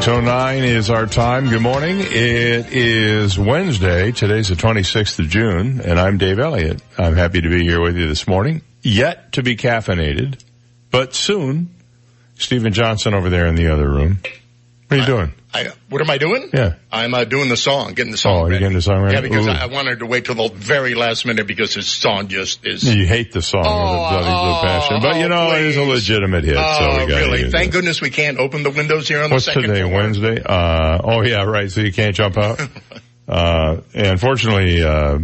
609 is our time. Good morning. It is Wednesday. Today's the 26th of June, and I'm Dave Elliott. I'm happy to be here with you this morning. Yet to be caffeinated, but soon. Stephen Johnson over there in the other room. What are you doing? I, what am I doing? Yeah. I'm uh, doing the song, getting the song Oh, you're ready. getting the song ready? Yeah, because Ooh. I, wanted to wait till the very last minute because this song just is. You hate the song with a Oh, bloody blue oh, passion, but you know it is a legitimate hit. so Oh, we got really? Thank goodness we can't open the windows here on What's the second today? floor. Wednesday? Uh, oh yeah, right. So you can't jump out. uh, and fortunately, uh,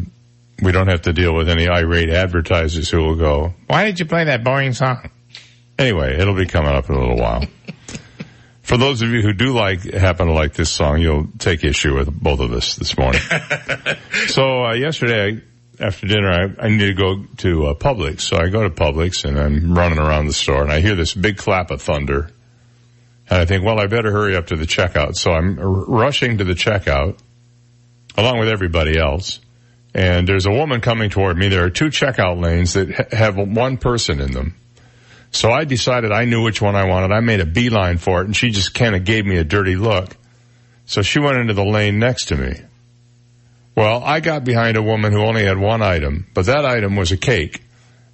we don't have to deal with any irate advertisers who will go, why did you play that boring song? Anyway, it'll be coming up in a little while. For those of you who do like, happen to like this song, you'll take issue with both of us this morning. so, uh, yesterday, after dinner, I, I need to go to uh, Publix. So I go to Publix and I'm running around the store and I hear this big clap of thunder. And I think, well, I better hurry up to the checkout. So I'm r- rushing to the checkout along with everybody else. And there's a woman coming toward me. There are two checkout lanes that ha- have one person in them. So I decided I knew which one I wanted. I made a beeline for it and she just kind of gave me a dirty look. So she went into the lane next to me. Well, I got behind a woman who only had one item, but that item was a cake.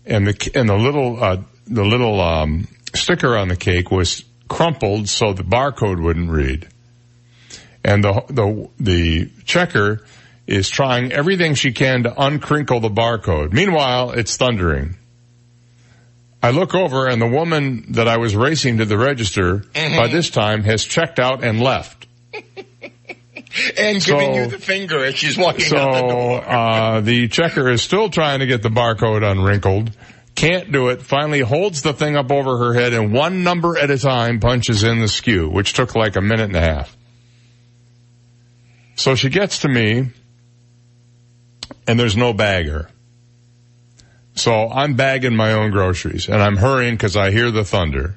And the, and the little, uh, the little, um, sticker on the cake was crumpled so the barcode wouldn't read. And the, the, the checker is trying everything she can to uncrinkle the barcode. Meanwhile, it's thundering. I look over and the woman that I was racing to the register by this time has checked out and left. And So- giving you the finger as she's walking So, out the door. uh, the checker is still trying to get the barcode unwrinkled. Can't do it. Finally holds the thing up over her head and one number at a time punches in the SKU, which took like a minute and a half. So she gets to me and there's no bagger. So I'm bagging my own groceries and I'm hurrying because I hear the thunder.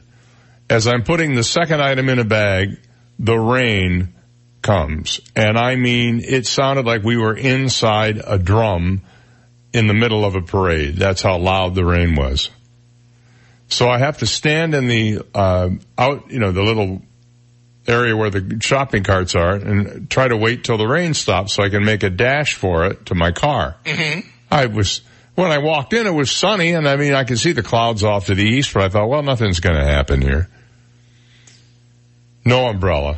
As I'm putting the second item in a bag, the rain comes. And I mean, it sounded like we were inside a drum in the middle of a parade. That's how loud the rain was. So I have to stand in the, uh, out, you know, the little area where the shopping carts are and try to wait till the rain stops so I can make a dash for it to my car. I was, when I walked in, it was sunny and I mean, I could see the clouds off to the east, but I thought, well, nothing's going to happen here. No umbrella.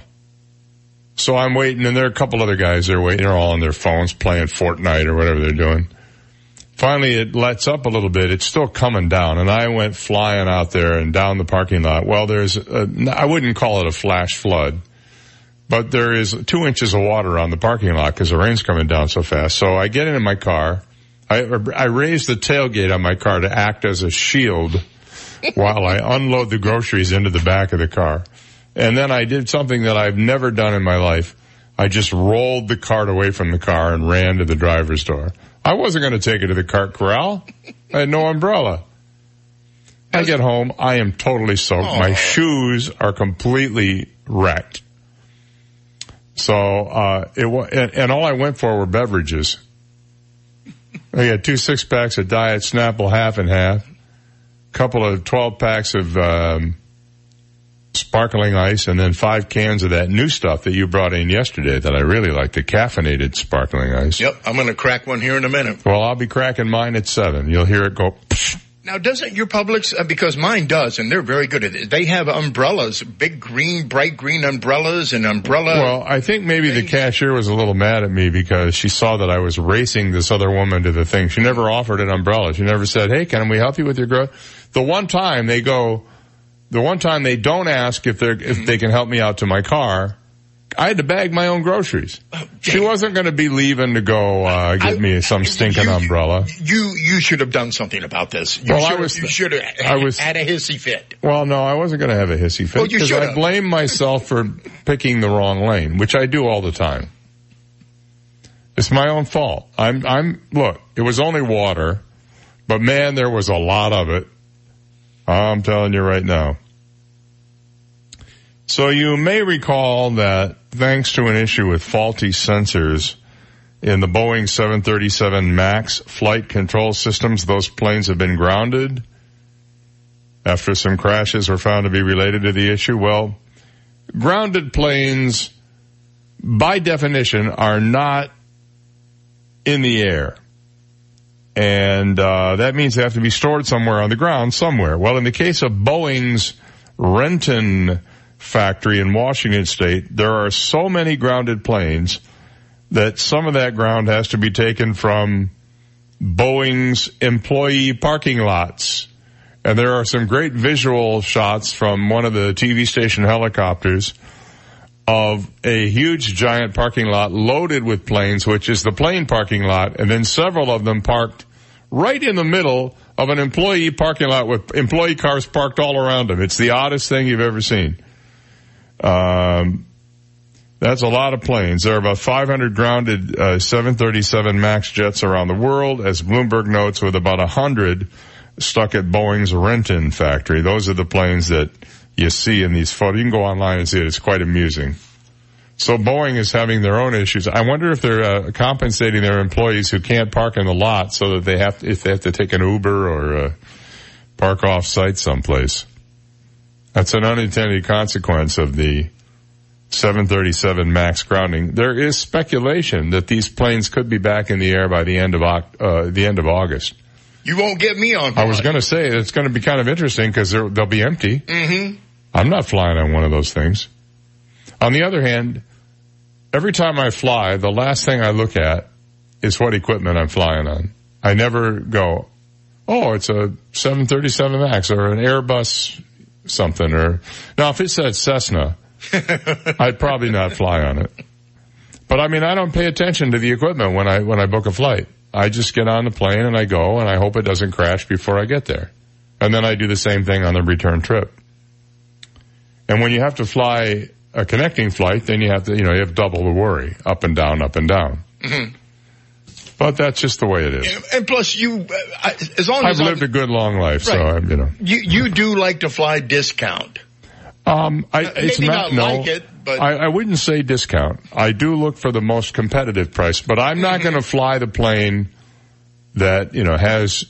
So I'm waiting and there are a couple other guys there waiting. They're all on their phones playing Fortnite or whatever they're doing. Finally it lets up a little bit. It's still coming down and I went flying out there and down the parking lot. Well, there's, a, I wouldn't call it a flash flood, but there is two inches of water on the parking lot because the rain's coming down so fast. So I get into my car. I, I raise the tailgate on my car to act as a shield while I unload the groceries into the back of the car. And then I did something that I've never done in my life. I just rolled the cart away from the car and ran to the driver's door. I wasn't going to take it to the cart corral. I had no umbrella. I get home. I am totally soaked. My shoes are completely wrecked. So, uh, it wa- and, and all I went for were beverages. I had two six packs of Diet Snapple half and half, a couple of 12 packs of, um, sparkling ice and then five cans of that new stuff that you brought in yesterday that I really like, the caffeinated sparkling ice. Yep, I'm going to crack one here in a minute. Well, I'll be cracking mine at seven. You'll hear it go. Psh. Now, doesn't your Publix, uh, because mine does, and they're very good at it, they have umbrellas, big green, bright green umbrellas and umbrella. Well, I think maybe the cashier was a little mad at me because she saw that I was racing this other woman to the thing. She never offered an umbrella. She never said, "Hey, can we help you with your growth?" The one time they go, the one time they don't ask if they are if they can help me out to my car, I had to bag my own groceries. She wasn't going to be leaving to go uh, get I- me some stinking you- umbrella. You, you should have done something about this. You Well, I was- you should have I was- had a hissy fit. Well, no, I wasn't going to have a hissy fit Well, because I blame myself for picking the wrong lane, which I do all the time. It's my own fault. I'm, I'm, look, it was only water, But man, there was a lot of it. I'm telling you right now. So you may recall that thanks to an issue with faulty sensors in the Boeing 737 MAX flight control systems, those planes have been grounded after some crashes were found to be related to the issue. Well, grounded planes by definition are not in the air. And uh, that means they have to be stored somewhere on the ground somewhere. Well, in the case of Boeing's Renton factory in Washington state, there are so many grounded planes that some of that ground has to be taken from Boeing's employee parking lots. And there are some great visual shots from one of the TV station helicopters of a huge giant parking lot loaded with planes, which is the plane parking lot, and then several of them parked right in the middle of an employee parking lot with employee cars parked all around them. It's the oddest thing you've ever seen. Um, that's a lot of planes. There are about 500 grounded uh, 737 MAX jets around the world, as Bloomberg notes, with about 100 stuck at Boeing's Renton factory. Those are the planes that you see in these photos. You can go online and see it. It's quite amusing. So Boeing is having their own issues. I wonder if they're uh, compensating their employees who can't park in the lot so that they have to, if they have to take an Uber or uh, park off site someplace. That's an unintended consequence of the 737 MAX grounding. There is speculation that these planes could be back in the air by the end of uh, the end of August. You won't get me on. I was going to say it's going to be kind of interesting because they'll be empty. Mm-hmm. I'm not flying on one of those things. On the other hand, every time I fly, the last thing I look at is what equipment I'm flying on. I never go, oh, it's a 737 MAX or an Airbus something or, now if it said Cessna, I'd probably not fly on it. But I mean, I don't pay attention to the equipment when I, when I book a flight. I just get on the plane and I go and I hope it doesn't crash before I get there. And then I do the same thing on the return trip. And when you have to fly a connecting flight, then you have to, you know, you have double the worry, up and down, up and down. Mm-hmm. But that's just the way it is. And, plus, you, uh, as long as I've lived I'm, a good long life, Right. so I'm, you know. you you do like to fly discount. Um, I, Uh, it's not, not no, like it, but- I, I wouldn't say discount. I do look for the most competitive price, but I'm not going to fly the plane that, you know, has,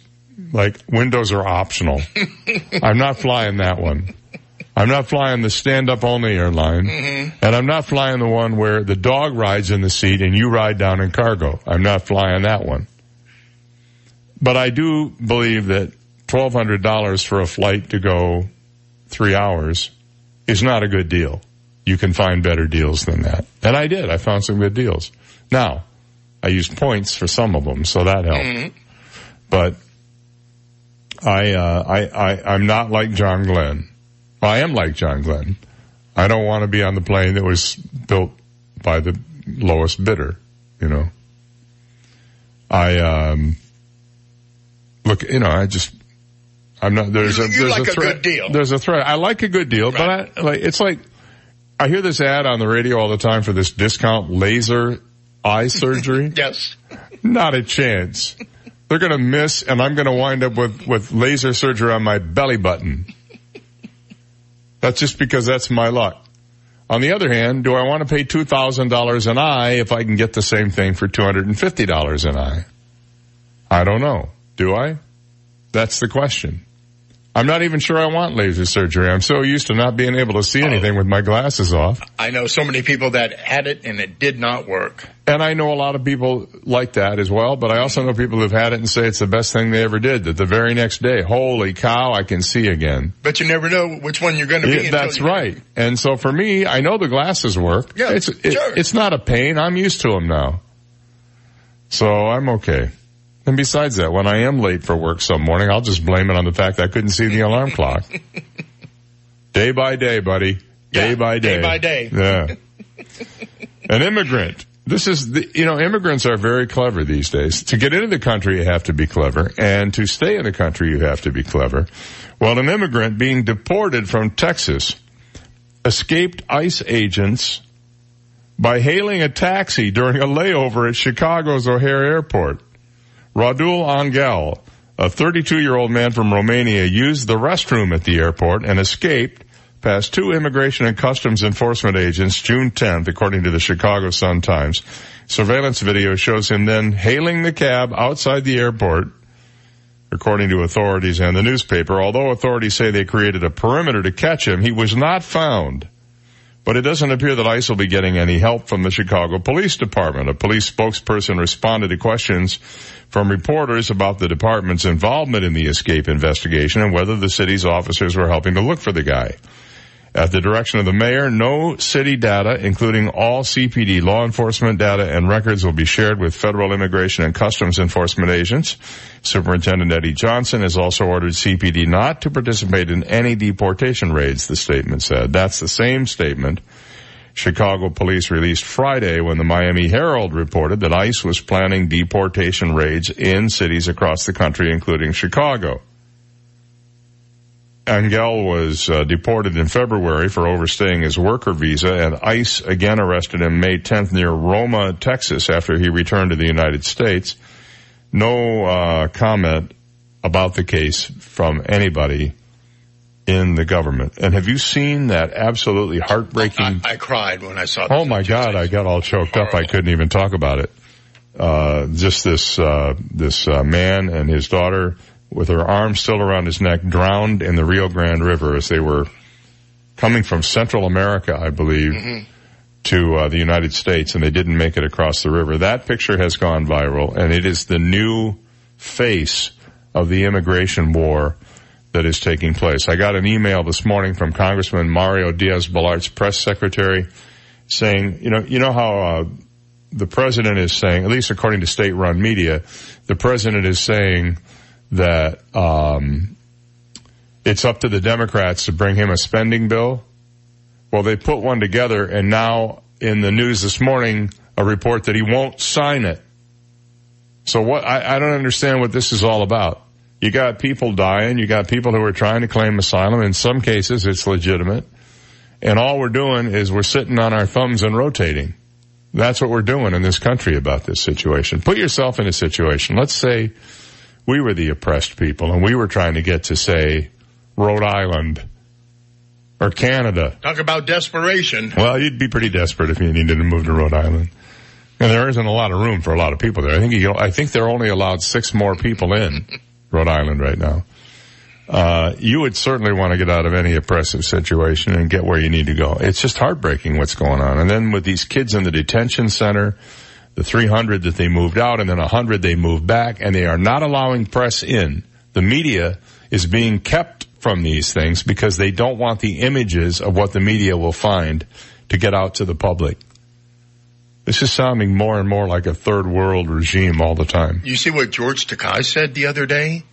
like, windows are optional. I'm not flying that one. I'm not flying the stand-up only airline, and I'm not flying the one where the dog rides in the seat and you ride down in cargo. I'm not flying that one. But I do believe that $1,200 for a flight to go three hours is not a good deal. You can find better deals than that. And I did. I found some good deals. Now, I used points for some of them, so that helped. But I, uh, I, I, I'm not like John Glenn. I am like John Glenn. I don't want to be on the plane that was built by the lowest bidder, you know. I, um, look, you know, I just, I'm not, there's a, You- there's like a a threat. good deal. There's a threat. I like a good deal, but I, like, it's like, I hear this ad on the radio all the time for this discount laser eye surgery. Yes. Not a chance. They're gonna miss and I'm gonna wind up with, with laser surgery on my belly button. That's just because that's my luck. On the other hand, do I want to pay $2,000 an eye if I can get the same thing for $250 an eye? I don't know. Do I? That's the question. I'm not even sure I want laser surgery. I'm so used to not being able to see oh. anything with my glasses off. I know so many people that had it and it did not work. And I know a lot of people like that as well, but I also know people who've had it and say it's the best thing they ever did. That the very next day, holy cow, I can see again. But you never know which one you're going to be. Yeah, that's right. And so for me, I know the glasses work. Yeah, it's it- sure. it's not a pain. I'm used to them now, so I'm okay. And besides that, when I am late for work some morning, I'll just blame it on the fact I couldn't see the alarm clock. Day by day, buddy. Day Yeah, by day. day by day. Yeah. An immigrant. This is the, you know, immigrants are very clever these days. To get into the country, you have to be clever. And to stay in the country, you have to be clever. Well, an immigrant being deported from Texas escaped ICE agents by hailing a taxi during a layover at Chicago's O'Hare Airport. Radul Angel, A 32 year old man from Romania used the restroom at the airport and escaped past two immigration and customs enforcement agents June 10th, according to the Chicago Sun Times. Surveillance video shows him then hailing the cab outside the airport, according to authorities and the newspaper. Although authorities say they created a perimeter to catch him, he was not found. But it doesn't appear that ICE will be getting any help from the Chicago Police Department. A police spokesperson responded to questions from reporters about the department's involvement in the escape investigation and whether the city's officers were helping to look for the guy. At the direction of the mayor, no city data, including all CPD law enforcement data and records will be shared with federal immigration and customs enforcement agents. Superintendent Eddie Johnson has also ordered CPD not to participate in any deportation raids, the statement said. That's the same statement Chicago police released Friday when the Miami Herald reported that ICE was planning deportation raids in cities across the country, including Chicago. Angel was uh, deported in February for overstaying his worker visa, and ICE again arrested him May 10th near Roma, Texas, after he returned to the United States. No uh, comment about the case from anybody in the government. And have you seen that absolutely heartbreaking? I, I cried when I saw. Oh my God! I got all choked up. I couldn't even talk about it. Uh, just this uh, this uh, man and his daughter with her arms still around his neck, drowned in the Rio Grande River as they were coming from Central America, I believe, mm-hmm. to uh, the United States, and they didn't make it across the river. That picture has gone viral, and it is the new face of the immigration war that is taking place. I got an email this morning from Congressman Mario Diaz-Balart's press secretary saying, you know, you know how uh, the president is saying, at least according to state-run media, the president is saying that um, it's up to the Democrats to bring him a spending bill. Well, they put one together, and now in the news this morning, a report that he won't sign it. So what? I, I don't understand what this is all about. You got people dying. You got people who are trying to claim asylum. In some cases, it's legitimate. And all we're doing is we're sitting on our thumbs and rotating. That's what we're doing in this country about this situation. Put yourself in a situation. Let's say we were the oppressed people and we were trying to get to say Rhode Island or Canada. Talk about desperation. Well, you'd be pretty desperate if you needed to move to Rhode Island. And there isn't a lot of room for a lot of people there. I think you, I think they're only allowed six more people in Rhode Island right now. Uh, you would certainly want to get out of any oppressive situation and get where you need to go. It's just heartbreaking what's going on. And then with these kids in the detention center, the 300 that they moved out and then 100 they moved back and they are not allowing press in. The media is being kept from these things because they don't want the images of what the media will find to get out to the public. This is sounding more and more like a third world regime all the time. You see what George Takei said the other day?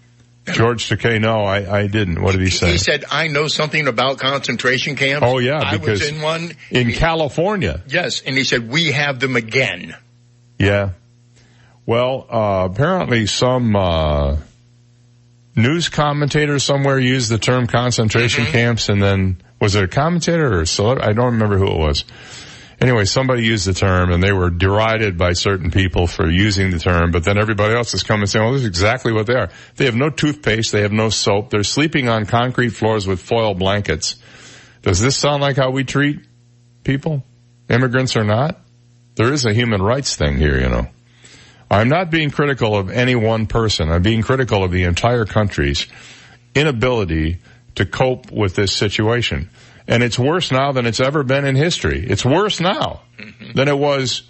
George Takei, no, I, I didn't. What did he say? He said, I know something about concentration camps. Oh yeah, I was in one. In California. Yes, and he said, we have them again. Yeah. Well, uh, apparently some, uh, news commentator somewhere used the term concentration mm-hmm. camps and then, was it a commentator or a celeb? I don't remember who it was. Anyway, somebody used the term and they were derided by certain people for using the term, but then everybody else is coming saying, well, this is exactly what they are. They have no toothpaste, they have no soap, they're sleeping on concrete floors with foil blankets. Does this sound like how we treat people? Immigrants or not? There is a human rights thing here, you know. I'm not being critical of any one person. I'm being critical of the entire country's inability to cope with this situation. And it's worse now than it's ever been in history. It's worse now mm-hmm. than it was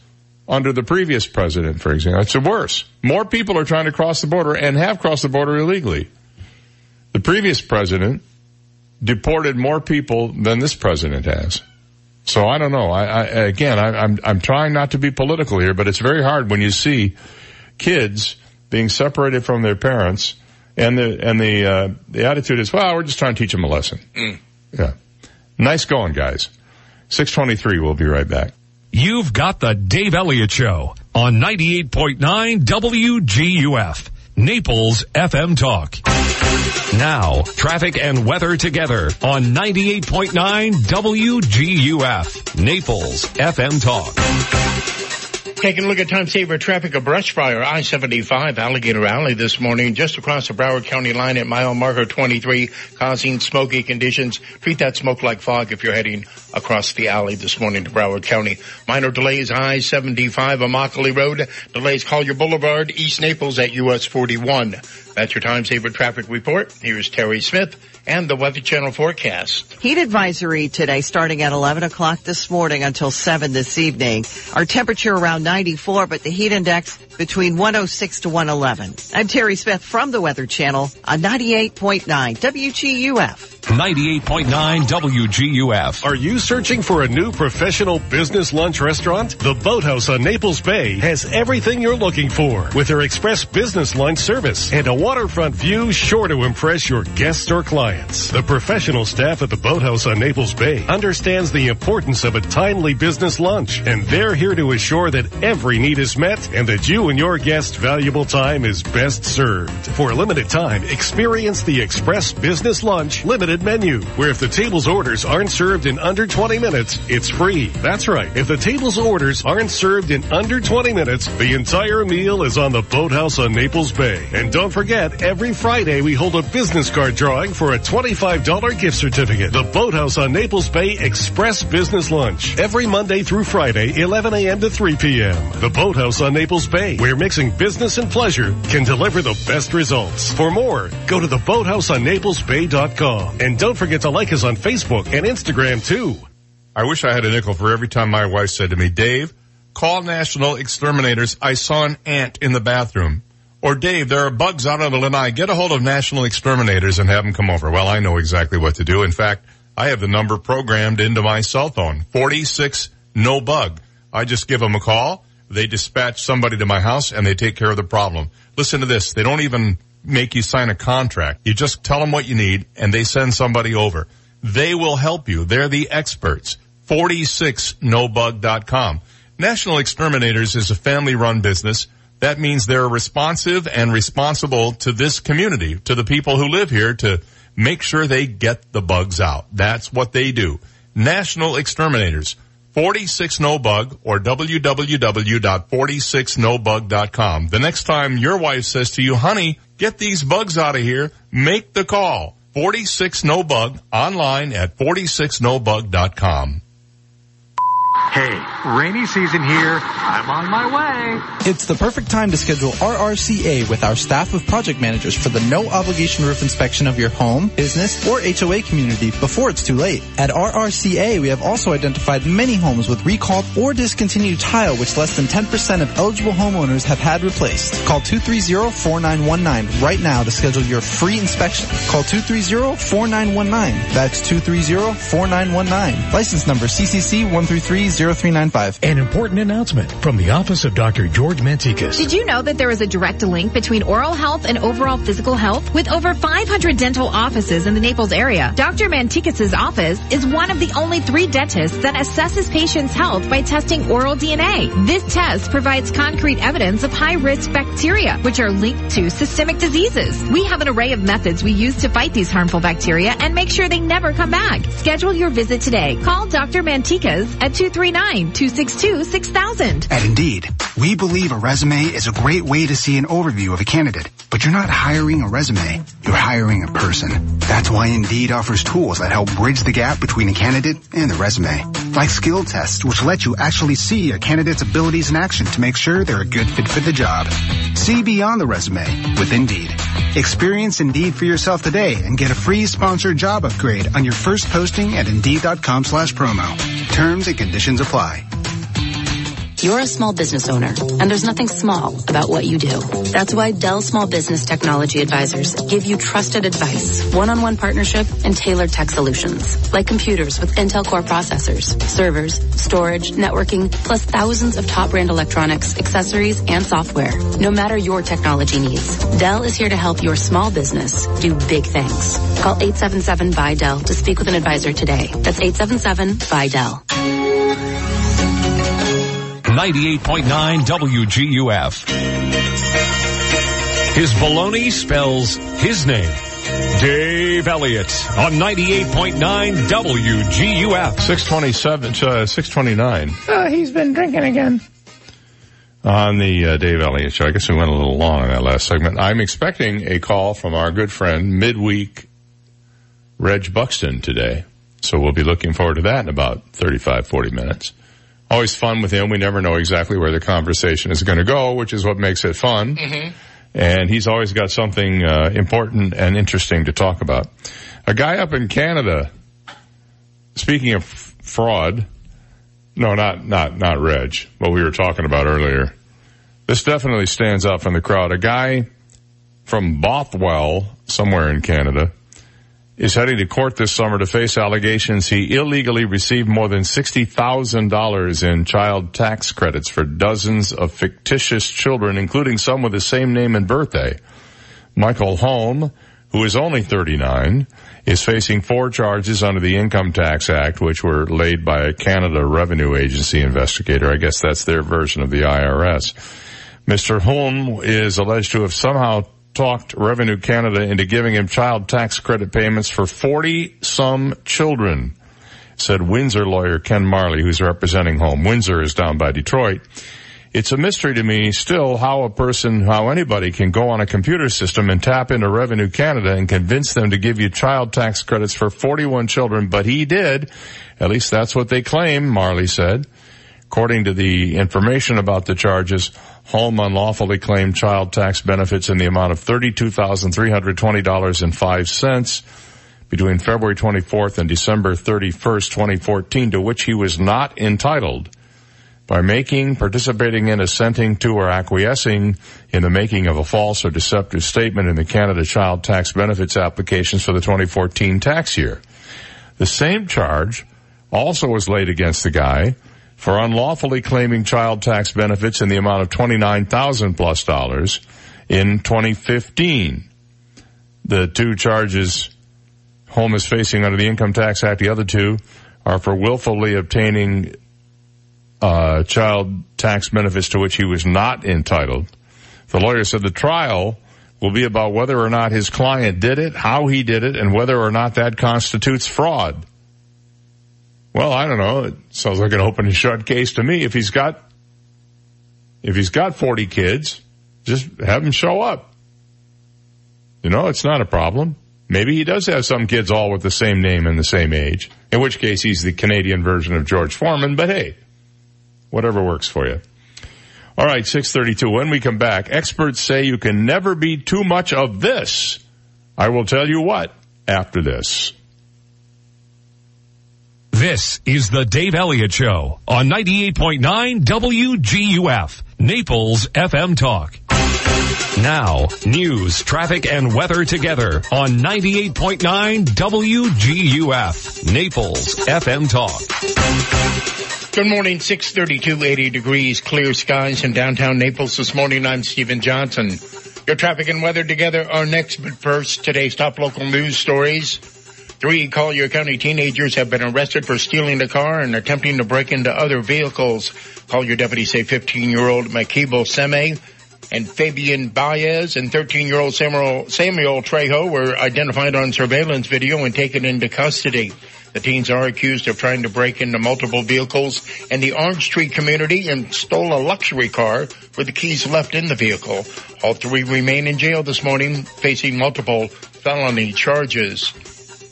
under the previous president, for example. It's worse. More people are trying to cross the border and have crossed the border illegally. The previous president deported more people than this president has. So I don't know. I, I again, I, I'm I'm trying not to be political here, but it's very hard when you see kids being separated from their parents, and the and the uh, the attitude is, well, we're just trying to teach them a lesson. Mm. Yeah, nice going, guys. Six twenty three. We'll be right back. You've got the Dave Elliott Show on ninety eight point nine WGUF, Naples FM Talk. Now, traffic and weather together on 98.9 WGUF, Naples FM Talk. Taking a look at time saver traffic, a brush fire, I-75 Alligator Alley this morning, just across the Broward County line at mile marker 23, causing smoky conditions. Treat that smoke like fog if you're heading across the alley this morning to Broward County. Minor delays, I-75 Immokalee Road. Delays Collier Boulevard, East Naples at US 41. That's your time saver traffic report. Here's Terry Smith and the Weather Channel forecast. Heat advisory today starting at 11 o'clock this morning until 7 this evening. Our temperature around 94, but the heat index between 106 to 111. I'm Terry Smith from the Weather Channel on 98.9 WGUF. 98.9 WGUF. Are you searching for a new professional business lunch restaurant? The Boathouse on Naples Bay has everything you're looking for with their express business lunch service and a waterfront view sure to impress your guests or clients. The professional staff at the Boathouse on Naples Bay understands the importance of a timely business lunch and they're here to assure that every need is met and that you and your guests' valuable time is best served. For a limited time, experience the Express Business Lunch limited menu, where if the table's orders aren't served in under 20 minutes, it's free. That's right. If the table's orders aren't served in under 20 minutes, the entire meal is on the Boathouse on Naples Bay. And don't forget, every Friday we hold a business card drawing for a $25 gift certificate. The Boathouse on Naples Bay Express Business Lunch. Every Monday through Friday, 11 a.m. to 3 p.m. The Boathouse on Naples Bay, where mixing business and pleasure can deliver the best results. For more, go to theboathouseonnaplesbay.com. And don't forget to like us on Facebook and Instagram too. I wish I had a nickel for every time my wife said to me, Dave, call National Exterminators. I saw an ant in the bathroom. Or Dave, there are bugs out on the lanai. Get a hold of National Exterminators and have them come over. Well, I know exactly what to do. In fact, I have the number programmed into my cell phone. 46 no bug. I just give them a call. They dispatch somebody to my house and they take care of the problem. Listen to this. They don't even make you sign a contract. You just tell them what you need and they send somebody over. They will help you. They're the experts. 46nobug.com. National Exterminators is a family run business. That means they're responsive and responsible to this community, to the people who live here to make sure they get the bugs out. That's what they do. National Exterminators. 46 no bug or www.46nobug.com. The next time your wife says to you, honey, get these bugs out of here, make the call. 46 no bug online at 46nobug.com. Hey, rainy season here. I'm on my way. It's the perfect time to schedule RRCA with our staff of project managers for the no obligation roof inspection of your home, business, or HOA community before it's too late. At RRCA, we have also identified many homes with recalled or discontinued tile which less than 10% of eligible homeowners have had replaced. Call 230-4919 right now to schedule your free inspection. Call 230-4919. That's 230-4919. License number CCC 1330395. An important announcement from the office of Dr. George Mantikas. Did you know that there is a direct link between oral health and overall physical health? With over 500 dental offices in the Naples area, Dr. Mantikas' office is one of the only three dentists that assesses patients' health by testing oral DNA. This test provides concrete evidence of high-risk bacteria, which are linked to systemic diseases. We have an array of methods we use to fight these harmful bacteria and make sure they never come back. Schedule your visit today. Call Dr. Mantikas at 239-262-6000. At Indeed, we believe a resume is a great way to see an overview of a candidate. But you're not hiring a resume, you're hiring a person. That's why Indeed offers tools that help bridge the gap between a candidate and the resume. Like skill tests, which let you actually see a candidate's abilities in action to make sure they're a good fit for the job. See beyond the resume with Indeed. Experience Indeed for yourself today and get a free sponsored job upgrade on your first posting at Indeed.com slash promo. Terms and conditions apply. You're a small business owner, and there's nothing small about what you do. That's why Dell Small Business Technology Advisors give you trusted advice, one-on-one partnership, and tailored tech solutions, like computers with Intel Core processors, servers, storage, networking, plus thousands of top brand electronics, accessories, and software. No matter your technology needs, Dell is here to help your small business do big things. Call 877 by Dell to speak with an advisor today. That's 877-BUY-DELL. 98.9 WGUF. His baloney spells his name. Dave Elliott on 98.9 WGUF. 627, uh, 629. Oh, he's been drinking again. on the uh, Dave Elliott show. I guess we went a little long on that last segment. I'm expecting a call from our good friend midweek Reg Buxton today. So we'll be looking forward to that in about 35, 40 minutes. Always fun with him. We never know exactly where the conversation is going to go, which is what makes it fun. Mm-hmm. And he's always got something uh, important and interesting to talk about. A guy up in Canada, speaking of fraud, no, not, not, not Reg, what we were talking about earlier. This definitely stands out from the crowd. A guy from Bothwell, somewhere in Canada, is heading to court this summer to face allegations he illegally received more than $60,000 in child tax credits for dozens of fictitious children, including some with the same name and birthday. Michael Holm, who is only 39, is facing four charges under the Income Tax Act, which were laid by a Canada Revenue Agency investigator. I guess that's their version of the IRS. Mr. Holm is alleged to have somehow talked Revenue Canada into giving him child tax credit payments for 40 some children, said Windsor lawyer Ken Marley, who's representing Holm. Windsor is down by Detroit. It's a mystery to me still how a person, how anybody can go on a computer system and tap into Revenue Canada and convince them to give you child tax credits for 41 children, but he did. At least that's what they claim, Marley said. According to the information about the charges, Holm unlawfully claimed child tax benefits in the amount of $32,320.05 between February 24th and December 31st, 2014, to which he was not entitled by making, participating in, assenting to, or acquiescing in the making of a false or deceptive statement in the Canada Child Tax Benefits applications for the 2014 tax year. The same charge also was laid against the guy for unlawfully claiming child tax benefits in the amount of 29,000 plus dollars in 2015. The two charges Holm is facing under the Income Tax Act, the other two are for willfully obtaining uh, child tax benefits to which he was not entitled. The lawyer said the trial will be about whether or not his client did it, how he did it, and whether or not that constitutes fraud. Well, I don't know. It sounds like an open and shut case to me. If he's got, if he's got 40 kids, just have him show up. You know, it's not a problem. Maybe he does have some kids all with the same name and the same age, in which case he's the Canadian version of George Foreman, but hey, whatever works for you. All right, 632. When we come back, experts say you can never be too much of this. I will tell you what after this. This is the Dave Elliott Show on 98.9 WGUF, Naples FM Talk. Now, news, traffic, and weather together on 98.9 WGUF, Naples FM Talk. Good morning, 632, 80 degrees, clear skies in downtown Naples this morning. I'm Stephen Johnson. Your traffic and weather together are next, but first, today's top local news stories. Three Collier County teenagers have been arrested for stealing a car and attempting to break into other vehicles. Collier deputies say 15-year-old Makibo Seme and Fabian Baez and 13-year-old Samuel, Samuel Trejo were identified on surveillance video and taken into custody. The teens are accused of trying to break into multiple vehicles in the Orange Tree community and stole a luxury car with the keys left in the vehicle. All three remain in jail this morning facing multiple felony charges.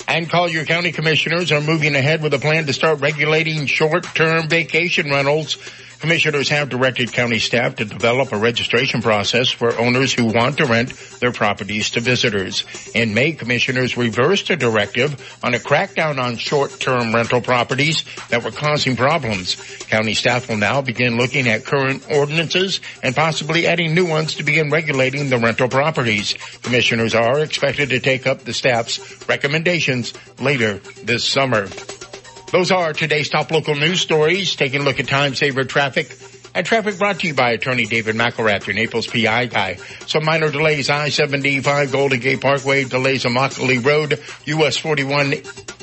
And Collier County commissioners are moving ahead with a plan to start regulating short-term vacation rentals. Commissioners have directed county staff to develop a registration process for owners who want to rent their properties to visitors. In May, commissioners reversed a directive on a crackdown on short-term rental properties that were causing problems. County staff will now begin looking at current ordinances and possibly adding new ones to begin regulating the rental properties. Commissioners are expected to take up the staff's recommendations later this summer. Those are today's top local news stories. Taking a look at time saver traffic. And traffic brought to you by attorney David McElrath, your Naples PI guy. Some minor delays, I-75 Golden Gate Parkway, delays on Immokalee Road, US 41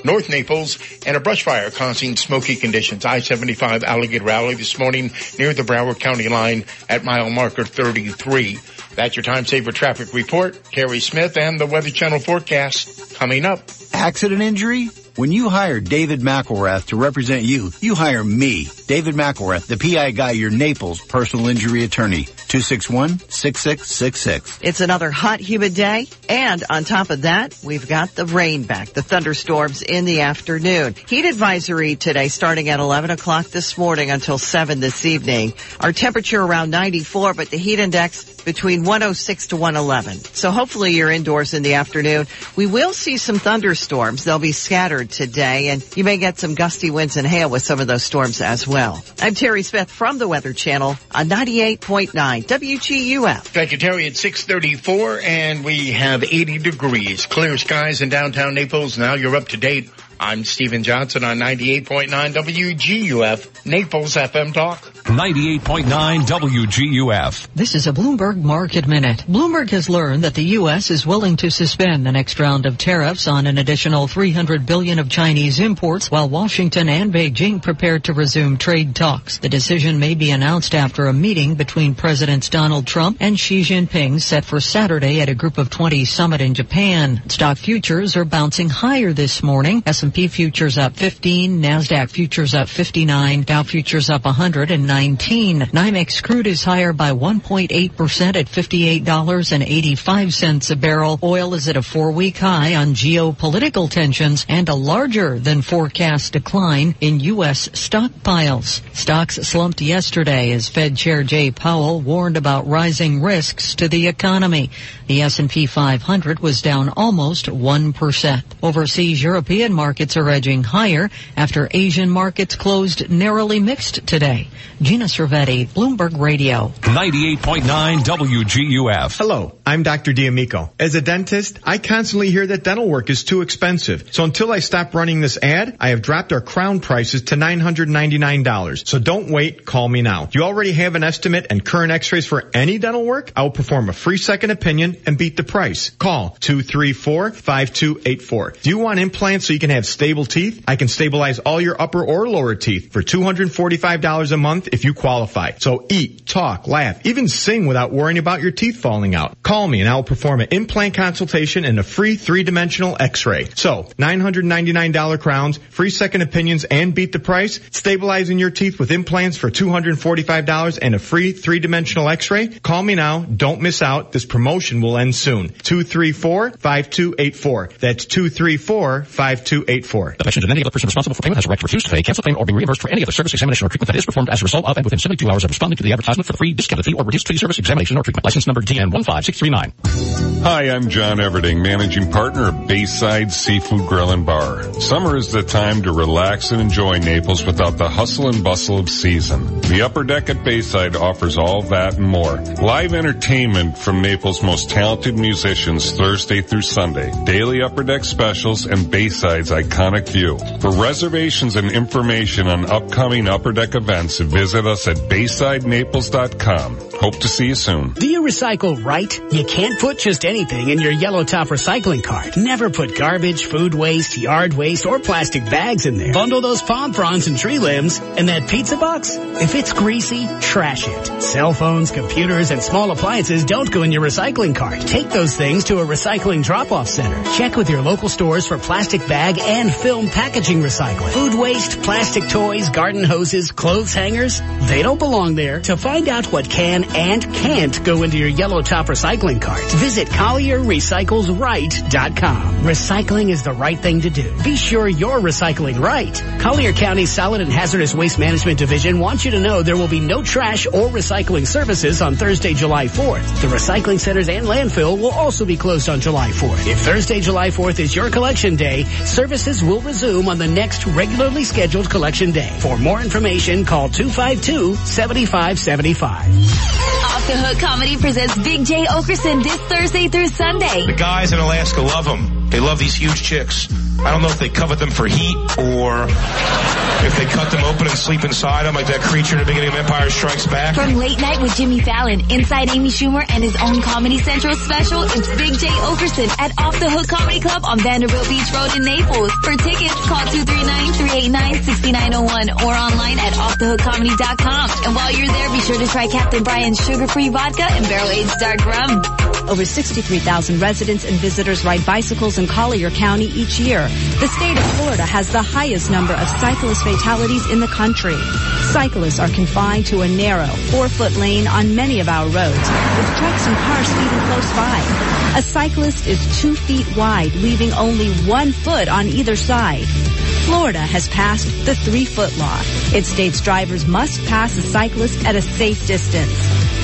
North Naples, and a brush fire causing smoky conditions. I-75 Alligator Alley this morning near the Broward County line at mile marker 33. That's your time saver traffic report. Terry Smith and the Weather Channel forecast coming up. Accident injury? When you hire David McElrath to represent you, you hire me, David McElrath, the PI guy, your Naples personal injury attorney. 261-6666. It's another hot, humid day. And on top of that, we've got the rain back, the thunderstorms in the afternoon. Heat advisory today starting at 11 o'clock this morning until 7 this evening. Our temperature around 94, but the heat index between 106 to 111. So hopefully you're indoors in the afternoon. We will see some thunderstorms. They'll be scattered today and you may get some gusty winds and hail with some of those storms as well. I'm Terry Smith from the Weather Channel on 98.9 WGUF. Thank you, Terry. It's 634 and we have 80 degrees. Clear skies in downtown Naples. Now you're up to date. I'm Stephen Johnson on 98.9 WGUF, Naples FM Talk. 98.9 WGUF. This is a Bloomberg Market Minute. Bloomberg has learned that the U.S. is willing to suspend the next round of tariffs on an additional 300 billion of Chinese imports while Washington and Beijing prepare to resume trade talks. The decision may be announced after a meeting between Presidents Donald Trump and Xi Jinping set for Saturday at a Group of 20 summit in Japan. Stock futures are bouncing higher this morning. S&P futures up 15, Nasdaq futures up 59, Dow futures up 119. NYMEX crude is higher by 1.8% at $58.85 a barrel. Oil is at a four-week high on geopolitical tensions and a larger than forecast decline in U.S. stockpiles. Stocks slumped yesterday as Fed Chair Jay Powell warned about rising risks to the economy. The S&P 500 was down almost 1%. Overseas European markets are edging higher after Asian markets closed narrowly mixed today. Gina Cervetti, Bloomberg Radio. 98.9 WGUF. Hello, I'm Dr. D'Amico. As a dentist, I constantly hear that dental work is too expensive. So until I stop running this ad, I have dropped our crown prices to $999. So don't wait, call me now. Do you already have an estimate and current x-rays for any dental work? I will perform a free second opinion and beat the price. Call 234-5284. Do you want implants so you can have stable teeth? I can stabilize all your upper or lower teeth for $245 a month if you qualify. So eat, talk, laugh, even sing without worrying about your teeth falling out. Call me and I will perform an implant consultation and a free three-dimensional x-ray. So $999 crowns, free second opinions and beat the price, stabilizing your teeth with implants for $245 and a free three-dimensional x-ray. Call me now. Don't miss out. This promotion will end soon. 234-5284. That's 234-5284. The patient of any other person responsible for payment has a right to refuse to pay, cancel claim, or be reimbursed for any other service, examination, or treatment that is performed as a result of and within 72 hours of responding to the advertisement for the free, discounted fee, or reduced fee service, examination, or treatment. License number DN 15639. Hi, I'm John Everding, managing partner of Bayside Seafood Grill and Bar. Summer is the time to relax and enjoy Naples without the hustle and bustle of season. The upper deck at Bayside offers all that and more. Live entertainment from Naples' most talented musicians Thursday through Sunday. Daily upper deck specials and Bayside's iconic view. For reservations and information on upcoming upper deck events, visit us at BaysideNaples.com. Hope to see you soon. Do you recycle right? You can't put just anything in your yellow top recycling cart. Never put garbage, food waste, yard waste, or plastic bags in there. Bundle those palm fronds and tree limbs and that pizza box. If it's greasy, trash it. Cell phones, computers, and small appliances don't go in your recycling cart. Take those things to a recycling drop-off center. Check with your local stores for plastic bag and film packaging recycling. Food waste, plastic toys, garden hoses, clothes hangers, they don't belong there. To find out what can and can't go into your yellow top recycling cart, visit CollierRecyclesRight.com. Recycling is the right thing to do. Be sure you're recycling right. Collier County Solid and Hazardous Waste Management Division wants you to know there will be no trash or recycling services on Thursday, July 4th. The recycling centers and landfill will also be closed on July 4th. If Thursday, July 4th is your collection day, services will resume on the next regularly scheduled collection day. For more information, call 252-7575. Off the Hook Comedy presents Big Jay Oakerson this Thursday through Sunday. The guys in Alaska love them. They love these huge chicks. I don't know if they covet them for heat or if they cut them open and sleep inside them like that creature in the beginning of Empire Strikes Back. From Late Night with Jimmy Fallon, Inside Amy Schumer, and his own Comedy Central special, it's Big Jay Oakerson at Off the Hook Comedy Club on Vanderbilt Beach Road in Naples. For tickets, call 239-389-6901 or online at offthehookcomedy.com. And while you're there, be sure to try Captain Brian's sugar-free vodka and barrel-aged dark rum. Over 63,000 residents and visitors ride bicycles in Collier County each year. The state of Florida has the highest number of cyclist fatalities in the country. Cyclists are confined to a narrow, four-foot lane on many of our roads, with trucks and cars speeding close by. A cyclist is two feet wide, leaving only one foot on either side. Florida has passed the three-foot law. It states drivers must pass a cyclist at a safe distance.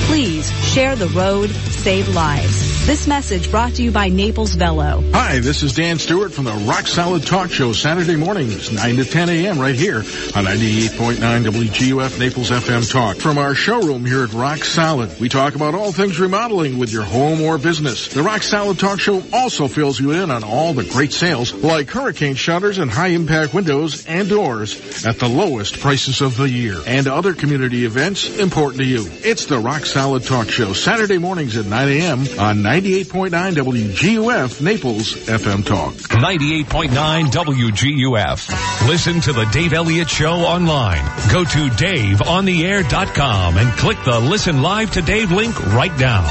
Please share the road, save lives. This message brought to you by Naples Velo. Hi, this is Dan Stewart from the Rock Solid Talk Show, Saturday mornings, 9 to 10 a.m. right here on 98.9 WGUF Naples FM Talk. From our showroom here at Rock Solid, we talk about all things remodeling with your home or business. The Rock Solid Talk Show also fills you in on all the great sales like hurricane shutters and high impact windows and doors at the lowest prices of the year and other community events important to you. It's the Rock Solid Talk Show, Saturday mornings at 9 a.m. on 98.9 WGUF Naples FM Talk. 98.9 WGUF. Listen to the Dave Elliott Show online. Go to DaveOnTheAir.com and click the Listen Live to Dave link right now.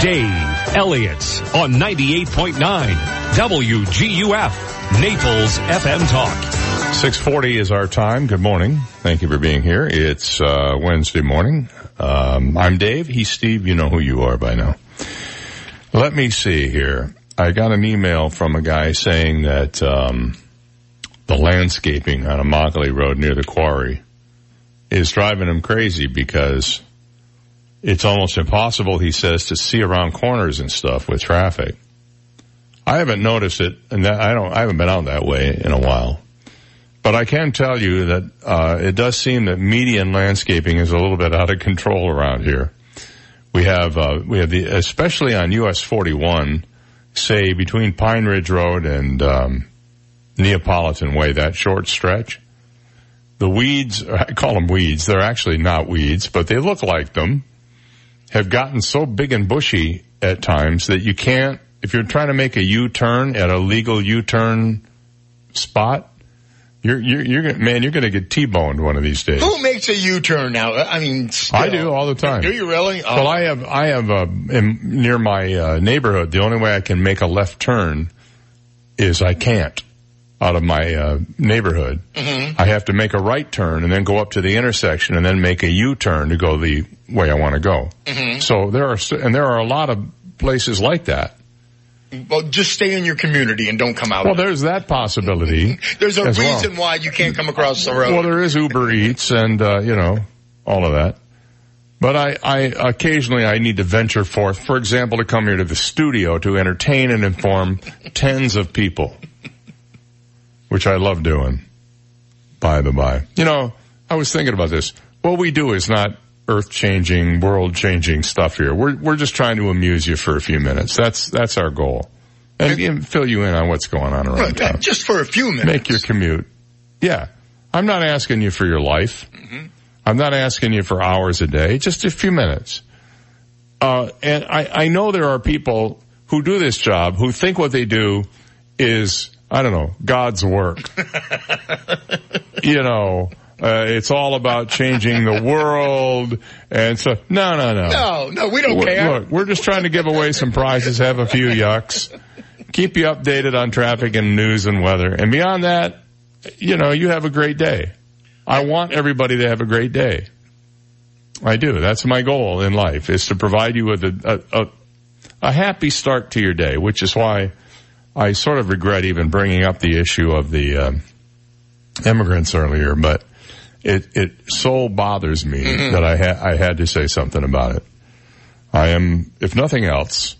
Dave Elliott's on 98.9 WGUF. Naples FM Talk. 640 is our time. Good morning. Thank you for being here. It's uh, Wednesday morning. Um, I'm Dave. He's Steve. You know who you are by now. Let me see here. I got an email from a guy saying that um, the landscaping on Immokalee Road near the quarry is driving him crazy because it's almost impossible, he says, to see around corners and stuff with traffic. I haven't noticed it, and I don't. I haven't been out that way in a while. But I can tell you that uh, it does seem that median landscaping is a little bit out of control around here. We have uh, we have the especially on US 41, say between Pine Ridge Road and um, Neapolitan Way, that short stretch. The weeds, I call them weeds. They're actually not weeds, but they look like them. Have gotten so big and bushy at times that you can't. If you're trying to make a U-turn at a legal U-turn spot, you're, you're, you're, gonna- man, you're going to get T-boned one of these days. Who makes a U-turn now? I mean, still. I do all the time. Do you really? Oh. Well, I have, I have, uh, in, near my, uh, neighborhood, the only way I can make a left turn is I can't out of my, uh, neighborhood. Mhm. I have to make a right turn and then go up to the intersection and then make a U-turn to go the way I want to go. Mhm. So there are, and there are a lot of places like that. Well, just stay in your community and don't come out. Well, there's that possibility. There's a as well. reason why you can't come across the road. Well, there is Uber Eats and, uh, you know, all of that. But I, I, occasionally I need to venture forth, for example, to come here to the studio to entertain and inform tens of people. Which I love doing. By the by. You know, I was thinking about this. What we do is not earth changing, world changing stuff here. We're, we're just trying to amuse you for a few minutes. That's, that's our goal. And, and fill you in on what's going on around Right, town. just for a few minutes. Make your commute. Yeah. I'm not asking you for your life. I'm not asking you for hours a day, just a few minutes. Uh, and I, I know there are people who do this job who think what they do is, I don't know, God's work. you know, uh, it's all about changing the world and so, no, no, no. No, no, we don't Look- care. Look, we're just trying to give away some prizes, have a few yucks, keep you updated on traffic and news and weather. And beyond that, you know, you have a great day. I want everybody to have a great day. I do. That's my goal in life is to provide you with a, a, a, a happy start to your day, which is why I sort of regret even bringing up the issue of the um, immigrants earlier, but it, it so bothers me Mhm. that I, ha- I had to say something about it. I am, if nothing else,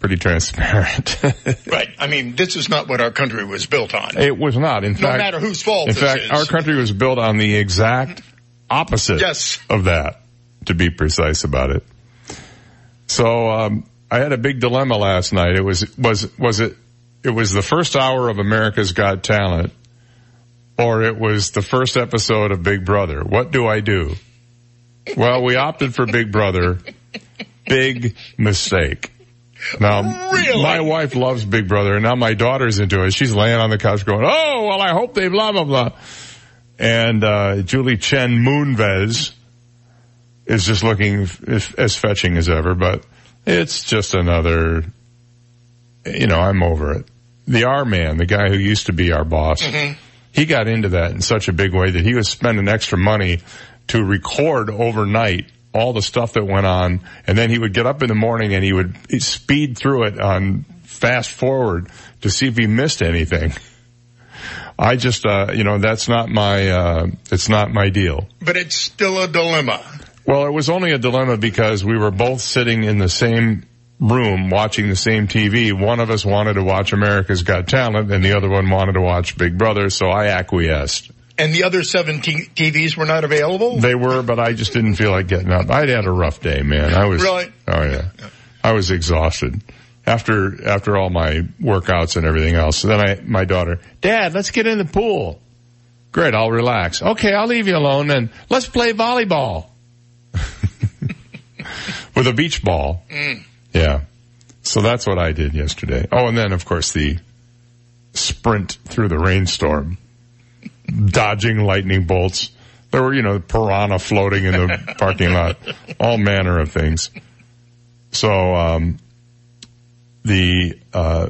pretty transparent. Right. I mean, this is not what our country was built on. It was not. In No fact, matter whose fault In this fact, is. our country was built on the exact opposite Yes. of that, to be precise about it. So um, I had a big dilemma last night. It was was was it it was the first hour of America's Got Talent, or it was the first episode of Big Brother. What do I do? Well, we opted for Big Brother. Big mistake. Now, my wife loves Big Brother, and now my daughter's into it. She's laying on the couch going, "Oh, well, I hope they blah blah blah." And uh, Julie Chen Moonves is just looking as, as fetching as ever, but it's just another. You know, I'm over it. the R man, the guy who used to be our boss, he got into that in such a big way that he was spending extra money to record overnight all the stuff that went on, and then he would get up in the morning and he would speed through it on fast forward to see if he missed anything. I just, uh, you know, that's not my, uh, it's not my deal. But it's still a dilemma. Well, it was only a dilemma because we were both sitting in the same room watching the same TV. One of us wanted to watch America's Got Talent and the other one wanted to watch Big Brother, so I acquiesced. And the other seven t- TVs were not available? They were, but I just didn't feel like getting up. I'd had a rough day, man. I was, Really? oh yeah. I was exhausted. After, after all my workouts and everything else. Then I, my daughter, Dad, let's get in the pool. Great, I'll relax. Okay, I'll leave you alone and let's play volleyball. With a beach ball. Mm. Yeah. So that's what I did yesterday. Oh, and then of course the sprint through the rainstorm, dodging lightning bolts. There were, you know, piranha floating in the parking lot, all manner of things. So, um, the, uh,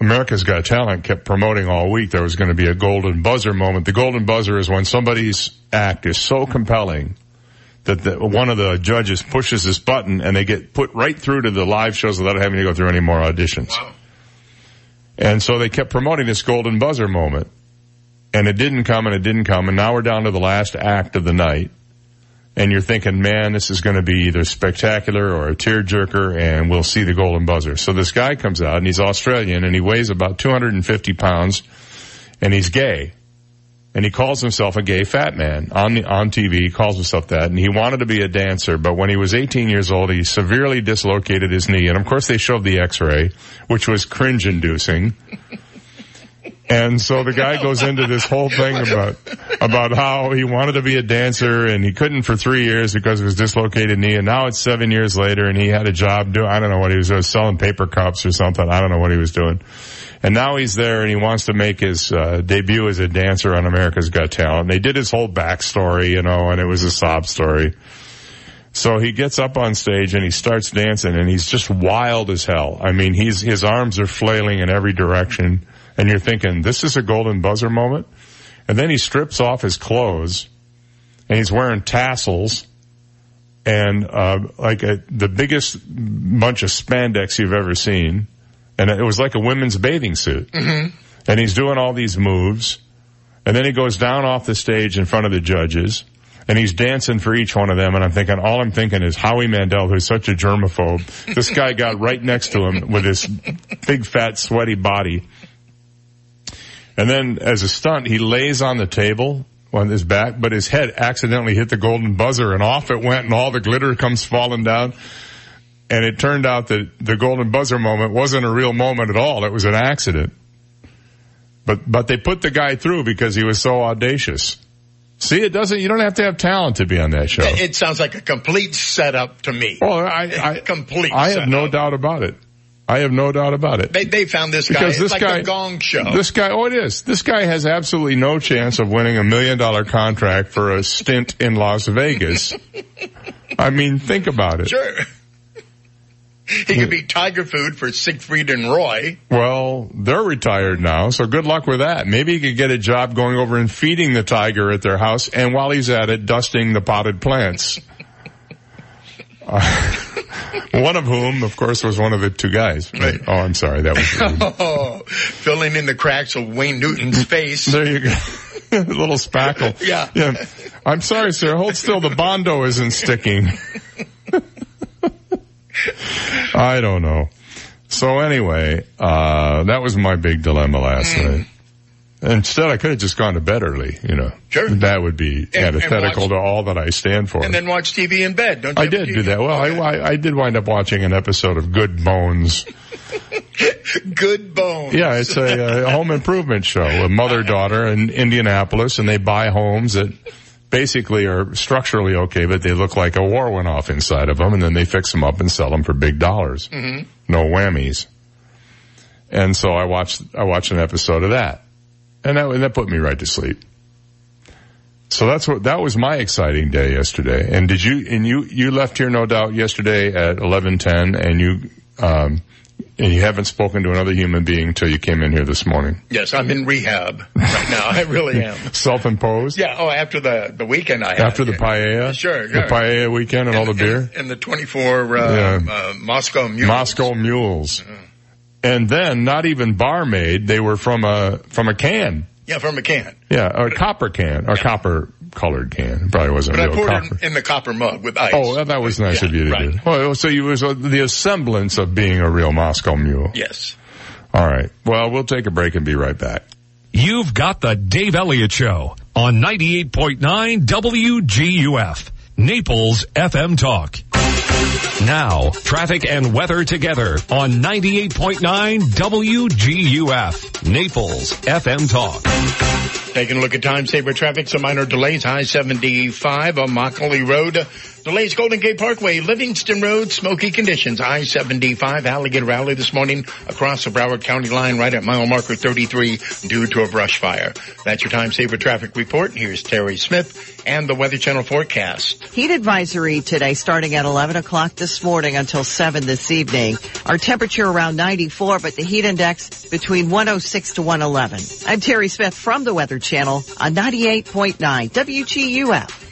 America's Got Talent kept promoting all week there was going to be a golden buzzer moment. The golden buzzer is when somebody's act is so compelling that the, one of the judges pushes this button and they get put right through to the live shows without having to go through any more auditions. And so they kept promoting this golden buzzer moment. And it didn't come and it didn't come and now we're down to the last act of the night. And you're thinking, man, this is going to be either spectacular or a tearjerker and we'll see the golden buzzer. So this guy comes out and he's Australian and he weighs about 250 pounds and he's gay and he calls himself a gay fat man on the, on TV. He calls himself that, and he wanted to be a dancer. But when he was 18 years old, he severely dislocated his knee, and of course they showed the X-ray, which was cringe-inducing. And so the guy goes into this whole thing about about how he wanted to be a dancer and he couldn't for three years because of his dislocated knee. And now it's seven years later, and he had a job doing I don't know what he was doing, selling paper cups or something. I don't know what he was doing. And now he's there and he wants to make his uh, debut as a dancer on America's Got Talent. They did his whole backstory, you know, and it was a sob story. So he gets up on stage and he starts dancing and he's just wild as hell. I mean, he's, his arms are flailing in every direction and you're thinking, this is a golden buzzer moment. And then he strips off his clothes and he's wearing tassels and, uh, like a, the biggest bunch of spandex you've ever seen. And it was like a women's bathing suit. Mm-hmm. And he's doing all these moves. And then he goes down off the stage in front of the judges. And he's dancing for each one of them. And I'm thinking, all I'm thinking is Howie Mandel, who's such a germaphobe. This guy got right next to him with his big fat sweaty body. And then as a stunt, he lays on the table on his back, but his head accidentally hit the golden buzzer and off it went and all the glitter comes falling down. And it turned out that the golden buzzer moment wasn't a real moment at all. It was an accident. But, but they put the guy through because he was so audacious. See, it doesn't, you don't have to have talent to be on that show. It sounds like a complete setup to me. Well, I, I, complete. I have setup. no doubt about it. I have no doubt about it. They they found this guy. Because this like guy, a gong show. This guy, oh it is. This guy has absolutely no chance of winning a million dollar contract for a stint in Las Vegas. I mean, think about it. Sure. He could be tiger food for Siegfried and Roy. Well, they're retired now, so good luck with that. Maybe he could get a job going over and feeding the tiger at their house, and while he's at it, dusting the potted plants. Uh, one of whom, of course, was one of the two guys. Right. Oh, I'm sorry, that was. Oh, filling in the cracks of Wayne Newton's face. There you go. a little spackle. Yeah. Yeah. I'm sorry, sir. Hold still. The Bondo isn't sticking. I don't know. So anyway, uh, that was my big dilemma last Mm. night. Instead, I could have just gone to bed early, you know. Sure. That would be and antithetical watch- to all that I stand for. And then watch TV in bed. Don't you I did do that. Well, I, I, I did wind up watching an episode of Good Bones. Good bones. Yeah, it's a, a home improvement show. A mother daughter in Indianapolis, and they buy homes that basically are structurally okay, but they look like a war went off inside of them, and then they fix them up and sell them for big dollars. Mhm. No whammies. And so I watched I watched an episode of that, and that and that put me right to sleep. So that's what that was my exciting day yesterday. And did you and you you left here no doubt yesterday at eleven ten, and you um, and you haven't spoken to another human being until you came in here this morning. Yes, I'm in rehab right now. I really am. Self-imposed? Yeah. Oh, after the the weekend I had. After the paella? Sure, The paella weekend and all the beer? and the 24 uh, Yeah. uh, Moscow Mule. Moscow mules. And then not even barmaid, they were from a, from a can. Yeah, from a can. Yeah, a copper can, or copper colored can. It probably wasn't But I real poured copper. it in the copper mug with ice. Oh, that was nice Yeah, of you to right. do. Oh, so you was uh, the semblance of being a real Moscow mule. Yes. All right. Well, we'll take a break and be right back. You've got the Dave Elliott Show on 98.9 WGUF, Naples FM Talk. Now, traffic and weather together on 98.9 WGUF, Naples FM Talk. Taking a look at time saver traffic, some minor delays. I-75 on Immokalee Road. Delays Golden Gate Parkway, Livingston Road, smoky conditions. I-75 Alligator Alley this morning across the Broward County line right at mile marker 33 due to a brush fire. That's your time saver traffic report. Here's Terry Smith and the Weather Channel forecast. Heat advisory today starting at 11 o'clock this morning until 7 this evening. Our temperature around 94, but the heat index between 106 to 111. I'm Terry Smith from the Weather Channel on 98.9 WGUF.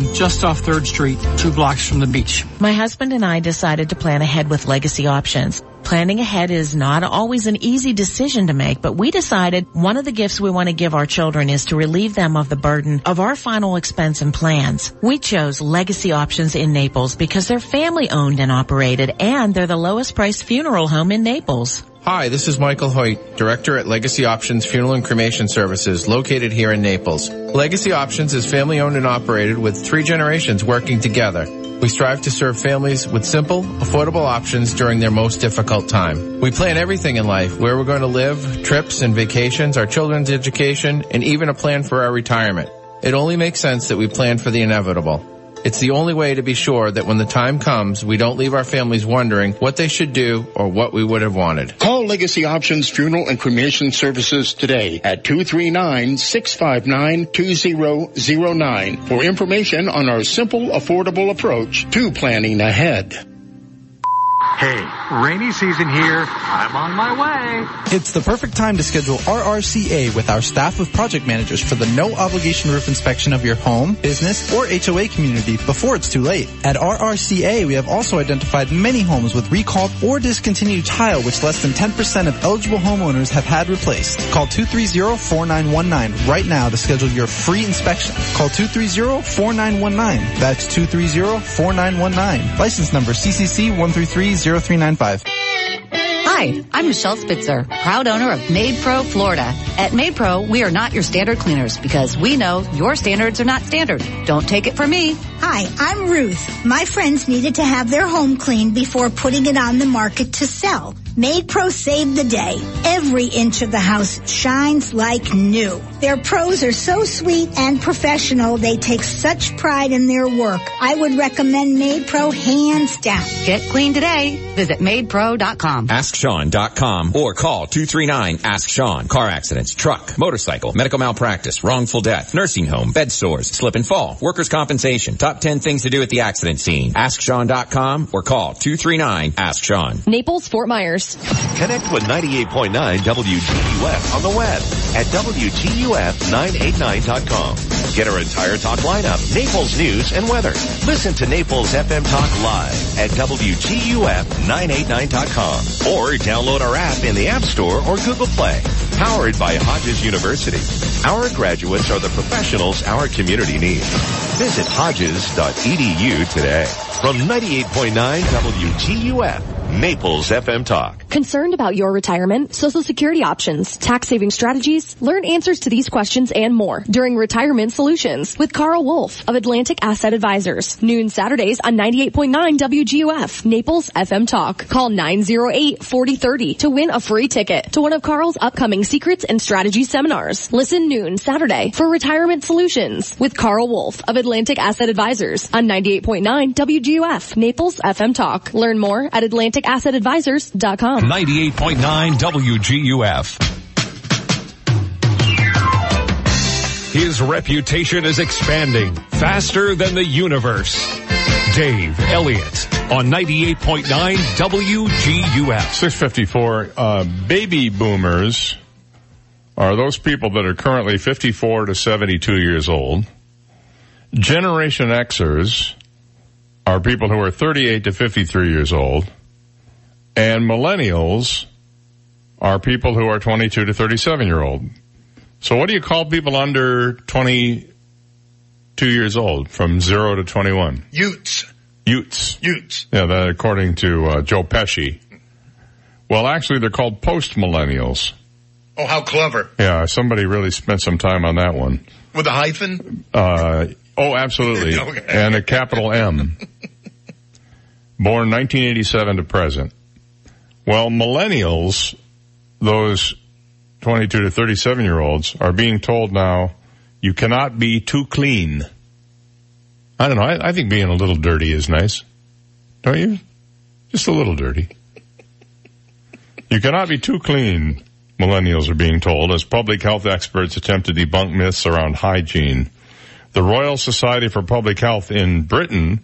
just off 3rd Street, two blocks from the beach. My husband and I decided to plan ahead with legacy options. Planning ahead is not always an easy decision to make, but we decided one of the gifts we want to give our children is to relieve them of the burden of our final expense and plans. We chose legacy options in Naples because they're family owned and operated and they're the lowest priced funeral home in Naples. Hi, this is Michael Hoyt, Director at Legacy Options Funeral and Cremation Services, located here in Naples. Legacy Options is family owned and operated with three generations working together. We strive to serve families with simple, affordable options during their most difficult time. We plan everything in life, where we're going to live, trips and vacations, our children's education, and even a plan for our retirement. It only makes sense that we plan for the inevitable. It's the only way to be sure that when the time comes, we don't leave our families wondering what they should do or what we would have wanted. Call Legacy Options Funeral and Cremation Services today at 239-659-2009 for information on our simple, affordable approach to planning ahead. Hey, rainy season here. I'm on my way. It's the perfect time to schedule RRCA with our staff of project managers for the no obligation roof inspection of your home, business, or HOA community before it's too late. At RRCA, we have also identified many homes with recalled or discontinued tile which less than 10% of eligible homeowners have had replaced. Call 230-4919 right now to schedule your free inspection. Call 230-4919. That's 230-4919. License number CCC 1330395. Hi, I'm Michelle Spitzer, proud owner of MaidPro Florida. At MaidPro, we are not your standard cleaners because we know your standards are not standard. Don't take it from me. Hi, I'm Ruth. My friends needed to have their home cleaned before putting it on the market to sell. MaidPro saved the day. Every inch of the house shines like new. Their pros are so sweet and professional. They take such pride in their work. I would recommend MaidPro hands down. Get clean today. Visit maidpro.com. AskSean.com or call 239-ASK-SEAN. Car accidents, truck, motorcycle, medical malpractice, wrongful death, nursing home, bed sores, slip and fall, workers' compensation. Top 10 things to do at the accident scene. AskSean.com or call 239-ASK-SEAN. Naples, Fort Myers. Connect with 98.9 WGUF on the web at WGUF989.com. Get our entire talk lineup, Naples news and weather. Listen to Naples FM Talk live at WGUF989.com or download our app in the App Store or Google Play. Powered by Hodges University. Our graduates are the professionals our community needs. Visit hodges.edu today. From 98.9 WGUF, Naples FM Talk. Concerned about your retirement, social security options, tax saving strategies? Learn answers to these questions and more during Retirement Solutions with Carl Wolf of Atlantic Asset Advisors. Noon Saturdays on 98.9 WGUF, Naples FM Talk. Call 908-4030 to win a free ticket to one of Carl's upcoming secrets and strategy seminars. Listen noon Saturday for Retirement Solutions with Carl Wolf of Atlantic Asset Advisors on 98.9 WGUF, Naples FM Talk. Learn more at atlanticassetadvisors.com. 98.9 WGUF. His reputation is expanding faster than the universe. Dave Elliott on 98.9 WGUF. 654, uh, baby boomers are those people that are currently 54 to 72 years old. Generation Xers are people who are 38 to 53 years old. And millennials are people who are 22 to 37 year old. So what do you call people under 22 years old from 0 to 21? Utes. Utes. Utes. Yeah, that according to uh, Joe Pesci. Well, actually, they're called post-millennials. Oh, how clever. Yeah, somebody really spent some time on that one. With a hyphen? Uh, oh, absolutely. Okay. And a capital M. Born 1987 to present. Well, millennials, those 22 to 37 year olds, are being told now, you cannot be too clean. I don't know. I, I think being a little dirty is nice. Don't you? Just a little dirty. You cannot be too clean, millennials are being told, as public health experts attempt to debunk myths around hygiene. The Royal Society for Public Health in Britain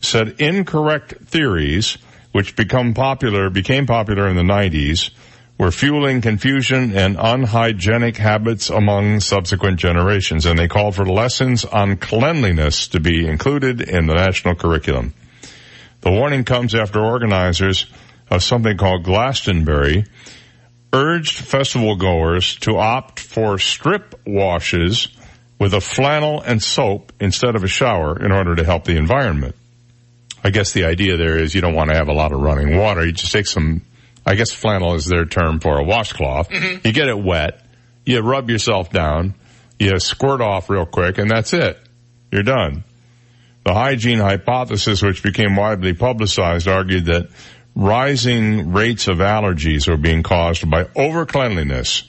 said incorrect theories, which become popular, became popular in the 90s, were fueling confusion and unhygienic habits among subsequent generations, and they called for lessons on cleanliness to be included in the national curriculum. The warning comes after organizers of something called Glastonbury urged festival goers to opt for strip washes with a flannel and soap instead of a shower in order to help the environment. I guess the idea there is you don't want to have a lot of running water. You just take some, I guess flannel is their term for a washcloth. Mm-hmm. You get it wet, you rub yourself down, you squirt off real quick, and that's it. You're done. The hygiene hypothesis, which became widely publicized, argued that rising rates of allergies are being caused by overcleanliness,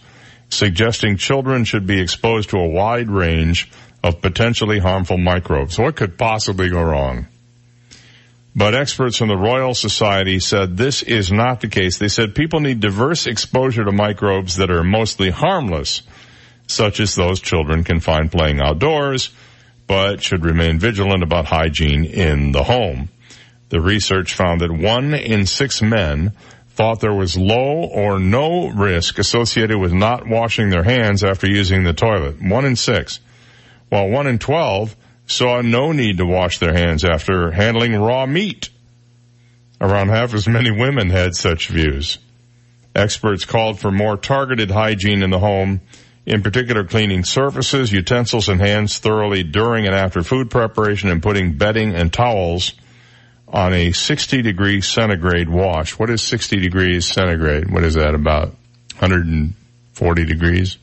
suggesting children should be exposed to a wide range of potentially harmful microbes. What could possibly go wrong? But experts from the Royal Society said this is not the case. They said people need diverse exposure to microbes that are mostly harmless, such as those children can find playing outdoors, but should remain vigilant about hygiene in the home. The research found that one in six men thought there was low or no risk associated with not washing their hands after using the toilet. One in six. While one in twelve saw no need to wash their hands after handling raw meat. Around half as many women had such views. Experts called for more targeted hygiene in the home, in particular cleaning surfaces, utensils, and hands thoroughly during and after food preparation and putting bedding and towels on a 60 degree centigrade wash. What is 60 degrees centigrade? What is that about? 140 degrees?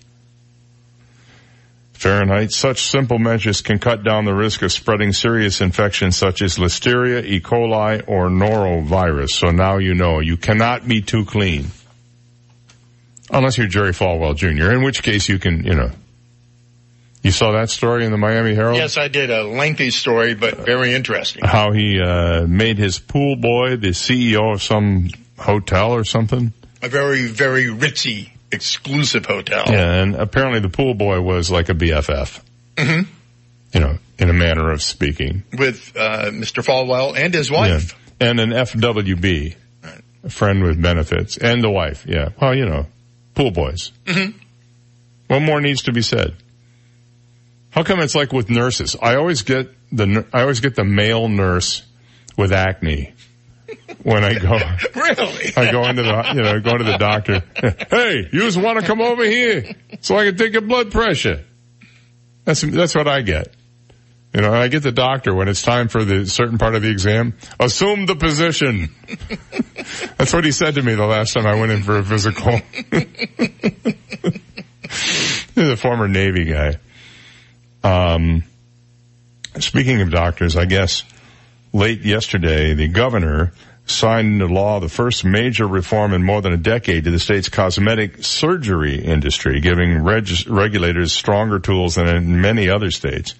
Fahrenheit. Such simple measures can cut down the risk of spreading serious infections such as listeria, E. coli, or norovirus. So now you know you cannot be too clean. Unless you're Jerry Falwell Jr., in which case you can, you know. You saw that story in the Miami Herald? Yes, I did. A lengthy story, but very interesting. How he, uh, made his pool boy the CEO of some hotel or something? A very, very ritzy, exclusive hotel. Yeah, and apparently the pool boy was like a BFF. Mm-hmm. You know, in a manner of speaking. With uh, Mr. Falwell and his wife. Yeah. And an FWB. A friend with benefits. And the wife, yeah. Well, you know, pool boys. Mm-hmm. What more needs to be said? How come it's like with nurses? I always get the, I always get the male nurse with acne when I go. really? I go into the, you know, go to the doctor. Hey, you just want to come over here so I can take your blood pressure. That's, that's what I get. You know, I get the doctor when it's time for the certain part of the exam. Assume the position. That's what he said to me the last time I went in for a physical. He's a former Navy guy. Um, speaking of doctors, I guess late yesterday, the governor signed into law the first major reform in more than a decade to the state's cosmetic surgery industry, giving reg- regulators stronger tools than in many other states.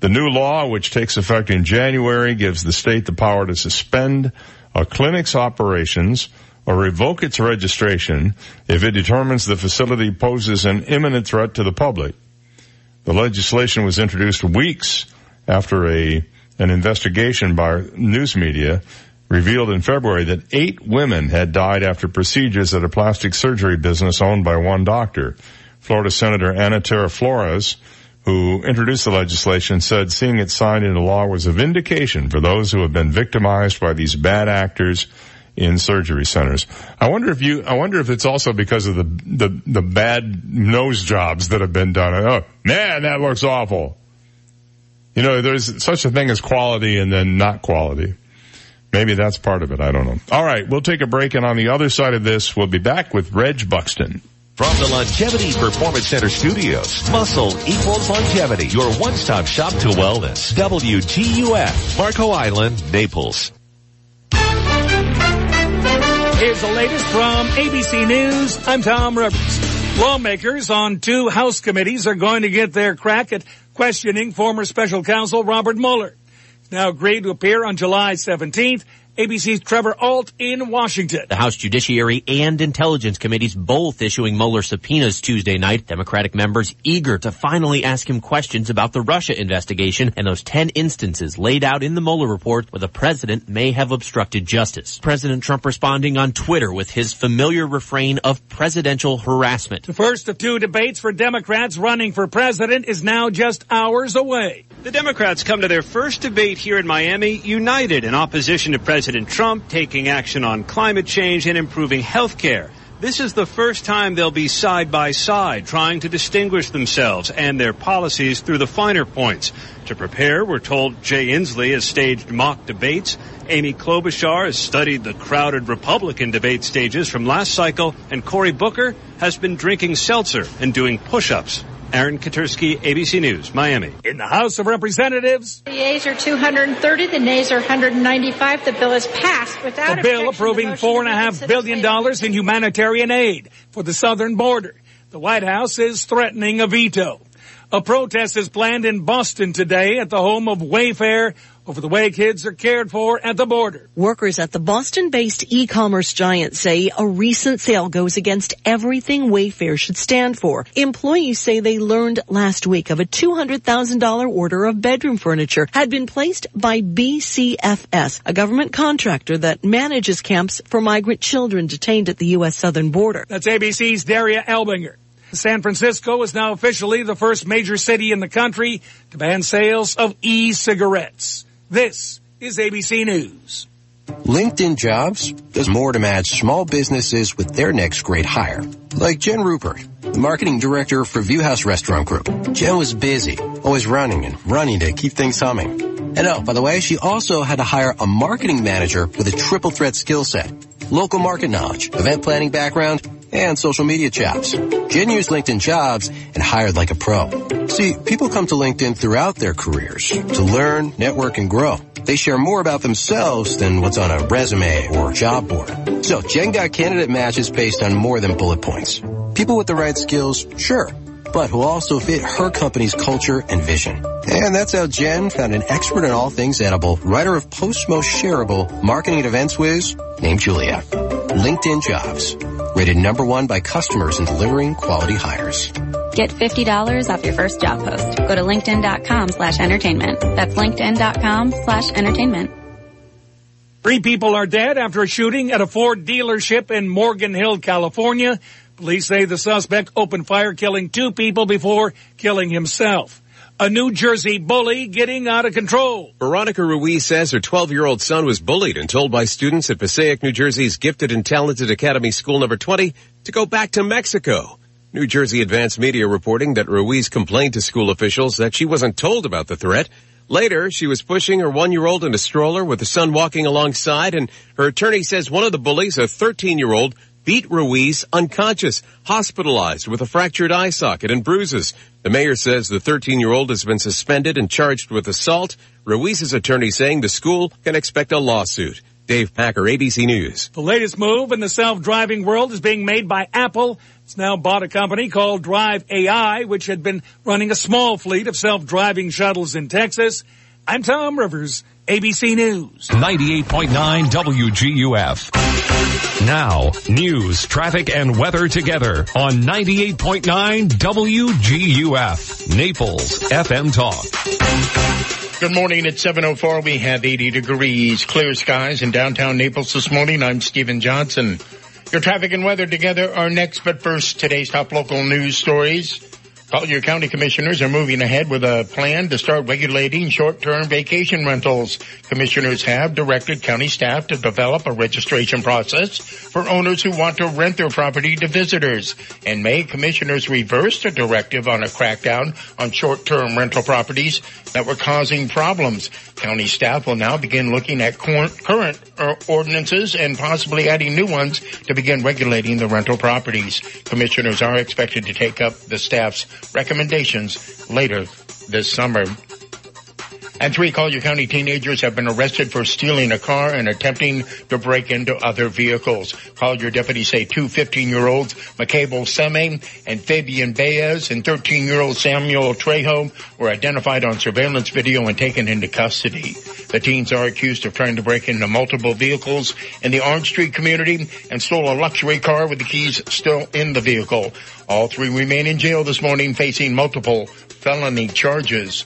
The new law, which takes effect in January, gives the state the power to suspend a clinic's operations or revoke its registration if it determines the facility poses an imminent threat to the public. The legislation was introduced weeks after a an investigation by news media revealed in February that eight women had died after procedures at a plastic surgery business owned by one doctor. Florida Senator Anitere Flores, who introduced the legislation, said seeing it signed into law was a vindication for those who have been victimized by these bad actors in surgery centers. I wonder if you, I wonder if it's also because of the, the, the bad nose jobs that have been done. Oh, man, that looks awful. You know, there's such a thing as quality and then not quality. Maybe that's part of it. I don't know. All right. We'll take a break and on the other side of this, we'll be back with Reg Buxton. From the Longevity Performance Center studios, muscle equals longevity. Your one-stop shop to wellness. WGUF, Marco Island, Naples. Here's the latest from ABC News. I'm Tom Rivers. Lawmakers on two House committees are going to get their crack at questioning former special counsel Robert Mueller. Now agreed to appear on July 17th ABC's Trevor Ault in Washington. The House Judiciary and Intelligence Committees both issuing Mueller subpoenas Tuesday night. Democratic members eager to finally ask him questions about the Russia investigation and those 10 instances laid out in the Mueller report where the president may have obstructed justice. President Trump responding on Twitter with his familiar refrain of presidential harassment. The first of two debates for Democrats running for president is now just hours away. The Democrats come to their first debate here in Miami united in opposition to President Trump taking action on climate change and improving health care. This is the first time they'll be side by side trying to distinguish themselves and their policies through the finer points. To prepare, we're told Jay Inslee has staged mock debates. Amy Klobuchar has studied the crowded Republican debate stages from last cycle, and Cory Booker has been drinking seltzer and doing push-ups. Aaron Katersky, ABC News, Miami. In the House of Representatives, the yeas are 230, the nays are 195. The bill is passed without a bill approving four and a half billion dollars in humanitarian aid for the southern border. The White House is threatening a veto. A protest is planned in Boston today at the home of Wayfair over the way kids are cared for at the border. Workers at the Boston-based e-commerce giant say a recent sale goes against everything Wayfair should stand for. Employees say they learned last week of a $200,000 order of bedroom furniture had been placed by BCFS, a government contractor that manages camps for migrant children detained at the U.S. southern border. That's ABC's Daria Albinger. San Francisco is now officially the first major city in the country to ban sales of e-cigarettes. This is ABC News. LinkedIn Jobs does more to match small businesses with their next great hire. Like Jen Rupert, the marketing director for Viewhouse Restaurant Group. Jen was busy, always running and running to keep things humming. And oh, by the way, she also had to hire a marketing manager with a triple threat skill set. Local market knowledge, event planning background, and social media chops. Jen used LinkedIn Jobs and hired like a pro. See, people come to LinkedIn throughout their careers to learn, network, and grow. They share more about themselves than what's on a resume or job board. So Jen got candidate matches based on more than bullet points. People with the right skills, sure, but who also fit her company's culture and vision. And that's how Jen found an expert in all things edible, writer of Post Most Shareable, marketing and events whiz, named Julia. LinkedIn Jobs. Rated number one by customers in delivering quality hires. Get $50 off your first job post. Go to linkedin.com slash entertainment. That's linkedin.com slash entertainment. Three people are dead after a shooting at a Ford dealership in Morgan Hill, California. Police say the suspect opened fire killing two people before killing himself. A New Jersey bully getting out of control. Veronica Ruiz says her 12-year-old son was bullied and told by students at Passaic, New Jersey's Gifted and Talented Academy School number 20 to go back to Mexico. New Jersey Advanced Media reporting that Ruiz complained to school officials that she wasn't told about the threat Later, she was pushing her one-year-old in a stroller with the son walking alongside, and her attorney says one of the bullies, a 13-year-old, beat Ruiz unconscious, hospitalized with a fractured eye socket and bruises. The mayor says the 13-year-old has been suspended and charged with assault. Ruiz's attorney saying the school can expect a lawsuit. Dave Packer, ABC News. The latest move in the self-driving world is being made by Apple. It's now bought a company called Drive AI, which had been running a small fleet of self-driving shuttles in Texas. I'm Tom Rivers, ABC News. 98.9 WGUF. Now, news, traffic, and weather together on 98.9 WGUF. Naples FM Talk. Good morning. At 7.04, we have 80 degrees, clear skies in downtown Naples this morning. I'm Stephen Johnson. Your traffic and weather together are next, but first, today's top local news stories. Collier County Commissioners are moving ahead with a plan to start regulating short-term vacation rentals. Commissioners have directed county staff to develop a registration process for owners who want to rent their property to visitors. In May, commissioners reversed a directive on a crackdown on short-term rental properties that were causing problems. County staff will now begin looking at current uh, ordinances and possibly adding new ones to begin regulating the rental properties. Commissioners are expected to take up the staff's recommendations later this summer. And three Collier County teenagers have been arrested for stealing a car and attempting to break into other vehicles. Collier deputies say two 15-year-olds, McCable Seme and Fabian Baez and 13-year-old Samuel Trejo were identified on surveillance video and taken into custody. The teens are accused of trying to break into multiple vehicles in the Orange Street community and stole a luxury car with the keys still in the vehicle. All three remain in jail this morning facing multiple felony charges.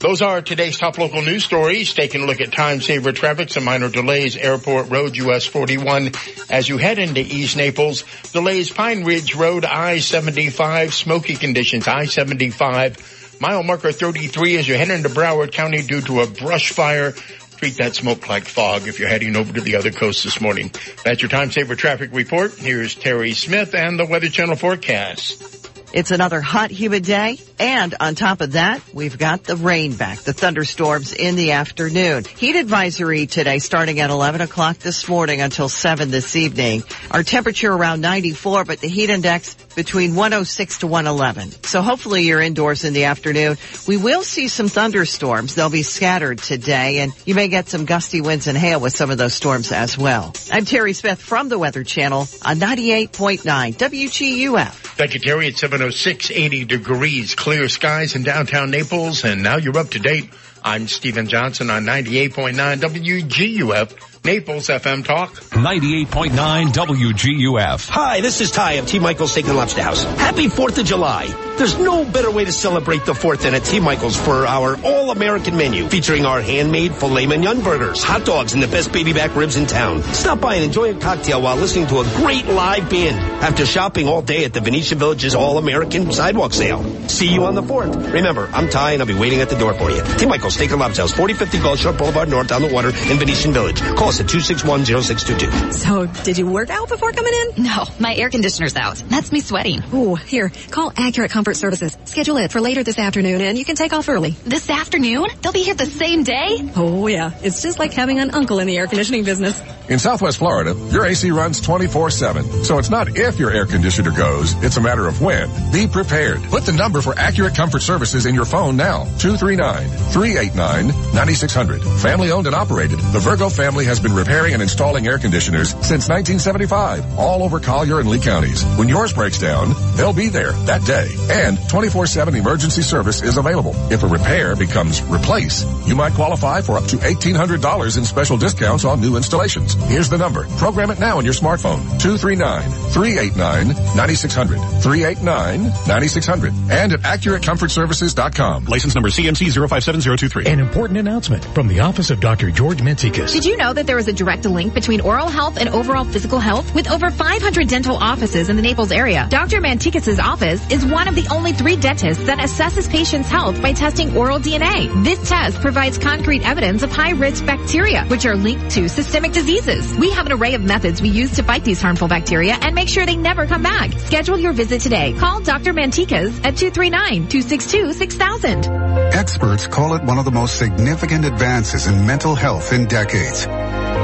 Those are today's top local news stories. Taking a look at time saver traffic, some minor delays, Airport Road, US 41. As you head into East Naples, delays Pine Ridge Road, I-75, smoky conditions, I-75, mile marker 33 as you head into Broward County due to a brush fire. Treat that smoke like fog if you're heading over to the other coast this morning. That's your time saver traffic report. Here's Terry Smith and the Weather Channel forecast. It's another hot, humid day. And on top of that, we've got the rain back, the thunderstorms in the afternoon. Heat advisory today starting at 11 o'clock this morning until 7 this evening. Our temperature around 94, but the heat index between 106 to 111. So hopefully you're indoors in the afternoon. We will see some thunderstorms. They'll be scattered today and you may get some gusty winds and hail with some of those storms as well. I'm Terry Smith from the Weather Channel on 98.9 WGUF. Thank you, Terry. It's 706, 80 degrees, clear skies in downtown Naples, and now you're up to date. I'm Stephen Johnson on 98.9 WGUF. Naples FM Talk. 98.9 WGUF. Hi, this is Ty of T. Michael's Steak and Lobster House. Happy 4th of July. There's no better way to celebrate the 4th than at T. Michael's for our all-American menu featuring our handmade filet mignon burgers, hot dogs, and the best baby back ribs in town. Stop by and enjoy a cocktail while listening to a great live band after shopping all day at the Venetian Village's all-American sidewalk sale. See you on the 4th. Remember, I'm Ty and I'll be waiting at the door for you. T. Michael's Steak and Lobster House, 4050 Gulf Shore Boulevard North down the water in Venetian Village. Call us at 2610622. So, did you work out before coming in? No, my air conditioner's out. That's me sweating. Ooh, here, call Accurate Comfort Services. Schedule it for later this afternoon and you can take off early. This afternoon? They'll be here the same day? Oh yeah, it's just like having an uncle in the air conditioning business. In Southwest Florida, your AC runs 24-7. So it's not if your air conditioner goes, it's a matter of when. Be prepared. Put the number for Accurate Comfort Services in your phone now. 239-389-9600. Family owned and operated, the Virgo family has been repairing and installing air conditioners since 1975, all over Collier and Lee counties. When yours breaks down, they'll be there that day. And 24-7 emergency service is available. If a repair becomes replace, you might qualify for up to $1,800 in special discounts on new installations. Here's the number. Program it now on your smartphone. 239-389-9600. 389-9600. And at AccurateComfortServices.com. License number CMC 057023. An important announcement from the office of Dr. George Mantikas. Did you know that there is a direct link between oral health and overall physical health? With over 500 dental offices in the Naples area, Dr. Mantikas' office is one of the only three dentists that assesses patients' health by testing oral DNA. This test provides concrete evidence of high-risk bacteria, which are linked to systemic diseases. We have an array of methods we use to fight these harmful bacteria and make sure they never come back. Schedule your visit today. Call Dr. Mantikas at 239-262-6000. Experts call it one of the most significant advances in mental health in decades.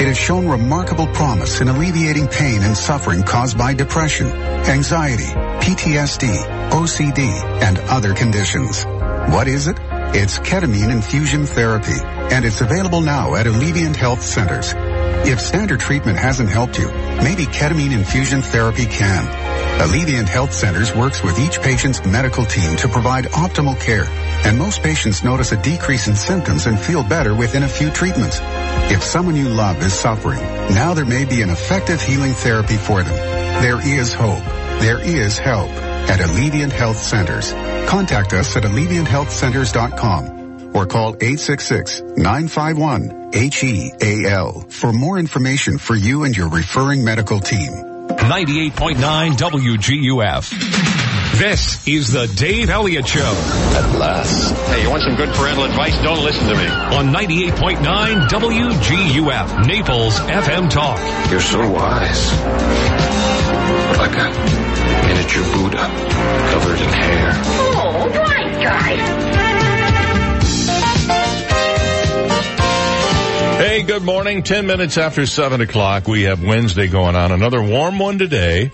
It has shown remarkable promise in alleviating pain and suffering caused by depression, anxiety, PTSD, OCD, and other conditions. What is it? It's ketamine infusion therapy, and it's available now at Alleviant Health Centers. If standard treatment hasn't helped you, maybe ketamine infusion therapy can. Alleviant Health Centers works with each patient's medical team to provide optimal care, and most patients notice a decrease in symptoms and feel better within a few treatments. If someone you love is suffering, now there may be an effective healing therapy for them. There is hope. There is help at Alleviant Health Centers. Contact us at AlleviantHealthCenters.com or call 866-951-HEAL for more information for you and your referring medical team. 98.9 WGUF. This is the Dave Elliott Show. At last. Hey, you want some good parental advice? Don't listen to me. On 98.9 WGUF, Naples FM Talk. You're so wise. Like a miniature Buddha covered in hair. Oh, right, guy. Hey, good morning. Ten minutes after seven o'clock, we have Wednesday going on. Another warm one today.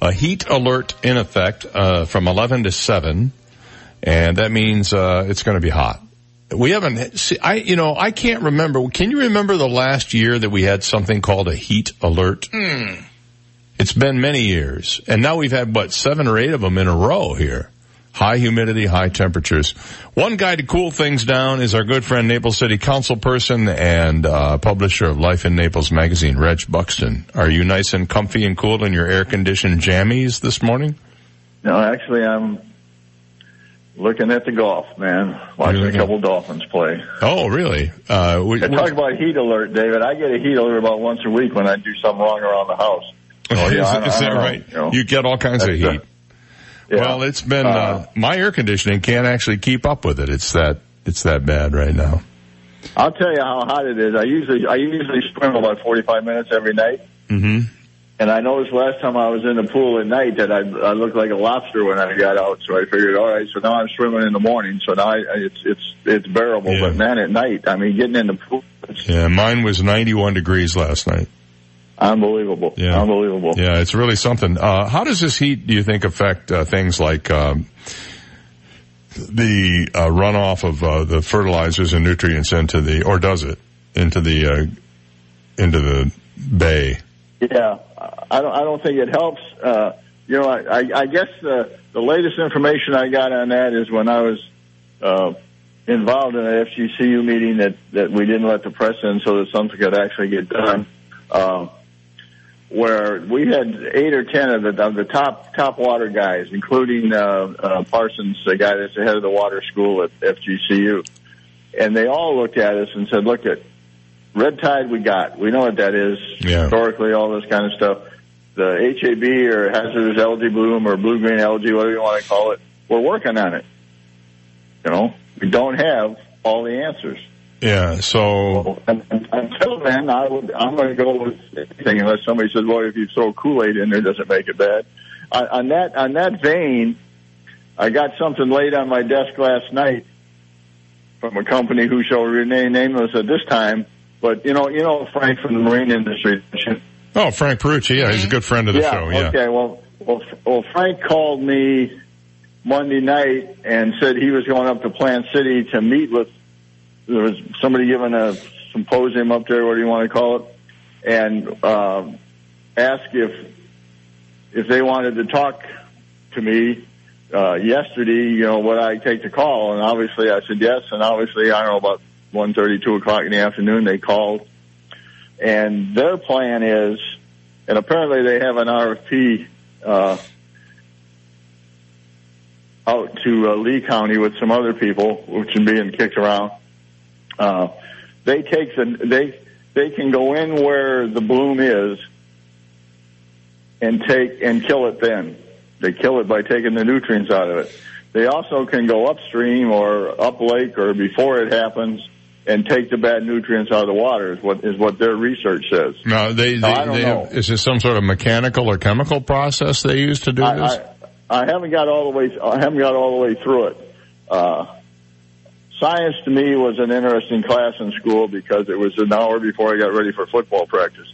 A heat alert in effect uh, from 11 to 7, and that means uh, it's going to be hot. We haven't. See, I you know I can't remember. Can you remember the last year that we had something called a heat alert? Hmm. It's been many years, and now we've had what seven or eight of them in a row here. High humidity, high temperatures. One guy to cool things down is our good friend Naples City Council person and uh, publisher of Life in Naples magazine, Reg Buxton. Are you nice and comfy and cool in your air-conditioned jammies this morning? No, actually, I'm looking at the golf, man. Watching a couple Dolphins play. Oh, really? Uh, we, I talk about heat alert, David. I get a heat alert about once a week when I do something wrong around the house. Oh, yeah, is, I- is I that don't right? you know. You get all kinds of That's, uh, heat. Yeah. Well, it's been uh, Uh, my air conditioning can't actually keep up with it. It's that it's that bad right now. I'll tell you how hot it is. I usually I usually swim about 45 minutes every night. hmm And I noticed last time I was in the pool at night that I, I looked like a lobster when I got out. So I figured, all right, so now I'm swimming in the morning. So now I, it's it's it's bearable. But man, at night, I mean, getting in the pool, Yeah, mine was 91 degrees last night. Unbelievable. Yeah. Unbelievable. Yeah, it's really something. Uh, how does this heat, do you think, affect uh, things like um, the uh, runoff of uh, the fertilizers and nutrients into the, or does it into the uh, into the bay? Yeah, I don't. I don't think it helps. Uh, you know, I, I, I guess the the latest information I got on that is when I was uh, involved in an FGCU meeting that that we didn't let the press in so that something could actually get done. Uh, where we had eight or ten of the of the top top water guys, including uh, uh, Parsons, the guy that's the head of the water school at FGCU, and they all looked at us and said, "Look at red tide, we got. We know what that is Yeah. historically, all this kind of stuff. The HAB or hazardous algae bloom or blue green algae, whatever you want to call it, we're working on it. You know, we don't have all the answers. Yeah, so And, and until then, I would, I'm going to go with anything unless somebody says, "Well, if you throw Kool-Aid in there, doesn't make it bad." On, on that on that vein, I got something laid on my desk last night from a company who shall remain nameless at this time. But you know, you know Frank from the marine industry. oh, Frank Perucci, yeah, he's a good friend of the yeah, show. Yeah. Okay. Well, well, well, Frank called me Monday night and said he was going up to Plant City to meet with. There was somebody giving a symposium up there. What do you want to call it? And um, ask if if they wanted to talk to me uh, yesterday. You know, would I take the call? And obviously, I said yes. And obviously, I don't know about one thirty, two o'clock in the afternoon, they called and their plan is, and apparently they have an RFP uh, out to uh, Lee County with some other people, which is being kicked around. Uh, they take the they they can go in where the bloom is and take and kill it. Then they kill it by taking the nutrients out of it. They also can go upstream or up lake or before it happens and take the bad nutrients out of the water is what is what their research says. No, they, they, No, I don't they know. have, is this some sort of mechanical or chemical process they use to do I, this? I, I haven't got all the way. I haven't got all the way through it. Uh, science to me was an interesting class in school because it was an hour before I got ready for football practice.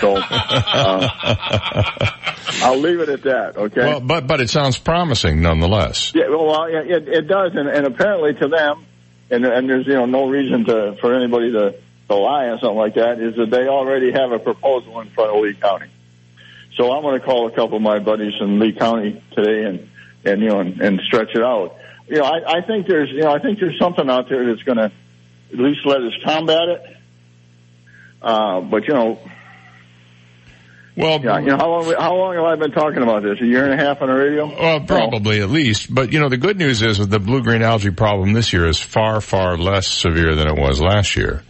So uh, I'll leave it at that. Okay. Well, but but it sounds promising nonetheless. Yeah, well, it, it does, and, and apparently to them, and, and there's you know no reason to for anybody to, to lie on something like that. Is that they already have a proposal in front of Lee County. So I'm going to call a couple of my buddies in Lee County today and and you know and, and stretch it out. You know, I, I think there's you know I think there's something out there that's going to at least let us combat it. Uh, but you know, well, yeah, you know how long how long have I been talking about this? A year and a half on the radio? Well, probably at least. But you know, the good news is that the blue green algae problem this year is far far less severe than it was last year.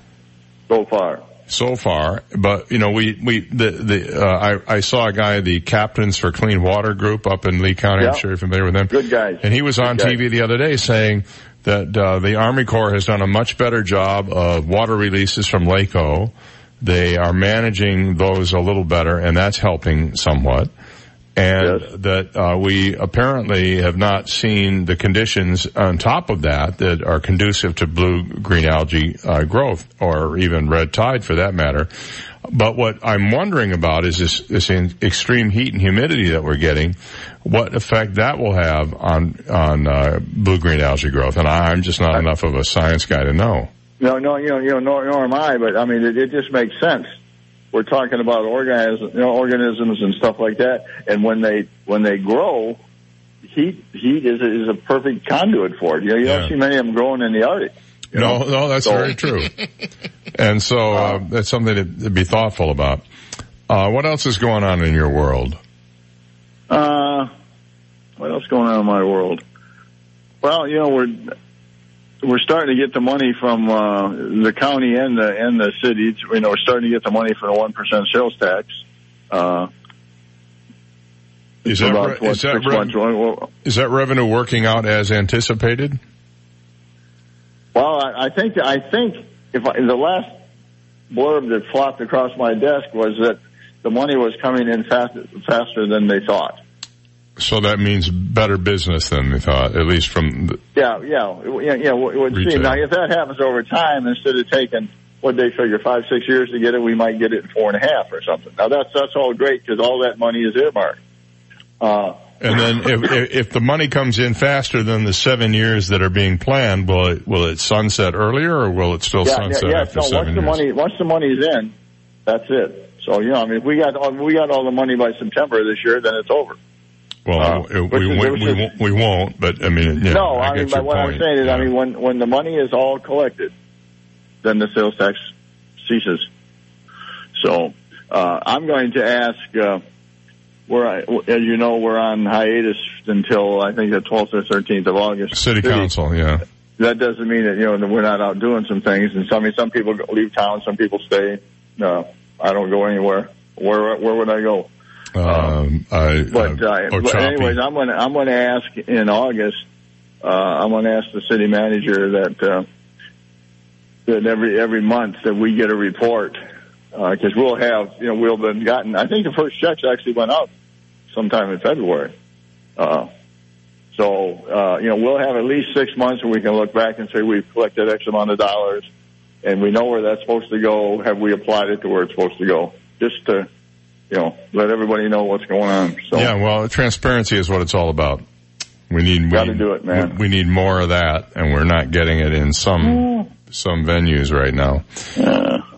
So far. So far, but you know, we we the the uh, I I saw a guy, the Captains for Clean Water group up in Lee County. Yeah. I'm sure you're familiar with them. Good guys. And he was on guys. TV the other day saying that uh, the Army Corps has done a much better job of water releases from Lake O. They are managing those a little better, and that's helping somewhat. And that uh, we apparently have not seen the conditions on top of that that are conducive to blue green algae uh, growth, or even red tide for that matter. But what I'm wondering about is this, this in extreme heat and humidity that we're getting, what effect that will have on on uh, blue green algae growth. And I, I'm just not enough of a science guy to know. No, no, you know, you know, nor, nor am I. But I mean, it, it just makes sense. We're talking about organisms, you know, organisms and stuff like that. And when they when they grow, heat heat is a, is a perfect conduit for it. You know, you Yeah. don't see many of them growing in the Arctic. you No, know? no, that's So- very true. and so uh, that's something to, to be thoughtful about. Uh, what else is going on in your world? Uh, what else going on in my world? Well, you know, we're we're starting to get the money from uh, the county and the and the cities. You know, we're starting to get the money for the one percent sales tax. Uh, Is that, about, re- is, that six re- Well, is that revenue working out as anticipated? Well, I, I think I think if I, the last blurb that flopped across my desk was that the money was coming in fast, faster than they thought. So that means better business than they thought, at least from the, Yeah, yeah, yeah. yeah Retail. seem now if that happens over time, instead of taking what they figure five, six years to get it, we might get it in four and a half or something. Now that's that's all great because all that money is earmarked. Uh, and then if, if, if the money comes in faster than the seven years that are being planned, will it, will it sunset earlier or will it still yeah, sunset yeah, yeah. after So seven once the money once the money's in, that's it. So you know, I mean, if we got all, we got all the money by September this year, then it's over. Well, Uh, it- we, we, we, won't, we won't, but I mean, yeah, no, I, I, mean, but what I'm saying is, yeah. I mean, when when the money is all collected, then the sales tax ceases. So uh, I'm going to ask. Uh, we're, as you know, we're on hiatus until I think the 12th or 13th of August. City council, yeah. That doesn't mean that you know that we're not out doing some things. And some, I mean, some people leave town, some people stay. No, I don't go anywhere. Where where would I go? Um, I, But, uh, but anyways, I'm going to I'm going to ask in August. Uh, I'm going to ask the city manager that uh, that every every month that we get a report because we'll have you know we'll been gotten. I think the first checks actually went out sometime in February. Uh, so uh, you know we'll have at least six months where we can look back and say we've collected X amount of dollars, and we know where that's supposed to go. Have we applied it to where it's supposed to go? Just to you know let everybody know what's going on. So Yeah, well, transparency is what it's all about. We need we, Gotta do it, man. We, we need more of that, and we're not getting it in some some venues right now.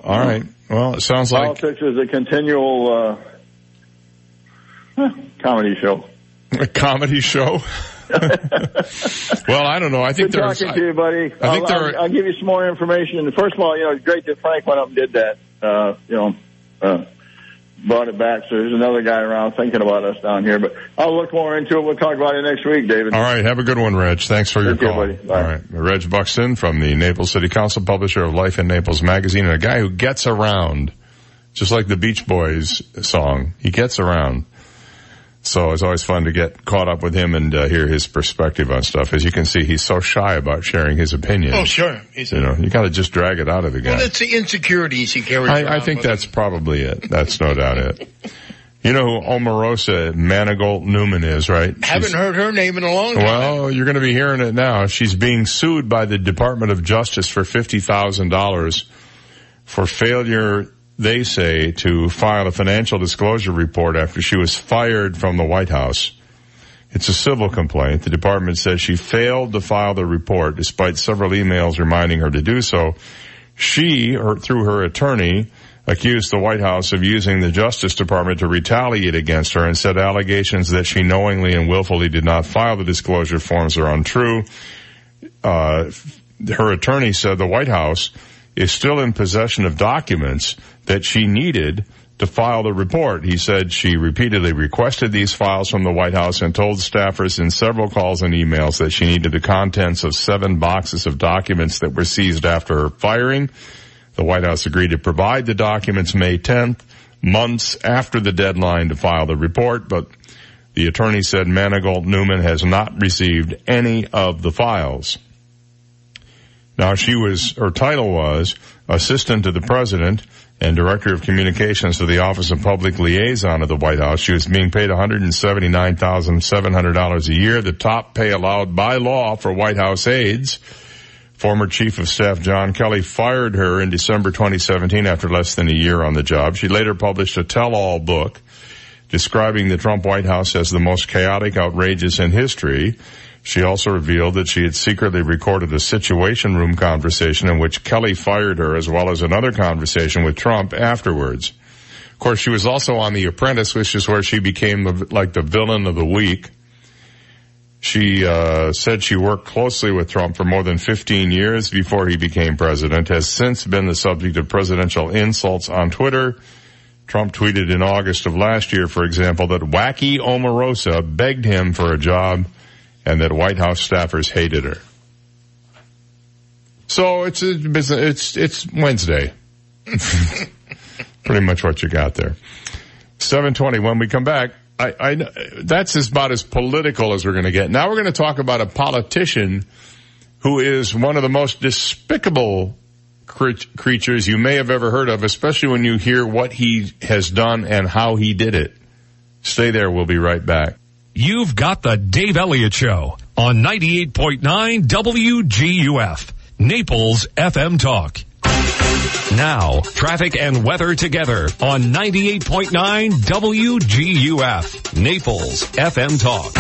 all right. Well, it sounds like politics is a continual uh, comedy show. a comedy show. well, I don't know. I think Good there's. talking to you, buddy. I think will there are- I'll, I'll give you some more information. First of all, you know, it's great that Frank went up and did that. Uh, you know, uh, brought it back. So there's another guy around thinking about us down here. But I'll look more into it. We'll talk about it next week, David. All right, have a good one, Reg. Thanks for your care, call. buddy. All right, Reg Buxton from the Naples City Council, publisher of Life in Naples magazine, and a guy who gets around, just like the Beach Boys song. He gets around. So it's always fun to get caught up with him and uh, hear his perspective on stuff. As you can see, he's so shy about sharing his opinion. Oh, sure. He's, You know, you got to just drag it out of the guy. well, it's the insecurities he carries I, I think that's probably it. That's no doubt it. You know who Omarosa Manigault Newman is, right? Haven't heard her name in a long time. Well, you're going to be hearing it now. She's being sued by the Department of Justice for $50,000 for failure, they say, to file a financial disclosure report after she was fired from the White House. It's a civil complaint. The department says she failed to file the report despite several emails reminding her to do so. She, through her attorney, accused the White House of using the Justice Department to retaliate against her and said allegations that she knowingly and willfully did not file the disclosure forms are untrue. Uh, her attorney said the White House is still in possession of documents that she needed to file the report. He said she repeatedly requested these files from the White House and told staffers in several calls and emails that she needed the contents of seven boxes of documents that were seized after her firing. The White House agreed to provide the documents May 10th, months after the deadline to file the report, but the attorney said Manigault Newman has not received any of the files. Now she was, her title was Assistant to the President and Director of Communications for the Office of Public Liaison of the White House. She was being paid $179,700 a year, the top pay allowed by law for White House aides. Former Chief of Staff John Kelly fired her in December 2017 after less than a year on the job. She later published a tell-all book describing the Trump White House as the most chaotic, outrageous in history. She also revealed that she had secretly recorded a situation room conversation in which Kelly fired her as well as another conversation with Trump afterwards. Of course, she was also on The Apprentice, which is where she became like the villain of the week. She uh, said she worked closely with Trump for more than 15 years before he became president, has since been the subject of presidential insults on Twitter. Trump tweeted in August of last year, for example, that wacky Omarosa begged him for a job and that White House staffers hated her. So it's a business, it's, it's Wednesday. Pretty much what you got there. 720. When we come back, I, I, that's about as political as we're going to get. Now we're going to talk about a politician who is one of the most despicable cre- creatures you may have ever heard of, especially when you hear what he has done and how he did it. Stay there. We'll be right back. You've got the Dave Elliott Show on 98.9 WGUF, Naples FM Talk. Now, traffic and weather together on 98.9 WGUF, Naples FM Talk.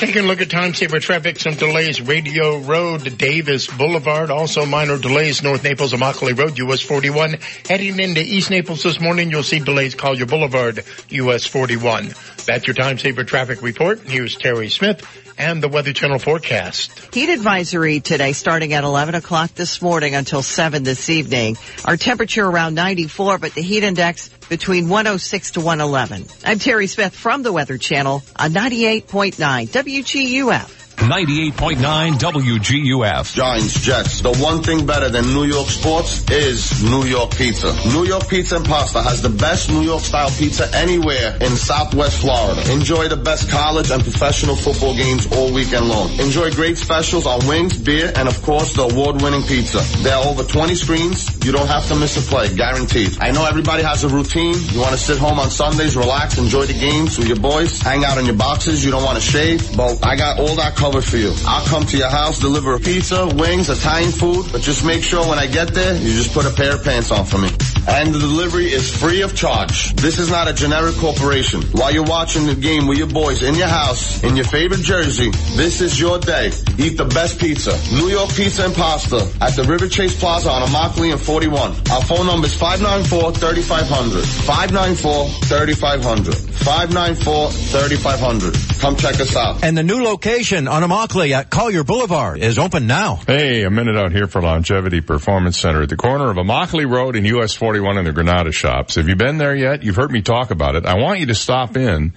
Taking a look at time saver traffic, some delays, Radio Road, Davis Boulevard, also minor delays, North Naples, Immokalee Road, US 41. Heading into East Naples this morning, you'll see delays, Collier Boulevard, US 41. That's your time saver traffic report. Here's Terry Smith and the Weather Channel forecast. Heat advisory today starting at 11 o'clock this morning until 7 this evening. Our temperature around 94, but the heat index between 106 to 111. I'm Terry Smith from the Weather Channel on 98.9 WGUF. 98.9 WGUF. Giants, Jets. The one thing better than New York sports is New York pizza. New York Pizza and Pasta has the best New York style pizza anywhere in Southwest Florida. Enjoy the best college and professional football games all weekend long. Enjoy great specials on wings, beer, and of course the award-winning pizza. There are over 20 screens. You don't have to miss a play, guaranteed. I know everybody has a routine. You want to sit home on Sundays, relax, enjoy the games with your boys, hang out in your boxes. You don't want to shave. But I got all that covered for you. I'll come to your house, deliver a pizza, wings, Italian food, but just make sure when I get there, you just put a pair of pants on for me. And the delivery is free of charge. This is not a generic corporation. While you're watching the game with your boys in your house, in your favorite jersey, this is your day. Eat the best pizza. New York Pizza and Pasta at the River Chase Plaza on Immokalee and 41. Our phone number is 594-3500. 594-3500. 594-3500. Come check us out. And the new location on Immokalee at Collier Boulevard is open now. Hey, a minute out here for Longevity Performance Center at the corner of Immokalee Road and US 41 in the Granada shops. Have you been there yet? You've heard me talk about it. I want you to stop in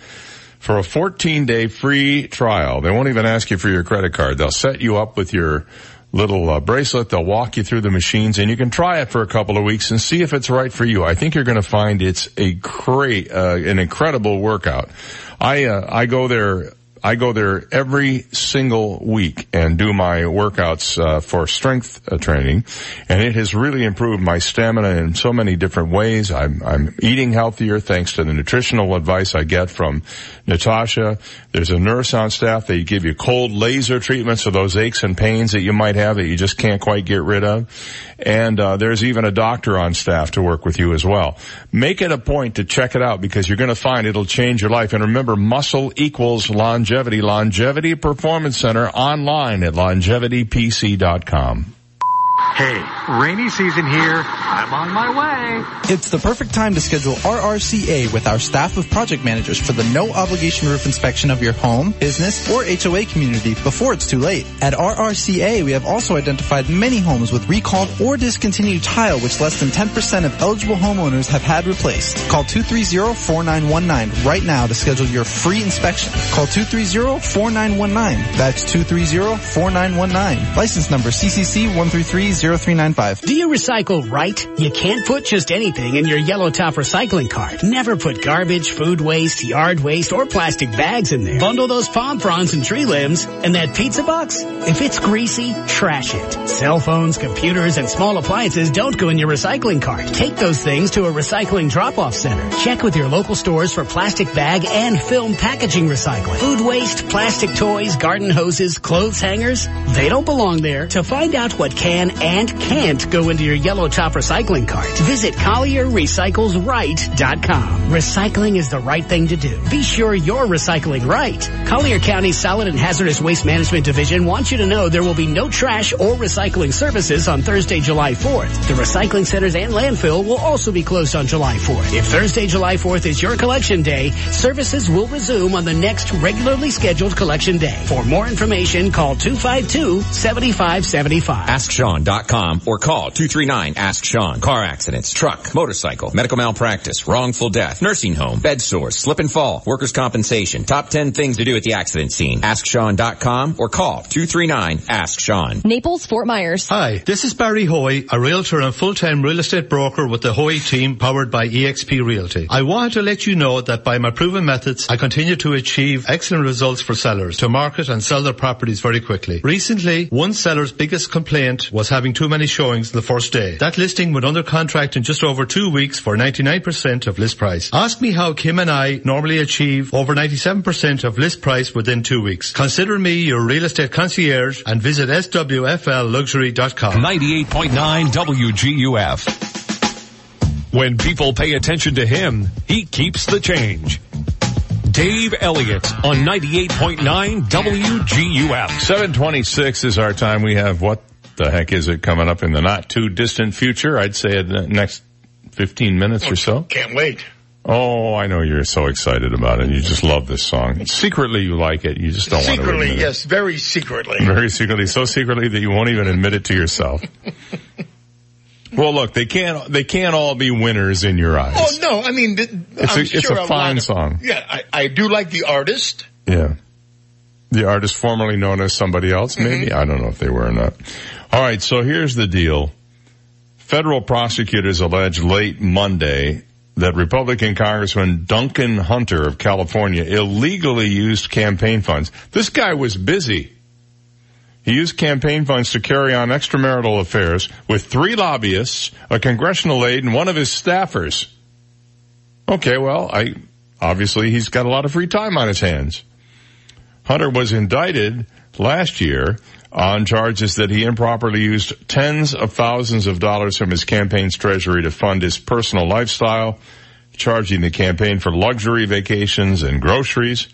for a 14 day free trial. They won't even ask you for your credit card. They'll set you up with your little uh, bracelet. They'll walk you through the machines and you can try it for a couple of weeks and see if it's right for you. I think you're going to find it's a great, uh, an incredible workout. I uh, I go there. I go there every single week and do my workouts uh, for strength uh, training, and it has really improved my stamina in so many different ways. I'm I'm eating healthier thanks to the nutritional advice I get from Natasha. There's a nurse on staff. They give you cold laser treatments for those aches and pains that you might have that you just can't quite get rid of. And uh, there's even a doctor on staff to work with you as well. Make it a point to check it out because you're going to find it'll change your life. And remember, muscle equals longevity. Longevity Performance Center online at longevitypc.com. Hey, rainy season here. I'm on my way. It's the perfect time to schedule RRCA with our staff of project managers for the no obligation roof inspection of your home, business, or HOA community before it's too late. At RRCA, we have also identified many homes with recalled or discontinued tile which less than 10% of eligible homeowners have had replaced. Call 230-4919 right now to schedule your free inspection. Call 230-4919. That's 230-4919. License number CCC 1330395. Do you recycle right? You can't put just anything in your yellow top recycling cart. Never put garbage, food waste, yard waste, or plastic bags in there. Bundle those palm fronds and tree limbs and that pizza box. If it's greasy, trash it. Cell phones, computers, and small appliances don't go in your recycling cart. Take those things to a recycling drop-off center. Check with your local stores for plastic bag and film packaging recycling. Food waste, plastic toys, garden hoses, clothes hangers, they don't belong there. To find out what can and can't go into your yellow top recycling cart, visit CollierRecyclesRight.com. Recycling is the right thing to do. Be sure you're recycling right. Collier County Solid and Hazardous Waste Management Division wants you to know there will be no trash or recycling services on Thursday, July 4th. The recycling centers and landfill will also be closed on July 4th. If Thursday, July 4th is your collection day, services will resume on the next regularly scheduled collection day. For more information, call 252-7575. AskSean.com or call 239 Ask Sean. Car accidents, truck, motorcycle, medical malpractice, wrongful death, nursing home, bed sores, slip and fall, workers' compensation. Top 10 things to do at the accident scene. AskSean.com or call 239 Ask Sean. Naples, Fort Myers. Hi, this is Barry Hoy, a realtor and full-time real estate broker with the Hoy team powered by eXp Realty. I wanted to let you know that by my proven methods, I continue to achieve excellent results for sellers to market and sell their properties very quickly. Recently, one seller's biggest complaint was having too many showings the first day. That listing went under contract in just over two weeks for 99% of list price. Ask me how Kim and I normally achieve over 97% of list price within two weeks. Consider me your real estate concierge and visit swflluxury.com. 98.9 WGUF. When people pay attention to him, he keeps the change. Dave Elliott on 98.9 WGUF. 726 is our time. We have what the heck is it coming up in the not too distant future? I'd say in the next 15 minutes or oh, so. Can't wait. Oh, I know you're so excited about it. You just love this song. Secretly you like it. You just don't want to Secretly, yes, very secretly. Very secretly, so secretly that you won't even admit it to yourself. well, look, they can't, they can't all be winners in your eyes. Oh no, I mean, th- It's I'm a- it's sure a fine of- song. Yeah, I, I do like the artist. Yeah. The artist formerly known as somebody else, mm-hmm. maybe? I don't know if they were or not. All right, so here's the deal. Federal prosecutors allege late Monday that Republican Congressman Duncan Hunter of California illegally used campaign funds. This guy was busy. He used campaign funds to carry on extramarital affairs with three lobbyists, a congressional aide, and one of his staffers. Okay, well, I, obviously he's got a lot of free time on his hands. Hunter was indicted last year on charges that he improperly used tens of thousands of dollars from his campaign's treasury to fund his personal lifestyle, charging the campaign for luxury vacations and groceries.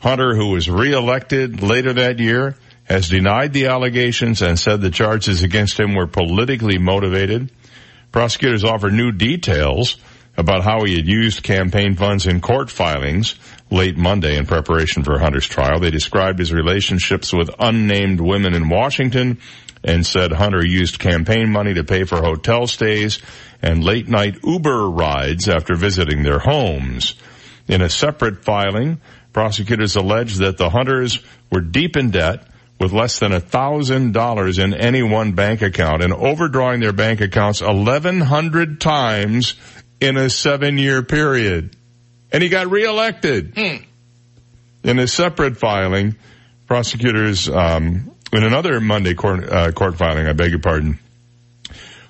Hunter, who was reelected later that year, has denied the allegations and said the charges against him were politically motivated. Prosecutors offer new details about how he had used campaign funds in court filings late Monday in preparation for Hunter's trial. They described his relationships with unnamed women in Washington and said Hunter used campaign money to pay for hotel stays and late night Uber rides after visiting their homes. In a separate filing, prosecutors alleged that the Hunters were deep in debt with less than a thousand dollars in any one bank account and overdrawing their bank accounts 1100 times in a seven year period. And he got reelected. In a separate filing, prosecutors, um, in another Monday court, uh, court filing, I beg your pardon,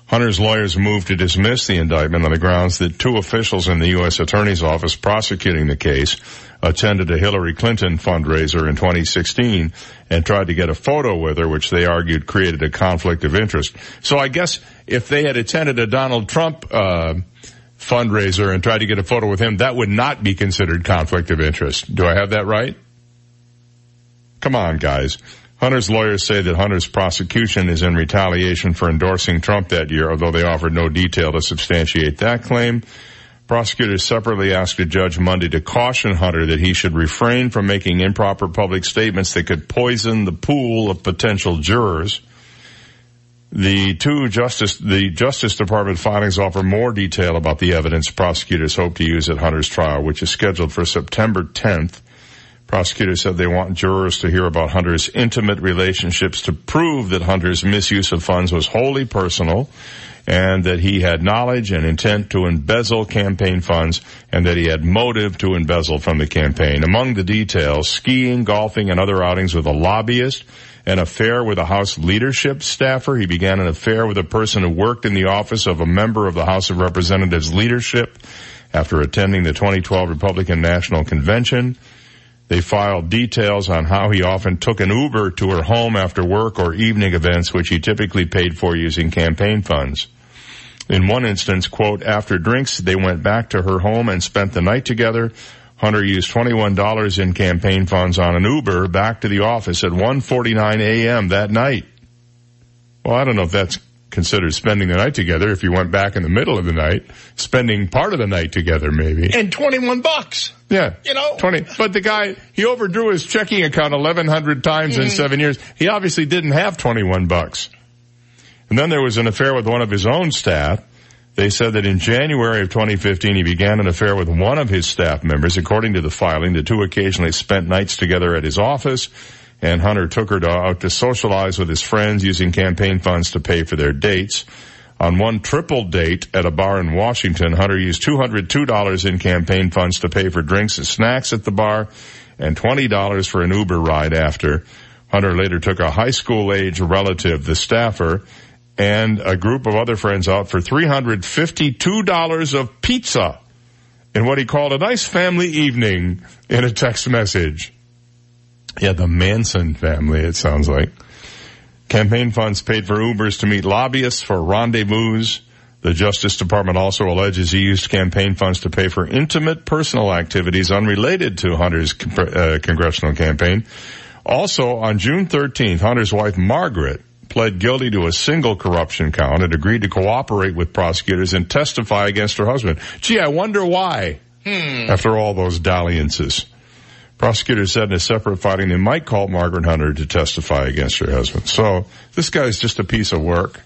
Hunter's lawyers moved to dismiss the indictment on the grounds that two officials in the U.S. Attorney's Office prosecuting the case attended a Hillary Clinton fundraiser in 2016 and tried to get a photo with her, which they argued created a conflict of interest. So I guess if they had attended a Donald Trump uh, fundraiser and tried to get a photo with him, that would not be considered conflict of interest. Do I have that right? Come on, guys. Hunter's lawyers say that Hunter's prosecution is in retaliation for endorsing Trump that year, although they offered no detail to substantiate that claim. Prosecutors separately asked a judge Monday to caution Hunter that he should refrain from making improper public statements that could poison the pool of potential jurors. The two justice, the Justice Department filings offer more detail about the evidence prosecutors hope to use at Hunter's trial, which is scheduled for September 10th. Prosecutors said they want jurors to hear about Hunter's intimate relationships to prove that Hunter's misuse of funds was wholly personal and that he had knowledge and intent to embezzle campaign funds and that he had motive to embezzle from the campaign. Among the details, skiing, golfing, and other outings with a lobbyist, an affair with a House leadership staffer. He began an affair with a person who worked in the office of a member of the House of Representatives leadership after attending the 2012 Republican National Convention. They filed details on how he often took an Uber to her home after work or evening events, which he typically paid for using campaign funds. In one instance, quote, after drinks, they went back to her home and spent the night together. Hunter used $21 in campaign funds on an Uber back to the office at 1.49 a.m. that night. Well, I don't know if that's considered spending the night together if you went back in the middle of the night, spending part of the night together maybe. And 21 bucks. Yeah. You know? 20. But the guy, he overdrew his checking account 1100 times mm-hmm. in seven years. He obviously didn't have 21 bucks. And then there was an affair with one of his own staff. They said that in January of 2015, he began an affair with one of his staff members. According to the filing, the two occasionally spent nights together at his office, and Hunter took her out uh, to socialize with his friends using campaign funds to pay for their dates. On one triple date at a bar in Washington, Hunter used $202 in campaign funds to pay for drinks and snacks at the bar and $20 for an Uber ride after. Hunter later took a high school age relative, the staffer, and a group of other friends out for $352 of pizza in what he called a nice family evening in a text message. Yeah, the Manson family, it sounds like. Campaign funds paid for Ubers to meet lobbyists for rendezvous. The Justice Department also alleges he used campaign funds to pay for intimate personal activities unrelated to Hunter's uh, congressional campaign. Also, on June 13th, Hunter's wife Margaret pled guilty to a single corruption count and agreed to cooperate with prosecutors and testify against her husband. Gee, I wonder why. Hmm. After all those dalliances. Prosecutors said in a separate filing they might call Margaret Hunter to testify against her husband. So this guy's just a piece of work.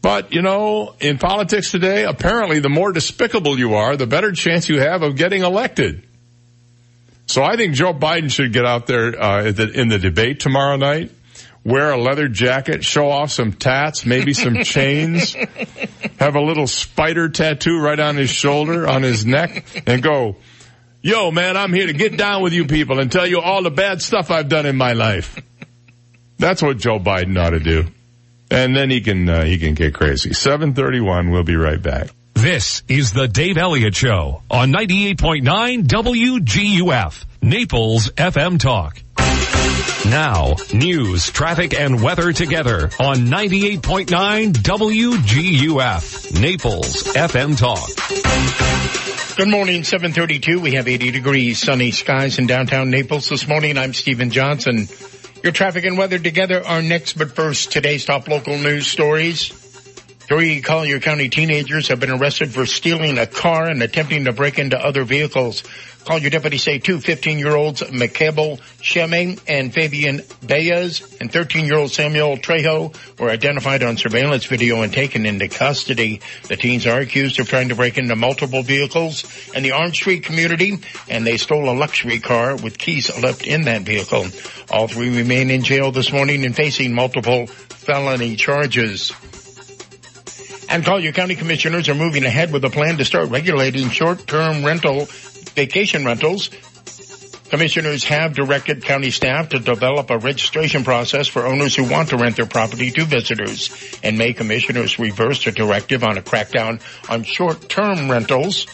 But, you know, in politics today, apparently the more despicable you are, the better chance you have of getting elected. So I think Joe Biden should get out there uh, in the debate tomorrow night wear a leather jacket, show off some tats, maybe some chains, have a little spider tattoo right on his shoulder, on his neck, and go, yo man, I'm here to get down with you people and tell you all the bad stuff I've done in my life. That's what Joe Biden ought to do. And then he can, uh, he can get crazy. 731, we'll be right back. This is the Dave Elliott Show on 98.9 WGUF, Naples FM Talk. Now, news, traffic, and weather together on 98.9 WGUF, Naples FM Talk. Good morning, 732. We have 80 degrees, sunny skies in downtown Naples this morning. I'm Stephen Johnson. Your traffic and weather together are next, but first, today's top local news stories. Three Collier County teenagers have been arrested for stealing a car and attempting to break into other vehicles. Collier deputies say two 15-year-olds, McCable Sheme and Fabian Baez, and 13-year-old Samuel Trejo were identified on surveillance video and taken into custody. The teens are accused of trying to break into multiple vehicles in the Orange Street community, and they stole a luxury car with keys left in that vehicle. All three remain in jail this morning and facing multiple felony charges. And Collier County commissioners are moving ahead with a plan to start regulating short-term rental vacation rentals Commissioners have directed county staff to develop a registration process for owners who want to rent their property to visitors. And May, commissioners reversed a directive on a crackdown on short-term rentals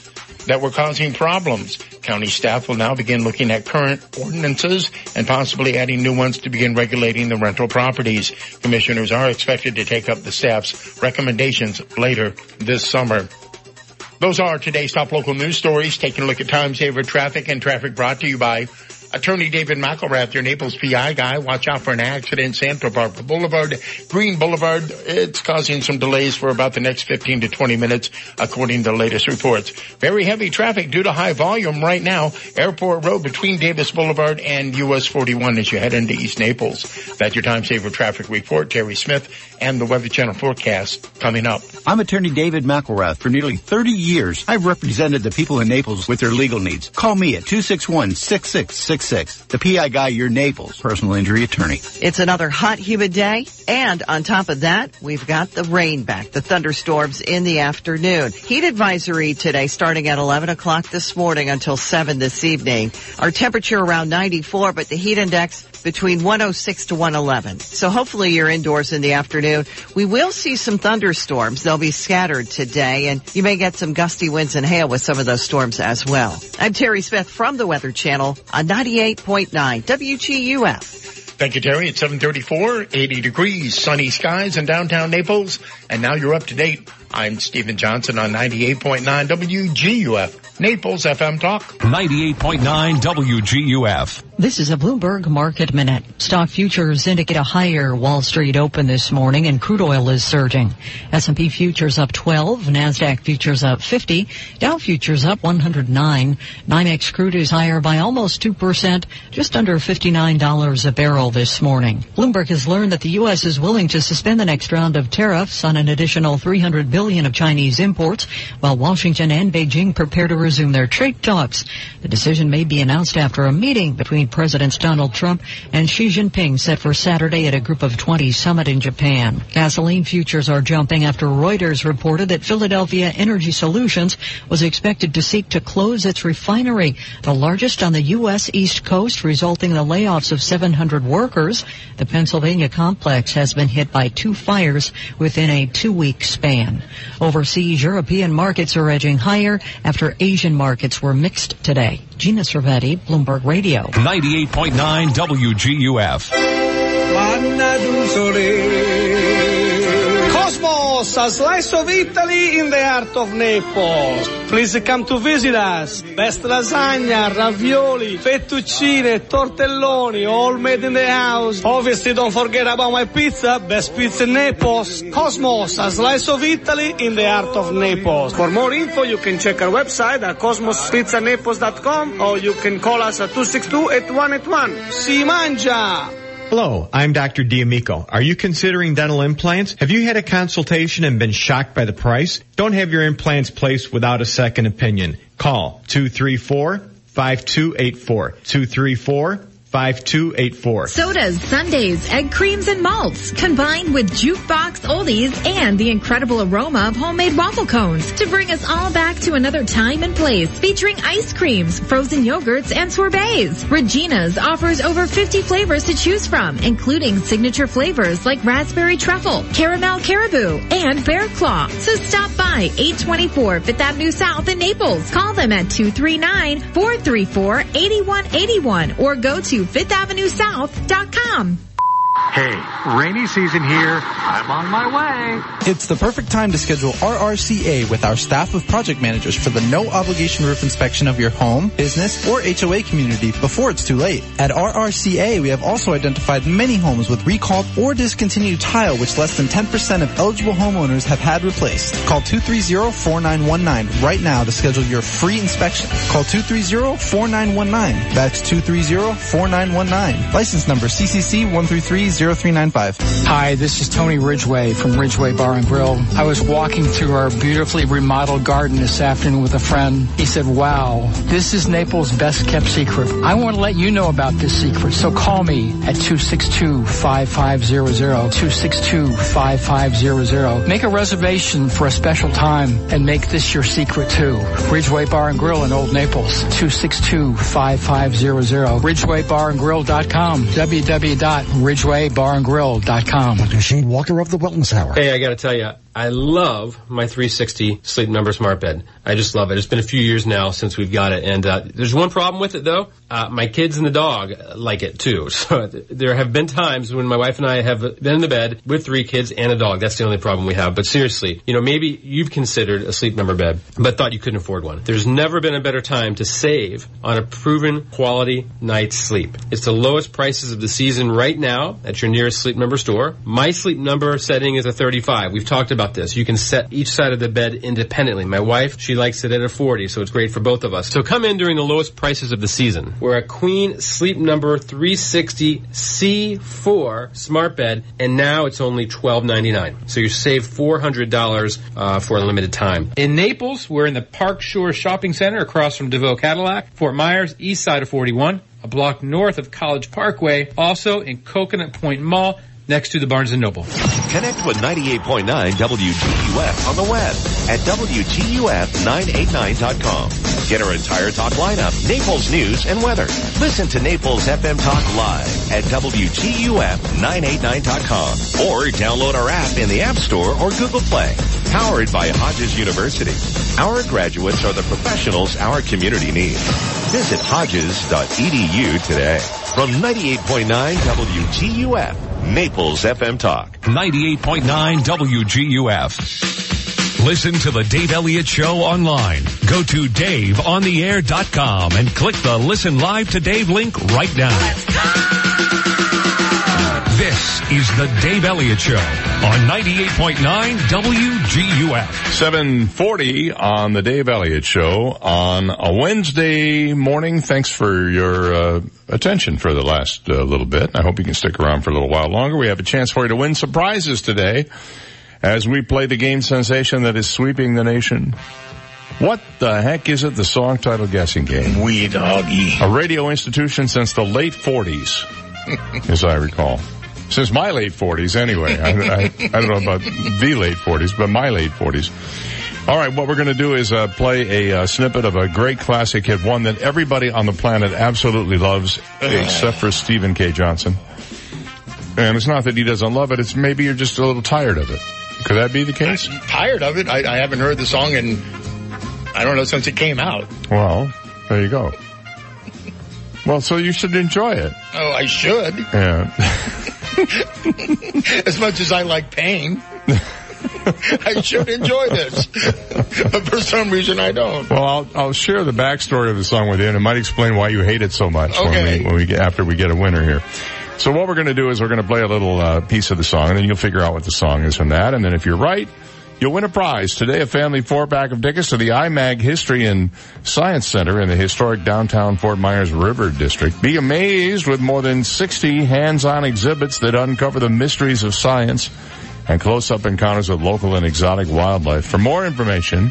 that were causing problems. County staff will now begin looking at current ordinances and possibly adding new ones to begin regulating the rental properties. Commissioners are expected to take up the staff's recommendations later this summer. Those are today's top local news stories. Taking a look at time saver traffic and traffic brought to you by Attorney David McElrath, your Naples PI guy. Watch out for an accident. Santa Barbara Boulevard, Green Boulevard. It's causing some delays for about the next 15 to 20 minutes, according to the latest reports. Very heavy traffic due to high volume right now. Airport Road between Davis Boulevard and US 41 as you head into East Naples. That's your time saver traffic report. Terry Smith and the Weather Channel forecast coming up. I'm attorney David McElrath. For nearly 30 years, I've represented the people in Naples with their legal needs. Call me at 261-6666. The PI guy, your Naples personal injury attorney. It's another hot, humid day. And on top of that, we've got the rain back, the thunderstorms in the afternoon. Heat advisory today starting at 11 o'clock this morning until 7 this evening. Our temperature around 94, but the heat index between 106 to 111. So hopefully you're indoors in the afternoon. We will see some thunderstorms. They'll be scattered today and you may get some gusty winds and hail with some of those storms as well. I'm Terry Smith from the Weather Channel on 98.9 WGUF. Thank you, Terry. It's 734, 80 degrees, sunny skies in downtown Naples. And now you're up to date. I'm Stephen Johnson on 98.9 WGUF, Naples FM Talk. 98.9 WGUF. This is a Bloomberg Market Minute. Stock futures indicate a higher Wall Street open this morning and crude oil is surging. S&P futures up 12, NASDAQ futures up 50, Dow futures up 109. NYMEX crude is higher by almost 2%, just under $59 a barrel this morning. Bloomberg has learned that the U.S. is willing to suspend the next round of tariffs on an additional 300 billion of Chinese imports, while Washington and Beijing prepare to resume their trade talks. The decision may be announced after a meeting between Presidents Donald Trump and Xi Jinping set for Saturday at a Group of 20 summit in Japan. Gasoline futures are jumping after Reuters reported that Philadelphia Energy Solutions was expected to seek to close its refinery, the largest on the U.S. East Coast, resulting in the layoffs of 700 workers. The Pennsylvania complex has been hit by two fires within a two-week span. Overseas, European markets are edging higher after Asian markets were mixed today. Gina Cervetti, Bloomberg Radio. 98.9 WGUF. Cosmos, a slice of Italy in the heart of Naples. Please come to visit us. Best lasagna, ravioli, fettuccine, tortelloni, all made in the house. Obviously, don't forget about my pizza. Best pizza in Naples. Cosmos, a slice of Italy in the heart of Naples. For more info, you can check our website at cosmospizzanaples.com or you can call us at 262-8181. Si mangia! Hello, I'm Dr. D'Amico. Are you considering dental implants? Have you had a consultation and been shocked by the price? Don't have your implants placed without a second opinion. Call 234-5284. 234 5284. Sodas, sundaes, egg creams, and malts, combined with jukebox oldies and the incredible aroma of homemade waffle cones to bring us all back to another time and place featuring ice creams, frozen yogurts, and sorbets. Regina's offers over 50 flavors to choose from, including signature flavors like raspberry truffle, caramel caribou, and bear claw. So stop by 824 Fifth Avenue South in Naples. Call them at 239-434-8181 or go to FifthAvenueSouth.com. Hey, rainy season here. I'm on my way. It's the perfect time to schedule RRCA with our staff of project managers for the no obligation roof inspection of your home, business, or HOA community before it's too late. At RRCA, we have also identified many homes with recalled or discontinued tile which less than 10% of eligible homeowners have had replaced. Call 230-4919 right now to schedule your free inspection. Call 230-4919. That's 230-4919. License number CCC 133 0395. Hi, this is Tony Ridgway from Ridgway Bar and Grill. I was walking through our beautifully remodeled garden this afternoon with a friend. He said, wow, this is Naples' best kept secret. I want to let you know about this secret, so call me at 262-5500, 262-5500. Make a reservation for a special time and make this your secret too. Ridgway Bar and Grill in Old Naples, 262-5500, ridgwaybarandgrill.com, www.ridgwaybarandgrill.com. Dr. Shane Walker of the Wellness Hour. Hey, I got to tell you, I love my 360 Sleep Number Smart Bed. I just love it. It's been a few years now since we've got it, and uh, there's one problem with it though. Uh, my kids and the dog like it too. So there have been times when my wife and I have been in the bed with three kids and a dog. That's the only problem we have. But seriously, you know, maybe you've considered a Sleep Number bed, but thought you couldn't afford one. There's never been a better time to save on a proven quality night's sleep. It's the lowest prices of the season right now at your nearest Sleep Number store. My Sleep Number setting is a 35. We've talked about this. You can set each side of the bed independently. My wife, she likes it at a 40, so it's great for both of us. So come in during the lowest prices of the season. We're a Queen Sleep Number 360 C4 smart bed, and now it's only $12.99. So you save $400 uh, for a limited time. In Naples, we're in the Park Shore Shopping Center across from DeVoe Cadillac. Fort Myers, east side of 41, a block north of College Parkway. Also in Coconut Point Mall, next to the Barnes & Noble. Connect with 98.9 WGUF on the web at WGUF989.com. Get our entire talk lineup, Naples news and weather. Listen to Naples FM Talk live at WGUF989.com or download our app in the App Store or Google Play. Powered by Hodges University. Our graduates are the professionals our community needs. Visit hodges.edu today. From 98.9 WGUF, Naples FM Talk. 98.9 WGUF. Listen to the Dave Elliott Show online. Go to DaveOnTheAir.com and click the Listen Live to Dave link right now. This is the Dave Elliott Show on 98.9 WGUF. 740 on the Dave Elliott Show on a Wednesday morning. Thanks for your uh, attention for the last uh, little bit. I hope you can stick around for a little while longer. We have a chance for you to win some prizes today as we play the game sensation that is sweeping the nation. What the heck is it? The song title guessing game. We doggy. A radio institution since the late 40s, as I recall. Since my late 40s anyway. I, I, I don't know about the late 40s, but my late 40s. All right, what we're going to do is uh, play a uh, snippet of a great classic hit, one that everybody on the planet absolutely loves, except for Stephen K. Johnson. And it's not that he doesn't love it; it's maybe you're just a little tired of it. Could that be the case? I'm tired of it. I, I haven't heard the song in I don't know since it came out. Well, there you go. Well, so you should enjoy it. Oh, I should. Yeah. as much as I like pain. I should enjoy this, but for some reason I don't. Well, I'll, I'll share the backstory of the song with you, and it might explain why you hate it so much Okay. when we when we get after we get a winner here. So what we're going to do is we're going to play a little uh, piece of the song, and then you'll figure out what the song is from that. And then if you're right, you'll win a prize today. A family four pack of tickets to the IMAG History and Science Center in the historic downtown Fort Myers River District. Be amazed with more than 60 hands-on exhibits that uncover the mysteries of science and close-up encounters with local and exotic wildlife. For more information,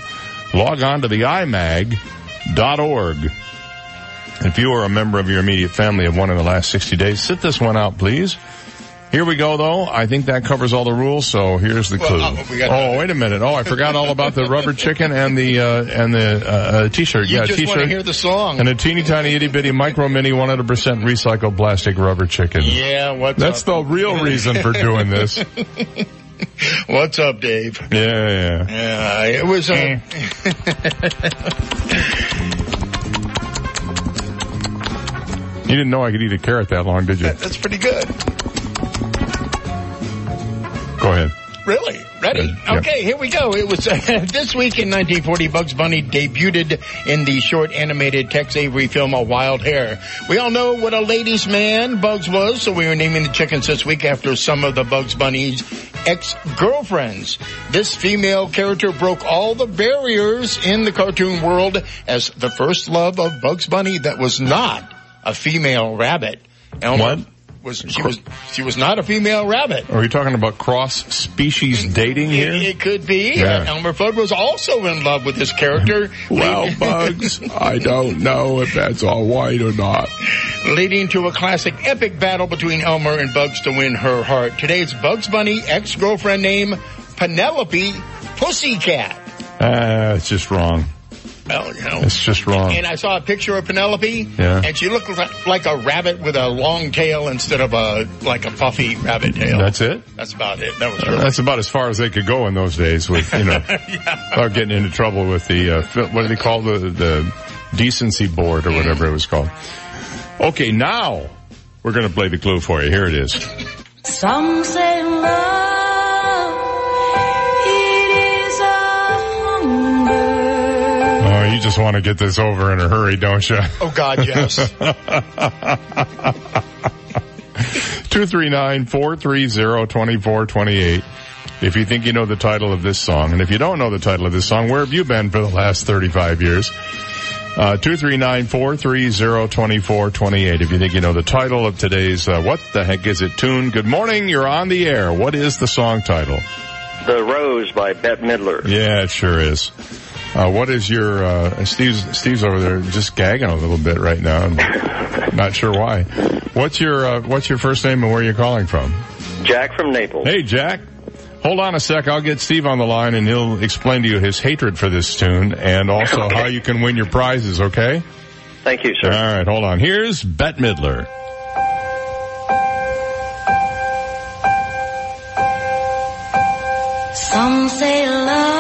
log on to the imag.org. If you or a member of your immediate family have won in the last 60 days, sit this one out, please. Here we go, though. I think that covers all the rules. So here's the Well, clue. we got- oh, wait a minute. Oh, I forgot all about the rubber chicken and the uh, and the uh, uh, t-shirt. You yeah, just t-shirt want to hear the song. and a teeny tiny itty bitty micro mini 100% recycled plastic rubber chicken. yeah, what's That's up? the real reason for doing this. What's up, Dave? Yeah, yeah. Yeah, it was. Uh, You didn't know I could eat a carrot that long, did you? that's pretty good. Go ahead. Really? Ready? Yeah. Okay, here we go. It was uh, this week in 1940, Bugs Bunny debuted in the short animated Tex Avery film A Wild Hare. We all know what a ladies' man Bugs was, so we were naming the chickens this week after some of the Bugs Bunny's ex-girlfriends. This female character broke all the barriers in the cartoon world as the first love of Bugs Bunny that was not a female rabbit. Elmer, What? Was she was she was not a female rabbit. Are we talking about cross species dating here? It, could be. Yeah. Uh, Elmer Fudd was also in love with this character. Well, Bugs, I don't know if that's all white or not. leading to a classic epic battle between Elmer and Bugs to win her heart. Today's Bugs Bunny ex-girlfriend name Penelope Pussycat. Ah, it's just wrong. Well, you know. It's just wrong. And I saw a picture of Penelope, Yeah. and she looked like a rabbit with a long tail instead of a like a puffy rabbit tail. That's it? That's about it. That was Uh. That's about as far as they could go in those days with, you know, without getting into trouble with the, uh, what do they call the, the decency board or whatever it was called. Okay, now we're going to play the clue for you. Here it is. Some say love, you just want to get this over in a hurry, don't you? Oh God, yes. 239-430-2428. If you think you know the title of this song, and if you don't know the title of this song, where have you been for the last 35 years? Uh, 239-430-2428. If you think you know the title of today's, uh, what the heck is it tune? Good morning, you're on the air. What is the song title? The Rose by Bette Midler. Yeah, it sure is. Uh, what is your, uh, Steve's, Steve's over there just gagging a little bit right now. I'm not sure why. What's your, uh, what's your first name and where are you calling from? Jack from Naples. Hey, Jack. Hold on a sec. I'll get Steve on the line and he'll explain to you his hatred for this tune and also Okay. how you can win your prizes, okay? Thank you, sir. All right, hold on. Here's Bette Midler. Some say love,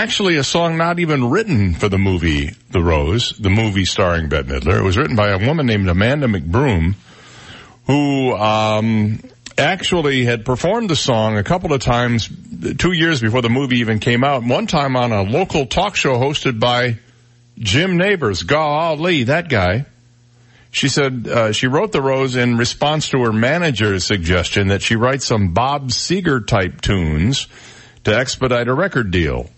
actually a song not even written for the movie The Rose, the movie starring Bette Midler. It was written by a woman named Amanda McBroom, who um, actually had performed the song a couple of times two years before the movie even came out. One time on a local talk show hosted by Jim Nabors, golly, that guy. She said uh, she wrote the rose in response to her manager's suggestion that she write some Bob Seger type tunes to expedite a record deal.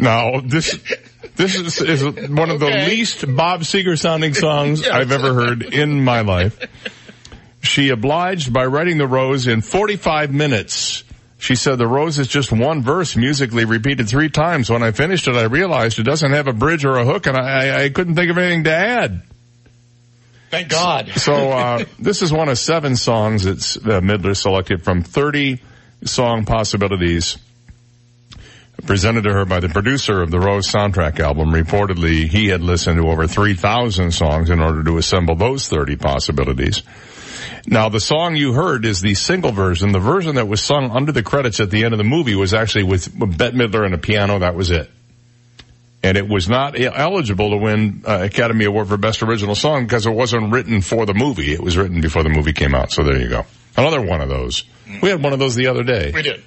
Now this this is, is one of the least Bob Seger sounding songs I've ever heard in my life. She obliged by writing the rose in 45 minutes. She said the rose is just one verse musically repeated three times. When I finished it, I realized it doesn't have a bridge or a hook and I, I, I couldn't think of anything to add. Thank God. So, uh, this is one of seven songs that uh, Midler selected from 30 song possibilities presented to her by the producer of the Rose soundtrack album. Reportedly, he had listened to over 3,000 songs in order to assemble those 30 possibilities. Now, the song you heard is the single version. The version that was sung under the credits at the end of the movie was actually with Bette Midler and a piano. That was it. And it was not eligible to win uh, Academy Award for Best Original Song because it wasn't written for the movie. It was written before the movie came out. So there you go. Another one of those. We had one of those the other day. We did.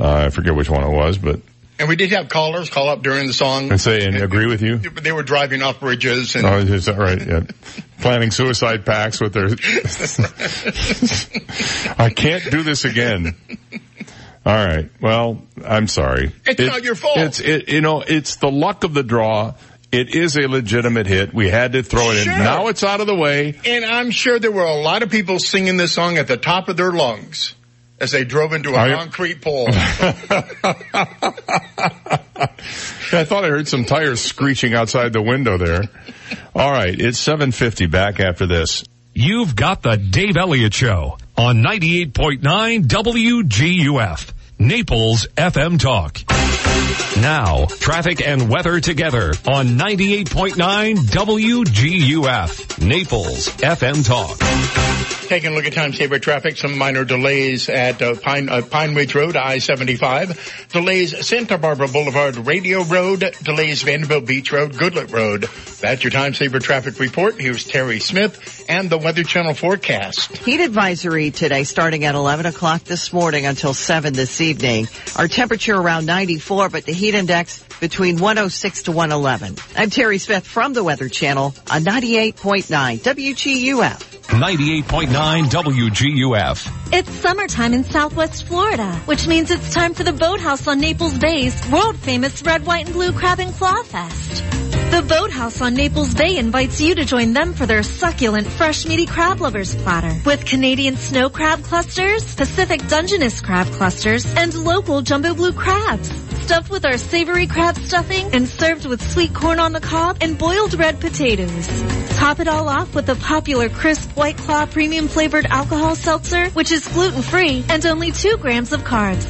Uh, I forget which one it was, but And we did have callers call up during the song. and say and agree with you. They were driving off bridges and Oh, is that right? Yeah. Planning suicide pacts with their. I can't do this again. All right. Well, I'm sorry. It's not your fault. It's it. You know, it's the luck of the draw. It is a legitimate hit. We had to throw it Sure. in. Now it's out of the way. And I'm sure there were a lot of people singing this song at the top of their lungs as they drove into a concrete pole. I thought I heard some tires screeching outside the window there. All right. It's 750 back after this. You've got the Dave Elliott Show on 98.9 WGUF, Naples FM Talk. Now, traffic and weather together on 98.9 WGUF, Naples FM Talk. Taking a look at time saver traffic, some minor delays at uh, Pine, uh, Pine Ridge Road, I-75. Delays Santa Barbara Boulevard, Radio Road. Delays Vanderbilt Beach Road, Goodlette Road. That's your time saver traffic report. Here's Terry Smith and the Weather Channel forecast. Heat advisory today starting at 11 o'clock this morning until 7 this evening. Our temperature around 94, but the heat index between 106 to 111. I'm Terry Smith from the Weather Channel on 98.9 WGUF. 98.9 WGUF. It's summertime in Southwest Florida, which means it's time for the Boathouse on Naples Bay's world famous Red, White, and Blue Crab and Claw Fest. The Boathouse on Naples Bay invites you to join them for their succulent, fresh, meaty crab lovers platter with Canadian snow crab clusters, Pacific Dungeness crab clusters, and local jumbo blue crabs. Stuffed with our savory crab stuffing and served with sweet corn on the cob and boiled red potatoes. Top it all off with the popular crisp White Claw premium flavored alcohol seltzer, which is gluten free and only two grams of carbs.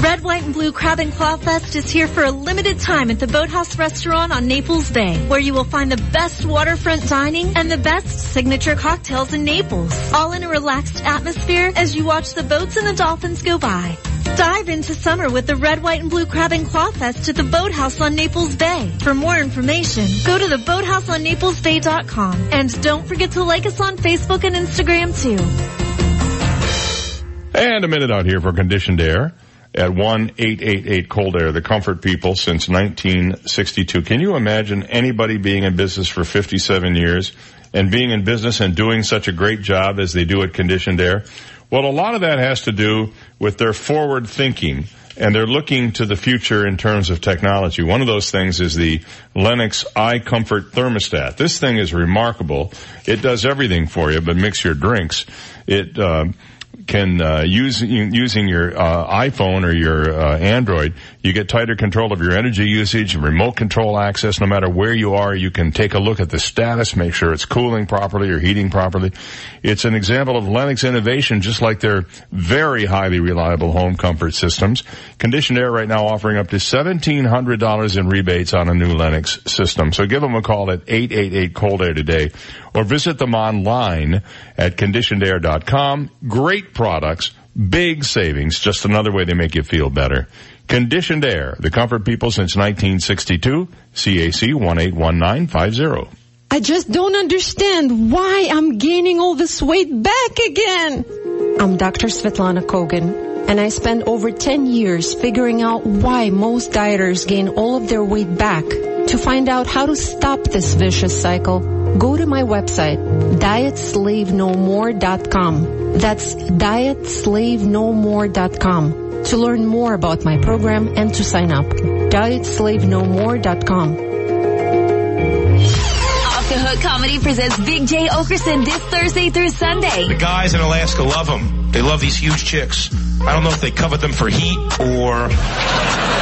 Red, White, and Blue Crab and Claw Fest is here for a limited time at the Boathouse Restaurant on Naples Bay, where you will find the best waterfront dining and the best signature cocktails in Naples, all in a relaxed atmosphere as you watch the boats and the dolphins go by. Dive into summer with the Red, White, and Blue Crab and Claw Fest at the Boathouse on Naples Bay. For more information, go to theboathouseonnaplesbay.com and don't forget to like us on Facebook and Instagram too. And a minute out here for conditioned air at 1-888 cold air, the comfort people since 1962. Can you imagine anybody being in business for 57 years and being in business and doing such a great job as they do at conditioned air? Well, a lot of that has to do with their forward thinking and they're looking to the future in terms of technology. One of those things is the Lennox iComfort thermostat. This thing is remarkable. It does everything for you, but mix your drinks. It, uh, can uh, use using your uh, iPhone or your uh, Android, you get tighter control of your energy usage, and remote control access. No matter where you are, you can take a look at the status, make sure it's cooling properly or heating properly. It's an example of Lennox innovation, just like their very highly reliable home comfort systems. Conditioned Air right now offering up to seventeen hundred dollars in rebates on a new Lennox system. So give them a call at eight eight eight Cold Air today, or visit them online at conditionedair.com. Great products, big savings, just another way they make you feel better. Conditioned air, the comfort people since 1962. CAC 181950. I just don't understand why I'm gaining all this weight back again. I'm Dr. Svetlana Kogan, and I spent over 10 years figuring out why most dieters gain all of their weight back. To find out how to stop this vicious cycle, go to my website, dietslavenomore.com. That's dietslavenomore.com to learn more about my program and to sign up. dietslavenomore.com. Off the Hook Comedy presents Big Jay Oakerson this Thursday through Sunday. The guys in Alaska love them. They love these huge chicks. I don't know if they covet them for heat or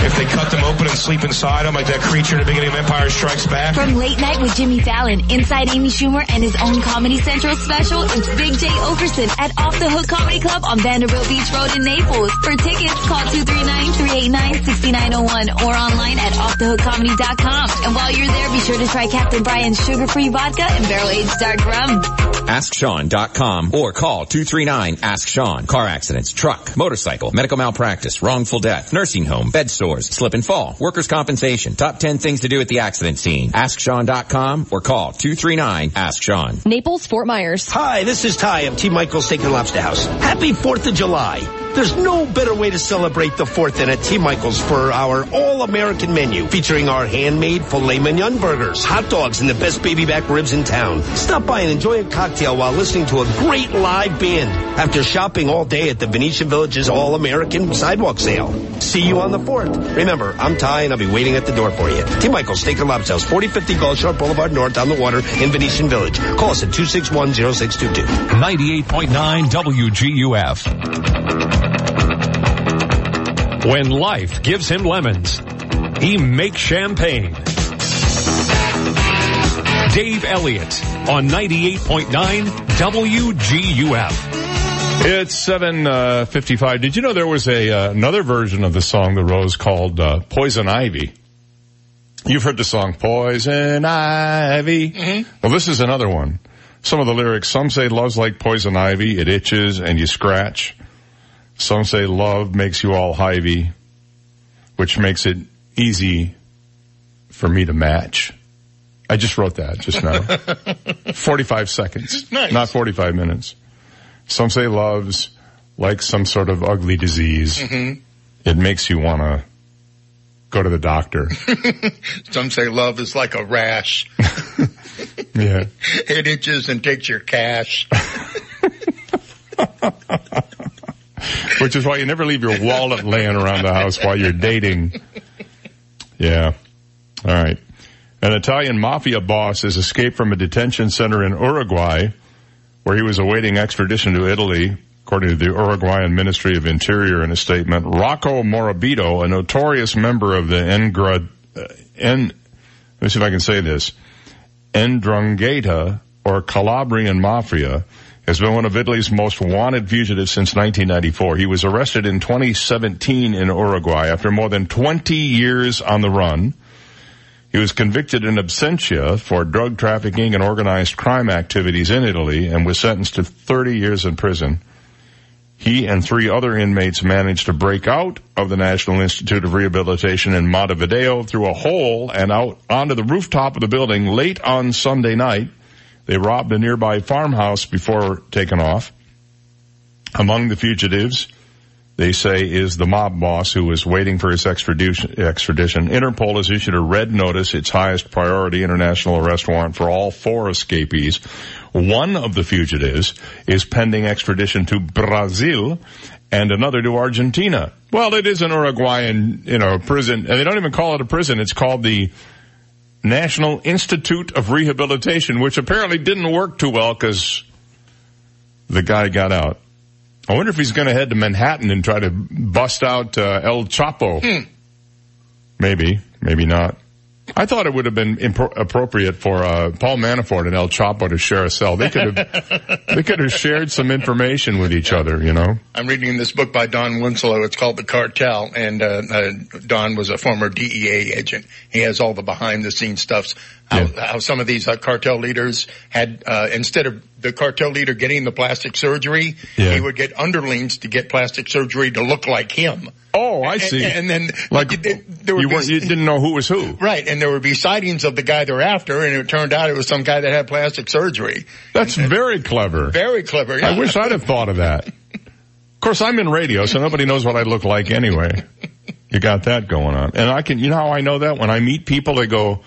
if they cut them open and sleep inside them like that creature in the beginning of Empire Strikes Back. From Late Night with Jimmy Fallon, Inside Amy Schumer, and his own Comedy Central special, it's Big Jay Oakerson at Off the Hook Comedy Club on Vanderbilt Beach Road in Naples. For tickets, call 239-389-6901 or online at offthehookcomedy.com. And while you're there, be sure to try Captain Brian's sugar-free vodka and barrel-aged dark rum. AskSean.com or call 239-ASK-SEAN. Car accidents, truck, motorcycle, medical malpractice, wrongful death, nursing home, bed sores, slip and fall, workers' compensation. Top 10 things to do at the accident scene. AskSean.com or call 239-ASK-SEAN. Naples, Fort Myers. Hi, this is Ty of T. Michael's Steak and Lobster House. Happy 4th of July. There's no better way to celebrate the 4th than at T. Michael's for our all-American menu featuring our handmade filet mignon burgers, hot dogs, and the best baby back ribs in town. Stop by and enjoy a cocktail while listening to a great live band after shopping all day at the Venetian Village's all-American sidewalk sale. See you on the 4th. Remember, I'm Ty and I'll be waiting at the door for you. T. Michael's Steak and Lobster House, 4050 Gulf Shore Boulevard North on the water in Venetian Village. Call us at 261-0622. 98.9 WGUF. When life gives him lemons, he makes champagne. Dave Elliott on 98.9 WGUF. It's 7.55. Did you know there was a uh, another version of the song The Rose called uh, Poison Ivy? You've heard the song Poison Ivy. Mm-hmm. Well, this is another one. Some of the lyrics, some say love's like poison ivy. It itches and you scratch. Some say love makes you all hivey, which makes it easy for me to match. I just wrote that just now. 45 seconds. Nice. Not 45 minutes. Some say love's like some sort of ugly disease. Mhm. It makes you want to go to the doctor. Some say love is like a rash. yeah. It itches and takes your cash. Which is why you never leave your wallet laying around the house while you're dating. Yeah. All right. An Italian mafia boss has escaped from a detention center in Uruguay where he was awaiting extradition to Italy. According to the Uruguayan Ministry of Interior in a statement, Rocco Morabito, a notorious member of the Engra, uh, en, let me see if I can say this, Ndrangheta or Calabrian Mafia has been one of Italy's most wanted fugitives since 1994. He was arrested in 2017 in Uruguay after more than 20 years on the run. He was convicted in absentia for drug trafficking and organized crime activities in Italy and was sentenced to 30 years in prison. He and three other inmates managed to break out of the National Institute of Rehabilitation in Montevideo through a hole and out onto the rooftop of the building late on Sunday night. They robbed a nearby farmhouse before taking off. Among the fugitives, they say, is the mob boss who is waiting for his extradition. Interpol has issued a red notice, its highest priority international arrest warrant for all four escapees. One of the fugitives is pending extradition to Brazil and another to Argentina. Well, it is an Uruguayan, you know, prison, and they don't even call it a prison. It's called the National Institute of Rehabilitation, which apparently didn't work too well because the guy got out. I wonder if he's going to head to Manhattan and try to bust out uh, El Chapo. Maybe, maybe not. I thought it would have been impro- appropriate for uh, Paul Manafort and El Chapo to share a cell. They could have they could have shared some information with each other, you know. I'm reading this book by Don Winslow. It's called The Cartel, and uh, uh, Don was a former DEA agent. He has all the behind the scenes stuffs. How, how some of these uh, cartel leaders had uh, instead of the cartel leader getting the plastic surgery, Yeah. he would get underlings to get plastic surgery to look like him. Oh, I see. And, then like there would you be- you didn't know who was who. Right, and there would be sightings of the guy they're after, and it turned out it was some guy that had plastic surgery. That's very clever. Very clever. Yeah. I wish I'd have thought of that. Of course, I'm in radio, so nobody knows what I look like anyway. You got that going on. And I can, you know how I know that? When I meet people, they go,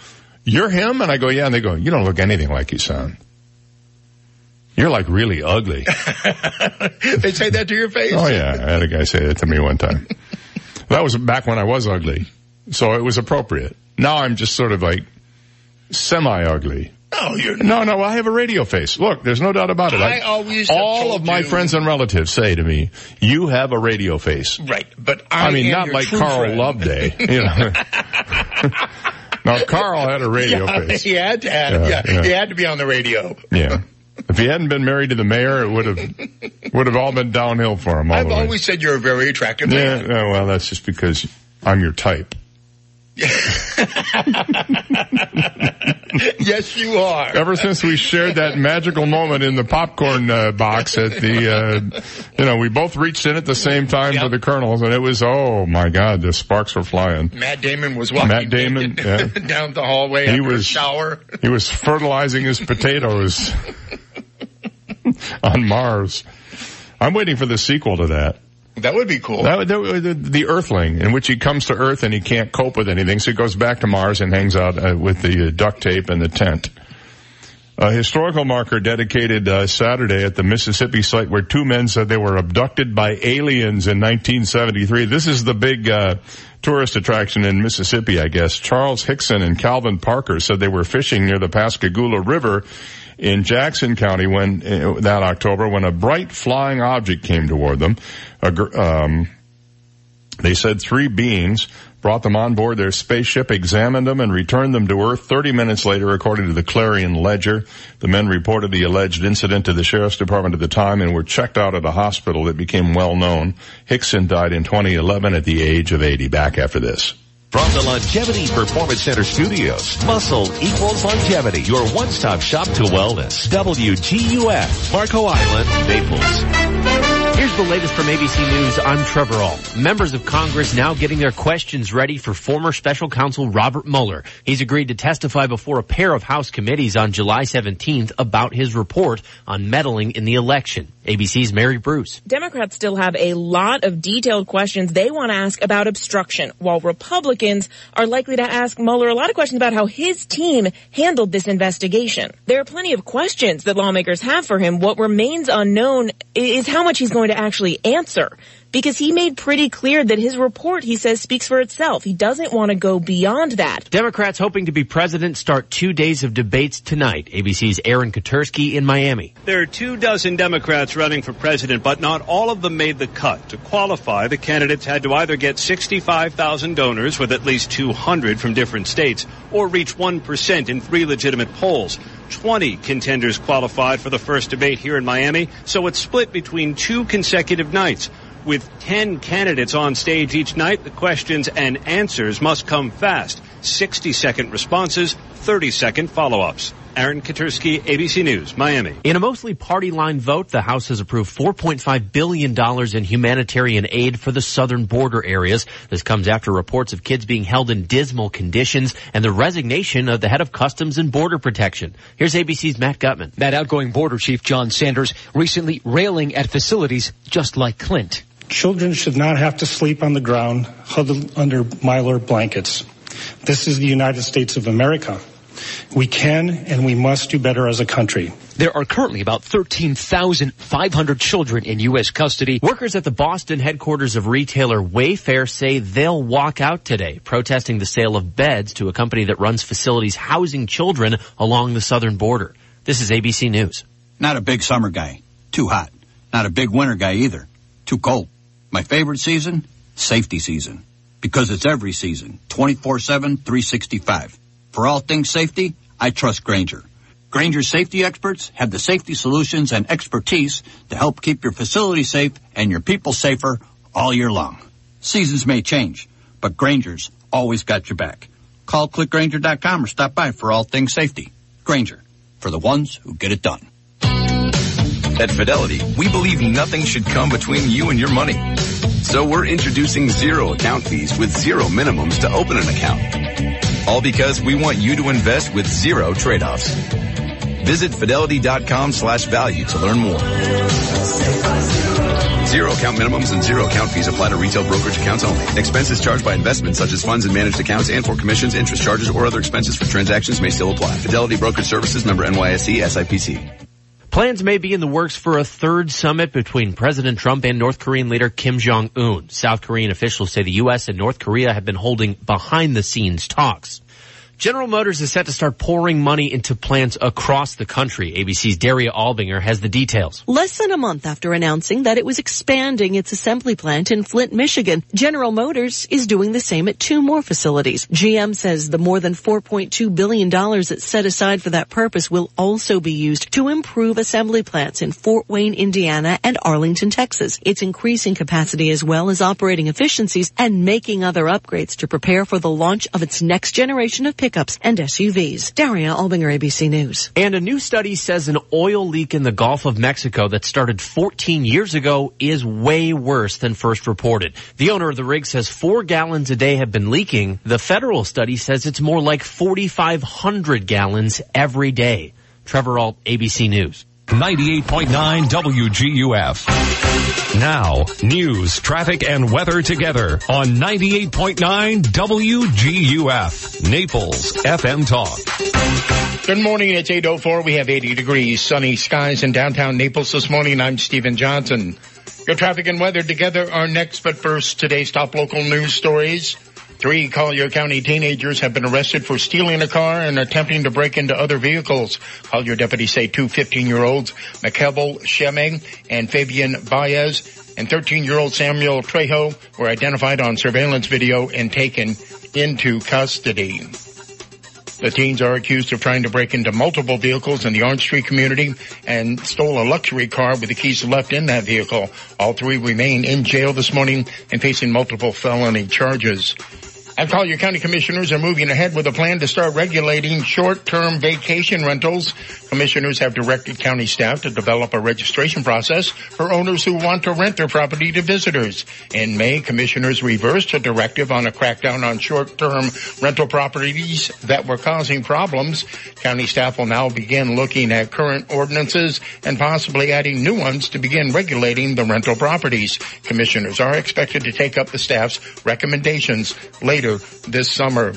you're him? And I go, yeah. And they go, you don't look anything like you sound. You're like really ugly. they say that to your face. Oh yeah, I had a guy say that to me one time. that was back when I was ugly, so it was appropriate. Now I'm just sort of like semi-ugly. No, you're No, no, I have a radio face. Look, there's no doubt about it. I always all of my you- friends and relatives say to me, "You have a radio face." Right, but I, I, mean, not like Carl friend. Loveday. You know. now Carl had a radio yeah, face. He had to have, Yeah, yeah, yeah. he had to be on the radio. Yeah. If he hadn't been married to the mayor, it would have would have all been downhill for him. I've always said you're a very attractive man. yeah, well, that's just because I'm your type. yes, you are. Ever since we shared that magical moment in the popcorn uh, box at the, uh, you know, we both reached in at the same time for the kernels, and it was, oh my God, the sparks were flying. Matt Damon was walking Matt Damon, yeah. down the hallway He was- shower. He was fertilizing his potatoes on Mars. I'm waiting for the sequel to that. That would be cool. That, that, the, Earthling, in which he comes to Earth and he can't cope with anything, so he goes back to Mars and hangs out uh, with the uh, duct tape and the tent. A historical marker dedicated uh, Saturday at the Mississippi site where two men said they were abducted by aliens in 1973. This is the big uh, tourist attraction in Mississippi, I guess. Charles Hickson and Calvin Parker said they were fishing near the Pascagoula River in Jackson County when uh, that October when a bright flying object came toward them. A, um, they said three beings brought them on board their spaceship, examined them, and returned them to Earth 30 minutes later, according to the Clarion Ledger. The men reported the alleged incident to the Sheriff's Department at the time and were checked out at a hospital that became well known. Hickson died in 2011 at the age of 80. Back after this. From the Longevity Performance Center studios, muscle equals longevity. Your one-stop shop to wellness. WGUF, Marco Island, Naples. Here's the latest from ABC News. I'm Trevor Ault. Members of Congress now getting their questions ready for former special counsel Robert Mueller. He's agreed to testify before a pair of House committees on July 17th about his report on meddling in the election. ABC's Mary Bruce. Democrats still have a lot of detailed questions they want to ask about obstruction, while Republicans are likely to ask Mueller a lot of questions about how his team handled this investigation. There are plenty of questions that lawmakers have for him. What remains unknown is how much he's going to actually answer. Because he made pretty clear that his report, he says, speaks for itself. He doesn't want to go beyond that. Democrats hoping to be president start two days of debates tonight. ABC's Aaron Katersky in Miami. There are two dozen Democrats running for president, but not all of them made the cut. To qualify, the candidates had to either get 65,000 donors with at least 200 from different states or reach 1% in three legitimate polls. 20 contenders qualified for the first debate here in Miami, so it's split between two consecutive nights. With 10 candidates on stage each night, the questions and answers must come fast. 60 second responses, 30 second follow ups. Aaron Katersky, ABC News, Miami. In a mostly party line vote, the House has approved $4.5 billion in humanitarian aid for the southern border areas. This comes after reports of kids being held in dismal conditions and the resignation of the head of Customs and Border Protection. Here's ABC's Matt Gutman. That outgoing border chief, John Sanders, recently railing at facilities just like Clint. Children should not have to sleep on the ground huddled under mylar blankets. This is the United States of America. We can and we must do better as a country. There are currently about 13,500 children in U.S. custody. Workers at the Boston headquarters of retailer Wayfair say they'll walk out today, protesting the sale of beds to a company that runs facilities housing children along the southern border. This is ABC News. Not a big summer guy. Too hot. Not a big winter guy either. Too cold. My favorite season? Safety season. Because it's every season. 24-7, 365. For all things safety, I trust Grainger. Grainger safety experts have the safety solutions and expertise to help keep your facility safe and your people safer all year long. Seasons may change, but Grainger's always got your back. Call clickgrainger.com or stop by for all things safety. Grainger, for the ones who get it done. At Fidelity, we believe nothing should come between you and your money. So we're introducing zero account fees with zero minimums to open an account. All because we want you to invest with zero trade-offs. Visit fidelity.com slash value to learn more. Zero account minimums and zero account fees apply to retail brokerage accounts only. Expenses charged by investments such as funds and managed accounts and for commissions, interest charges, or other expenses for transactions may still apply. Fidelity Brokerage Services member NYSE SIPC. Plans may be in the works for a third summit between President Trump and North Korean leader Kim Jong-un. South Korean officials say the U.S. and North Korea have been holding behind the scenes talks. General Motors is set to start pouring money into plants across the country. ABC's Daria Albinger has the details. Less than a month after announcing that it was expanding its assembly plant in Flint, Michigan, General Motors is doing the same at two more facilities. GM says the more than $4.2 billion it's set aside for that purpose will also be used to improve assembly plants in Fort Wayne, Indiana and Arlington, Texas. It's increasing capacity as well as operating efficiencies and making other upgrades to prepare for the launch of its next generation of pickups and SUVs. Daria Albinger, ABC News. And a new study says an oil leak in the Gulf of Mexico that started 14 years ago is way worse than first reported. The owner of the rig says four gallons a day have been leaking. The federal study says it's more like 4,500 gallons every day. Trevor Ault, ABC News. 98.9 WGUF. Now, news, traffic, and weather together on 98.9 WGUF. Naples FM Talk. Good morning. It's 8.04. We have 80 degrees, sunny skies in downtown Naples this morning. I'm Stephen Johnson. Your traffic and weather together are next, but first, today's top local news stories. Three Collier County teenagers have been arrested for stealing a car and attempting to break into other vehicles. Collier deputies say two 15-year-olds, McKebel Sheming and Fabian Baez, and 13-year-old Samuel Trejo were identified on surveillance video and taken into custody. The teens are accused of trying to break into multiple vehicles in the Orange Street community and stole a luxury car with the keys left in that vehicle. All three remain in jail this morning and facing multiple felony charges. And Collier County Commissioners are moving ahead with a plan to start regulating short-term vacation rentals. Commissioners have directed county staff to develop a registration process for owners who want to rent their property to visitors. In May, commissioners reversed a directive on a crackdown on short-term rental properties that were causing problems. County staff will now begin looking at current ordinances and possibly adding new ones to begin regulating the rental properties. Commissioners are expected to take up the staff's recommendations later this summer.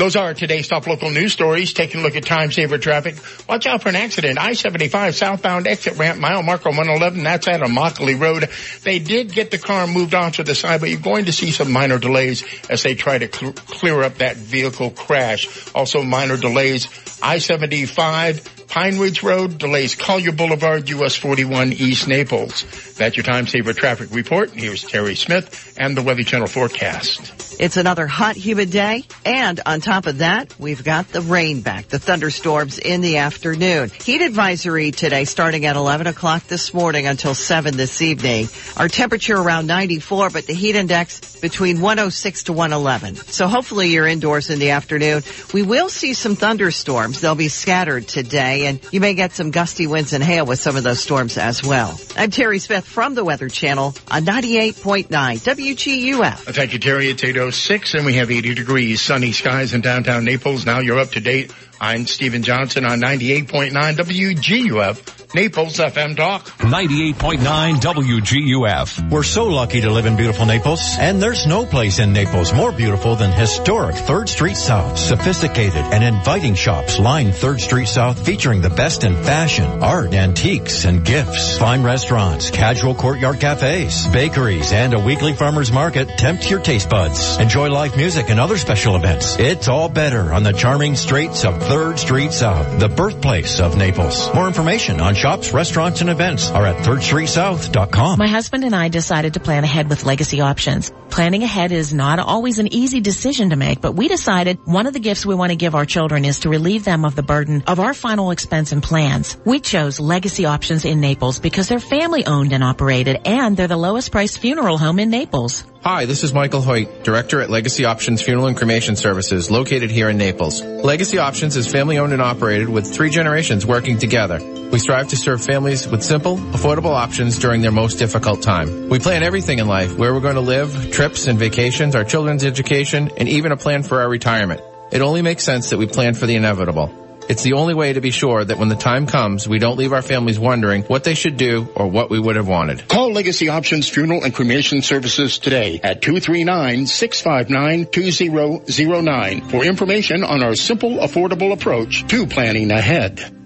Those are today's top local news stories. Taking a look at time saver traffic. Watch out for an accident. I-75 southbound exit ramp, mile marker 111. That's at Immokalee Road. They did get the car moved off to the side, but you're going to see some minor delays as they try to cl- clear up that vehicle crash. Also minor delays. I-75 Pine Ridge Road delays Collier Boulevard, US 41 East Naples. That's your time saver traffic report. Here's Terry Smith and the Weather Channel forecast. It's another hot, humid day. And on top of that, we've got the rain back, the thunderstorms in the afternoon. Heat advisory today starting at 11 o'clock this morning until 7 this evening. Our temperature around 94, but the heat index between 106 to 111. So hopefully you're indoors in the afternoon. We will see some thunderstorms. They'll be scattered today and you may get some gusty winds and hail with some of those storms as well. I'm Terry Smith from the Weather Channel on 98.9 WGUF. Thank you, Terry. It's 806 and we have 80 degrees, sunny skies in downtown Naples. Now you're up to date. I'm Stephen Johnson on 98.9 WGUF. Naples FM Talk. 98.9 WGUF. We're so lucky to live in beautiful Naples, and there's no place in Naples more beautiful than historic 3rd Street South. Sophisticated and inviting shops line 3rd Street South featuring the best in fashion, art, antiques, and gifts. Fine restaurants, casual courtyard cafes, bakeries, and a weekly farmer's market tempt your taste buds. Enjoy live music and other special events. It's all better on the charming streets of 3rd Street South, the birthplace of Naples. More information on shops, restaurants, and events are at 3rdstreetsouth.com. My husband and I decided to plan ahead with legacy options. Planning ahead is not always an easy decision to make, but we decided one of the gifts we want to give our children is to relieve them of the burden of our final expense and plans. We chose legacy options in Naples because they're family owned and operated and they're the lowest priced funeral home in Naples. Hi, this is Michael Hoyt, Director at Legacy Options Funeral and Cremation Services, located here in Naples. Legacy Options is family owned and operated with three generations working together. We strive to serve families with simple, affordable options during their most difficult time. We plan everything in life, where we're going to live, trips and vacations, our children's education, and even a plan for our retirement. It only makes sense that we plan for the inevitable. It's the only way to be sure that when the time comes, we don't leave our families wondering what they should do or what we would have wanted. Call Legacy Options Funeral and Cremation Services today at 239-659-2009 for information on our simple, affordable approach to planning ahead.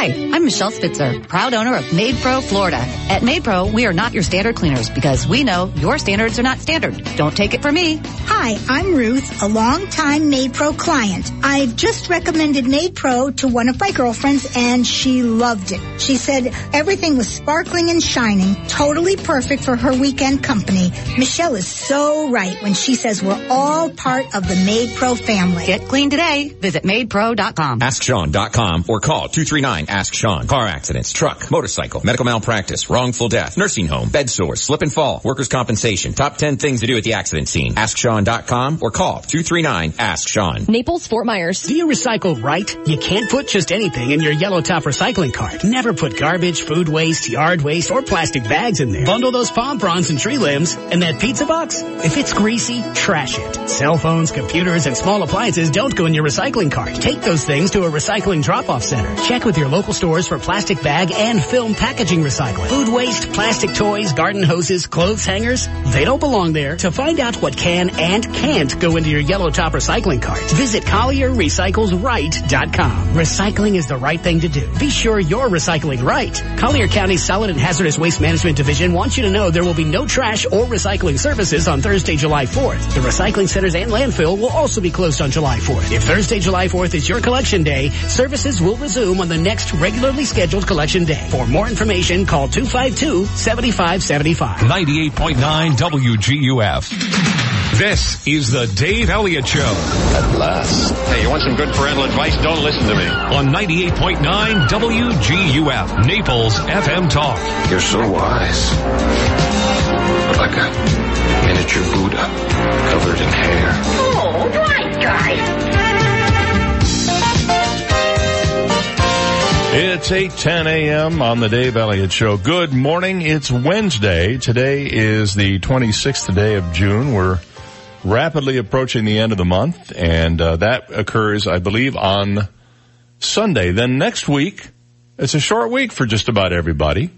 Hi, I'm Michelle Spitzer, proud owner of MaidPro Florida. At MaidPro, we are not your standard cleaners because we know your standards are not standard. Don't take it from me. Hi, I'm Ruth, a longtime MaidPro client. I've just recommended MaidPro to one of my girlfriends and she loved it. She said everything was sparkling and shining, totally perfect for her weekend company. Michelle is so right when she says we're all part of the MaidPro family. Get clean today. Visit MaidPro.com. AskSean.com or call 239 Ask Sean. Car accidents, truck, motorcycle, medical malpractice, wrongful death, nursing home, bed sores, slip and fall, workers' compensation. Top 10 things to do at the accident scene. AskSean.com or call 239 Ask Sean. Naples, Fort Myers. Do you recycle right? You can't put just anything in your yellow top recycling cart. Never put garbage, food waste, yard waste, or plastic bags in there. Bundle those palm fronds and tree limbs and that pizza box. If it's greasy, trash it. Cell phones, computers, and small appliances don't go in your recycling cart. Take those things to a recycling drop-off center. Check with your local stores for plastic bag and film packaging recycling. Food waste, plastic toys, garden hoses, clothes hangers, they don't belong there. To find out what can and can't go into your yellow top recycling cart, visit CollierRecyclesRight.com. Recycling is the right thing to do. Be sure you're recycling right. Collier County's Solid and Hazardous Waste Management Division wants you to know there will be no trash or recycling services on Thursday, July 4th. The recycling centers and landfill will also be closed on July 4th. If Thursday, July 4th is your collection day, services will resume on the next regularly scheduled collection day. For more information, call 252-7575. 98.9 WGUF. This is the Dave Elliott Show. At last. Hey, you want some good parental advice? Don't listen to me. On 98.9 WGUF, Naples FM Talk. You're so wise. Like a miniature Buddha covered in hair. Oh, right, guy. It's 8:10 a.m. on the Dave Elliott Show. Good morning. It's Wednesday. Today is the 26th day of June. We're rapidly approaching the end of the month, and uh, that occurs, I believe, on Sunday. Then next week, it's a short week for just about everybody.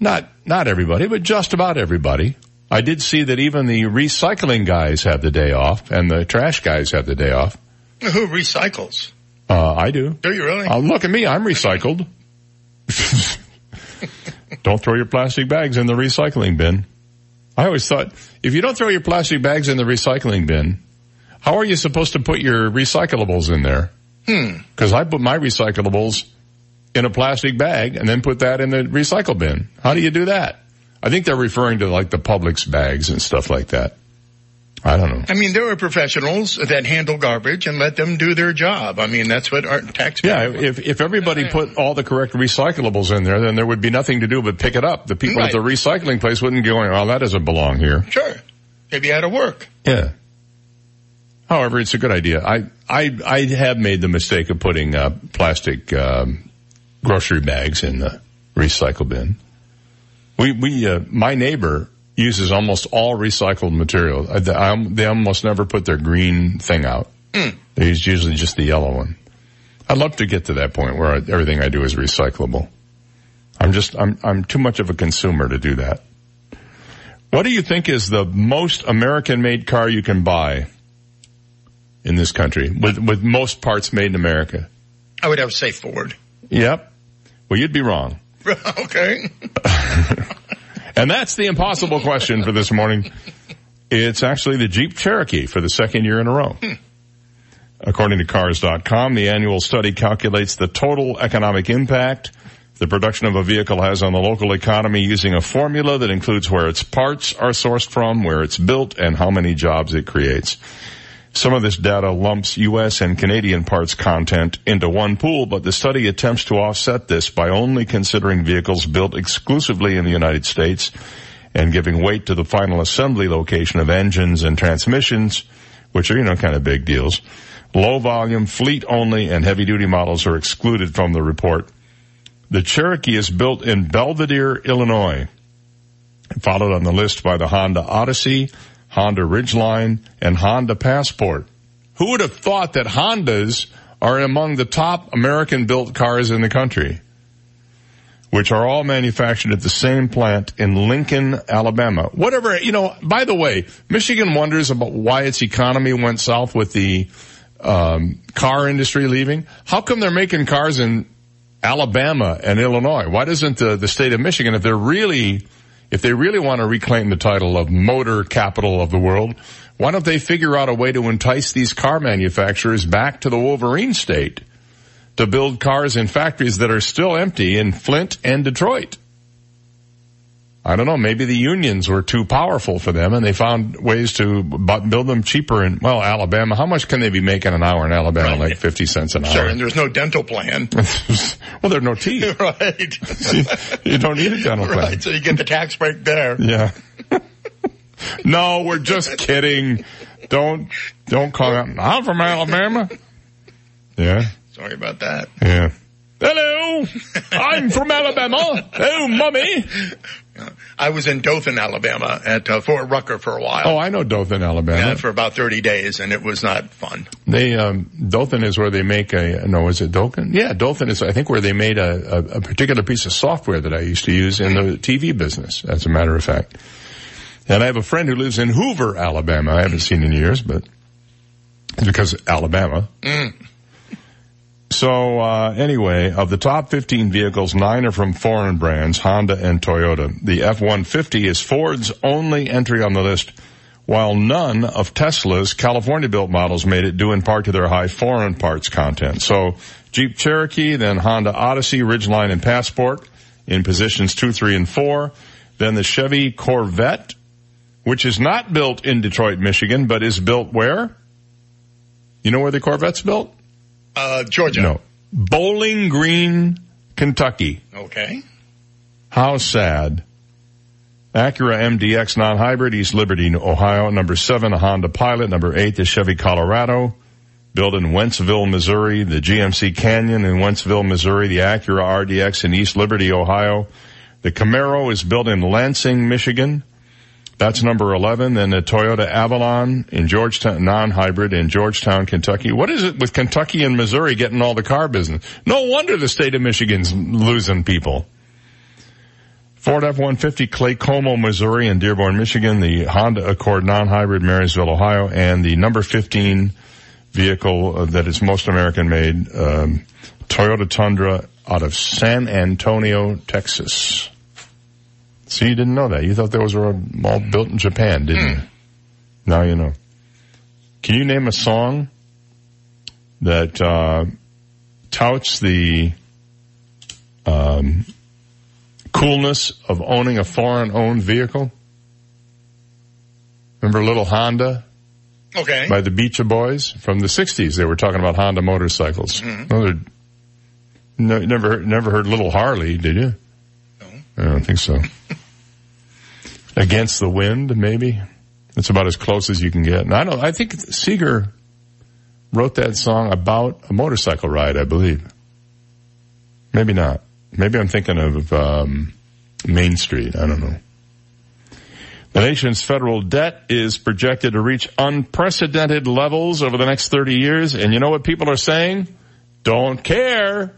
Not not everybody, but just about everybody. I did see that even the recycling guys have the day off, and the trash guys have the day off. Who recycles? Uh, I do. Do you really? Uh, look at me. I'm recycled. don't throw your plastic bags in the recycling bin. I always thought if you don't throw your plastic bags in the recycling bin, how are you supposed to put your recyclables in there? Hmm. Because I put my recyclables in a plastic bag and then put that in the recycle bin. How do you do that? I think they're referring to like the Publix bags and stuff like that. I don't know. I mean, there are professionals that handle garbage and let them do their job. I mean, that's what our tax. Yeah, if if everybody put all the correct recyclables in there, then there would be nothing to do but pick it up. The people Right. at the recycling place wouldn't be going, "Oh, that doesn't belong here." Sure. Maybe out of work. Yeah. However, it's a good idea. I I I have made the mistake of putting uh, plastic um, grocery bags in the recycle bin. We we uh, my neighbor uses almost all recycled material. I, I, they almost never put their green thing out. Hmm. They use usually just the yellow one. I'd love to get to that point where I, everything I do is recyclable. I'm just I'm I'm too much of a consumer to do that. What do you think is the most American-made car you can buy in this country with with most parts made in America? I would have to say Ford. Yep. Well, you'd be wrong. okay. And that's the impossible question for this morning. It's actually the Jeep Cherokee for the second year in a row. According to cars.com, the annual study calculates the total economic impact the production of a vehicle has on the local economy using a formula that includes where its parts are sourced from, where it's built, and how many jobs it creates. Some of this data lumps U.S. and Canadian parts content into one pool, but the study attempts to offset this by only considering vehicles built exclusively in the United States and giving weight to the final assembly location of engines and transmissions, which are, you know, kind of big deals. Low volume, fleet only, and heavy duty models are excluded from the report. The Cherokee is built in Belvidere, Illinois, followed on the list by the Honda Odyssey, Honda Ridgeline, and Honda Passport. Who would have thought that Hondas are among the top American built cars in the country? Which are all manufactured at the same plant in Lincoln, Alabama. Whatever, you know, by the way, Michigan wonders about why its economy went south with the um, car industry leaving. How come they're making cars in Alabama and Illinois? Why doesn't the, the state of Michigan, if they're really, if they really want to reclaim the title of motor capital of the world, why don't they figure out a way to entice these car manufacturers back to the Wolverine state to build cars in factories that are still empty in Flint and Detroit? I don't know. Maybe the unions were too powerful for them, and they found ways to build them cheaper in well Alabama. How much can they be making an hour in Alabama? Right. Like fifty cents an hour. Sure, and there's no dental plan. well, there's no teeth. right. you don't need a dental plan. Right. So you get the tax break there. Yeah. no, we're just kidding. Don't don't call out. I'm from Alabama. Yeah. Sorry about that. Yeah. Hello, I'm from Alabama. Oh, mummy. I was in Dothan, Alabama at uh, Fort Rucker for a while. Oh, I know Dothan, Alabama. Yeah, for about 30 days and it was not fun. They, um, Dothan is where they make a, no, is it Dothan? Yeah, Dothan is, I think, where they made a, a, a particular piece of software that I used to use in the TV business, as a matter of fact. And I have a friend who lives in Hoover, Alabama. I haven't seen in years, but it's because Alabama. Mm. So uh, anyway, of the top 15 vehicles, nine are from foreign brands, Honda and Toyota. The F-150 is Ford's only entry on the list, while none of Tesla's California-built models made it due in part to their high foreign parts content. So Jeep Cherokee, then Honda Odyssey, Ridgeline, and Passport in positions two, three, and four. Then the Chevy Corvette, which is not built in Detroit, Michigan, but is built where? You know where the Corvette's built? Uh, Georgia. No. Bowling Green, Kentucky. Okay. How sad. Acura MDX non-hybrid, East Liberty, Ohio. Number seven, a Honda Pilot. Number eight, the Chevy Colorado. Built in Wentzville, Missouri. The GMC Canyon in Wentzville, Missouri. The Acura RDX in East Liberty, Ohio. The Camaro is built in Lansing, Michigan. That's number 11. Then the Toyota Avalon in Georgetown, non-hybrid in Georgetown, Kentucky. What is it with Kentucky and Missouri getting all the car business? No wonder the state of Michigan's losing people. Ford F-150 Claycomo, Missouri and Dearborn, Michigan. The Honda Accord non-hybrid Marysville, Ohio. And the number 15 vehicle that is most American made, um, Toyota Tundra out of San Antonio, Texas. See, you didn't know that. You thought those were all built in Japan, didn't mm. you? Now you know. Can you name a song that uh, touts the um, coolness of owning a foreign-owned vehicle? Remember Little Honda? Okay. By the Beach Boys from the '60s. They were talking about Honda motorcycles. Mm-hmm. No, never, never heard Little Harley, did you? I don't think so. Against the Wind, maybe. It's about as close as you can get. And I don't, I think Seger wrote that song about a motorcycle ride, I believe. Maybe not. Maybe I'm thinking of, um, Main Street. I don't know. The nation's federal debt is projected to reach unprecedented levels over the next 30 years. And you know what people are saying? Don't care.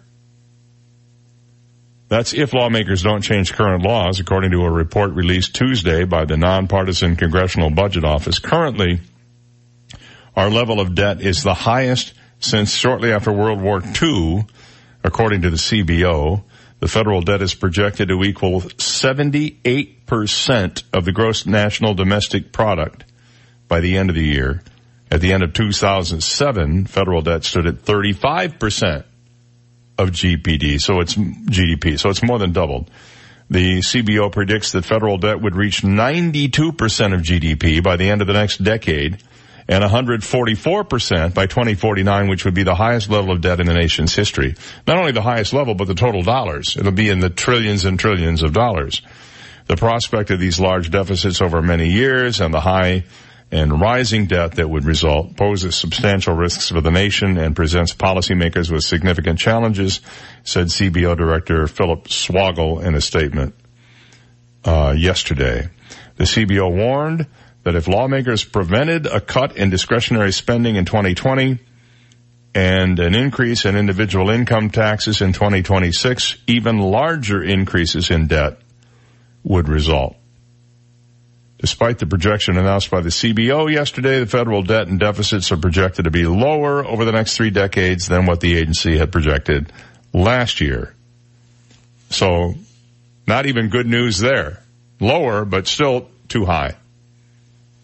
That's if lawmakers don't change current laws, according to a report released Tuesday by the nonpartisan Congressional Budget Office. Currently, our level of debt is the highest since shortly after World War II, according to the CBO. The federal debt is projected to equal 78% of the gross national domestic product by the end of the year. At the end of 2007, federal debt stood at 35% of GPD, so it's GDP, so it's more than doubled. The CBO predicts that federal debt would reach 92% of GDP by the end of the next decade and 144% by 2049, which would be the highest level of debt in the nation's history. Not only the highest level, but the total dollars. It'll be in the trillions and trillions of dollars. The prospect of these large deficits over many years and the high and rising debt that would result poses substantial risks for the nation and presents policymakers with significant challenges, said CBO Director Phillip Swagel in a statement uh, yesterday. The CBO warned that if lawmakers prevented a cut in discretionary spending in 2020 and an increase in individual income taxes in 2026, even larger increases in debt would result. Despite the projection announced by the CBO yesterday, the federal debt and deficits are projected to be lower over the next three decades than what the agency had projected last year. So, not even good news there. Lower, but still too high.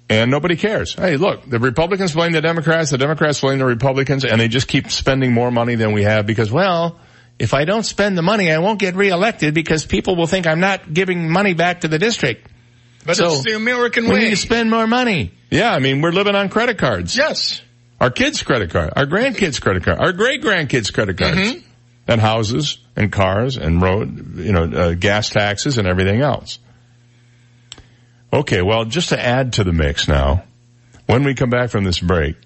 And nobody cares. Hey, look, the Republicans blame the Democrats, the Democrats blame the Republicans, and they just keep spending more money than we have because, well, if I don't spend the money, I won't get reelected because people will think I'm not giving money back to the district. But So, it's the American we way. need to spend more money. Yeah, I mean, we're living on credit cards. Yes. Our kids' credit card, our grandkids' credit card, our great grandkids' credit cards, Mm-hmm. and houses and cars and road, you know, uh, gas taxes and everything else. Okay, well, just to add to the mix now, when we come back from this break,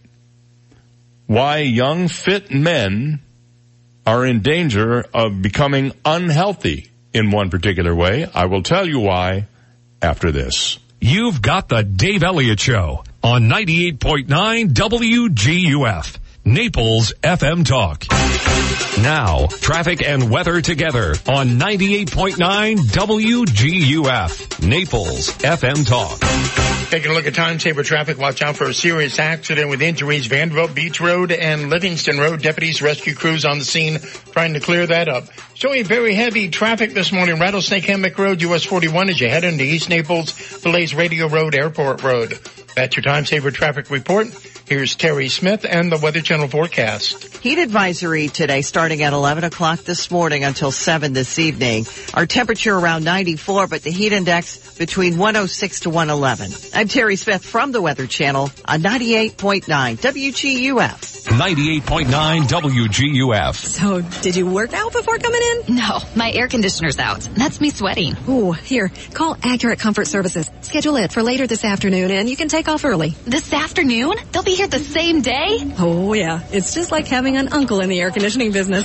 why young fit men are in danger of becoming unhealthy in one particular way. I will tell you why after this. You've got the Dave Elliott Show on 98.9 WGUF, Naples FM Talk. Now, traffic and weather together on 98.9 WGUF, Naples FM Talk. Taking a look at time saver traffic. Watch out for a serious accident with injuries. Vanderbilt Beach Road and Livingston Road. Deputies, rescue crews on the scene trying to clear that up. Showing very heavy traffic this morning. Rattlesnake Hammock Road, US 41 as you head into East Naples. Delays Radio Road, Airport Road. That's your time saver traffic report. Here's Terry Smith and the Weather Channel forecast. Heat advisory today starting at 11 o'clock this morning until 7 this evening. Our temperature around 94, but the heat index between 106 to 111. I'm Terry Smith from the Weather Channel on 98.9 WGUF. 98.9 WGUF. So, did you work out before coming in? No, my air conditioner's out. That's me sweating. Ooh, here, call Accurate Comfort Services. Schedule it for later this afternoon and you can take off early. This afternoon? They'll be here the same day? Oh yeah, it's just like having an uncle in the air conditioning business.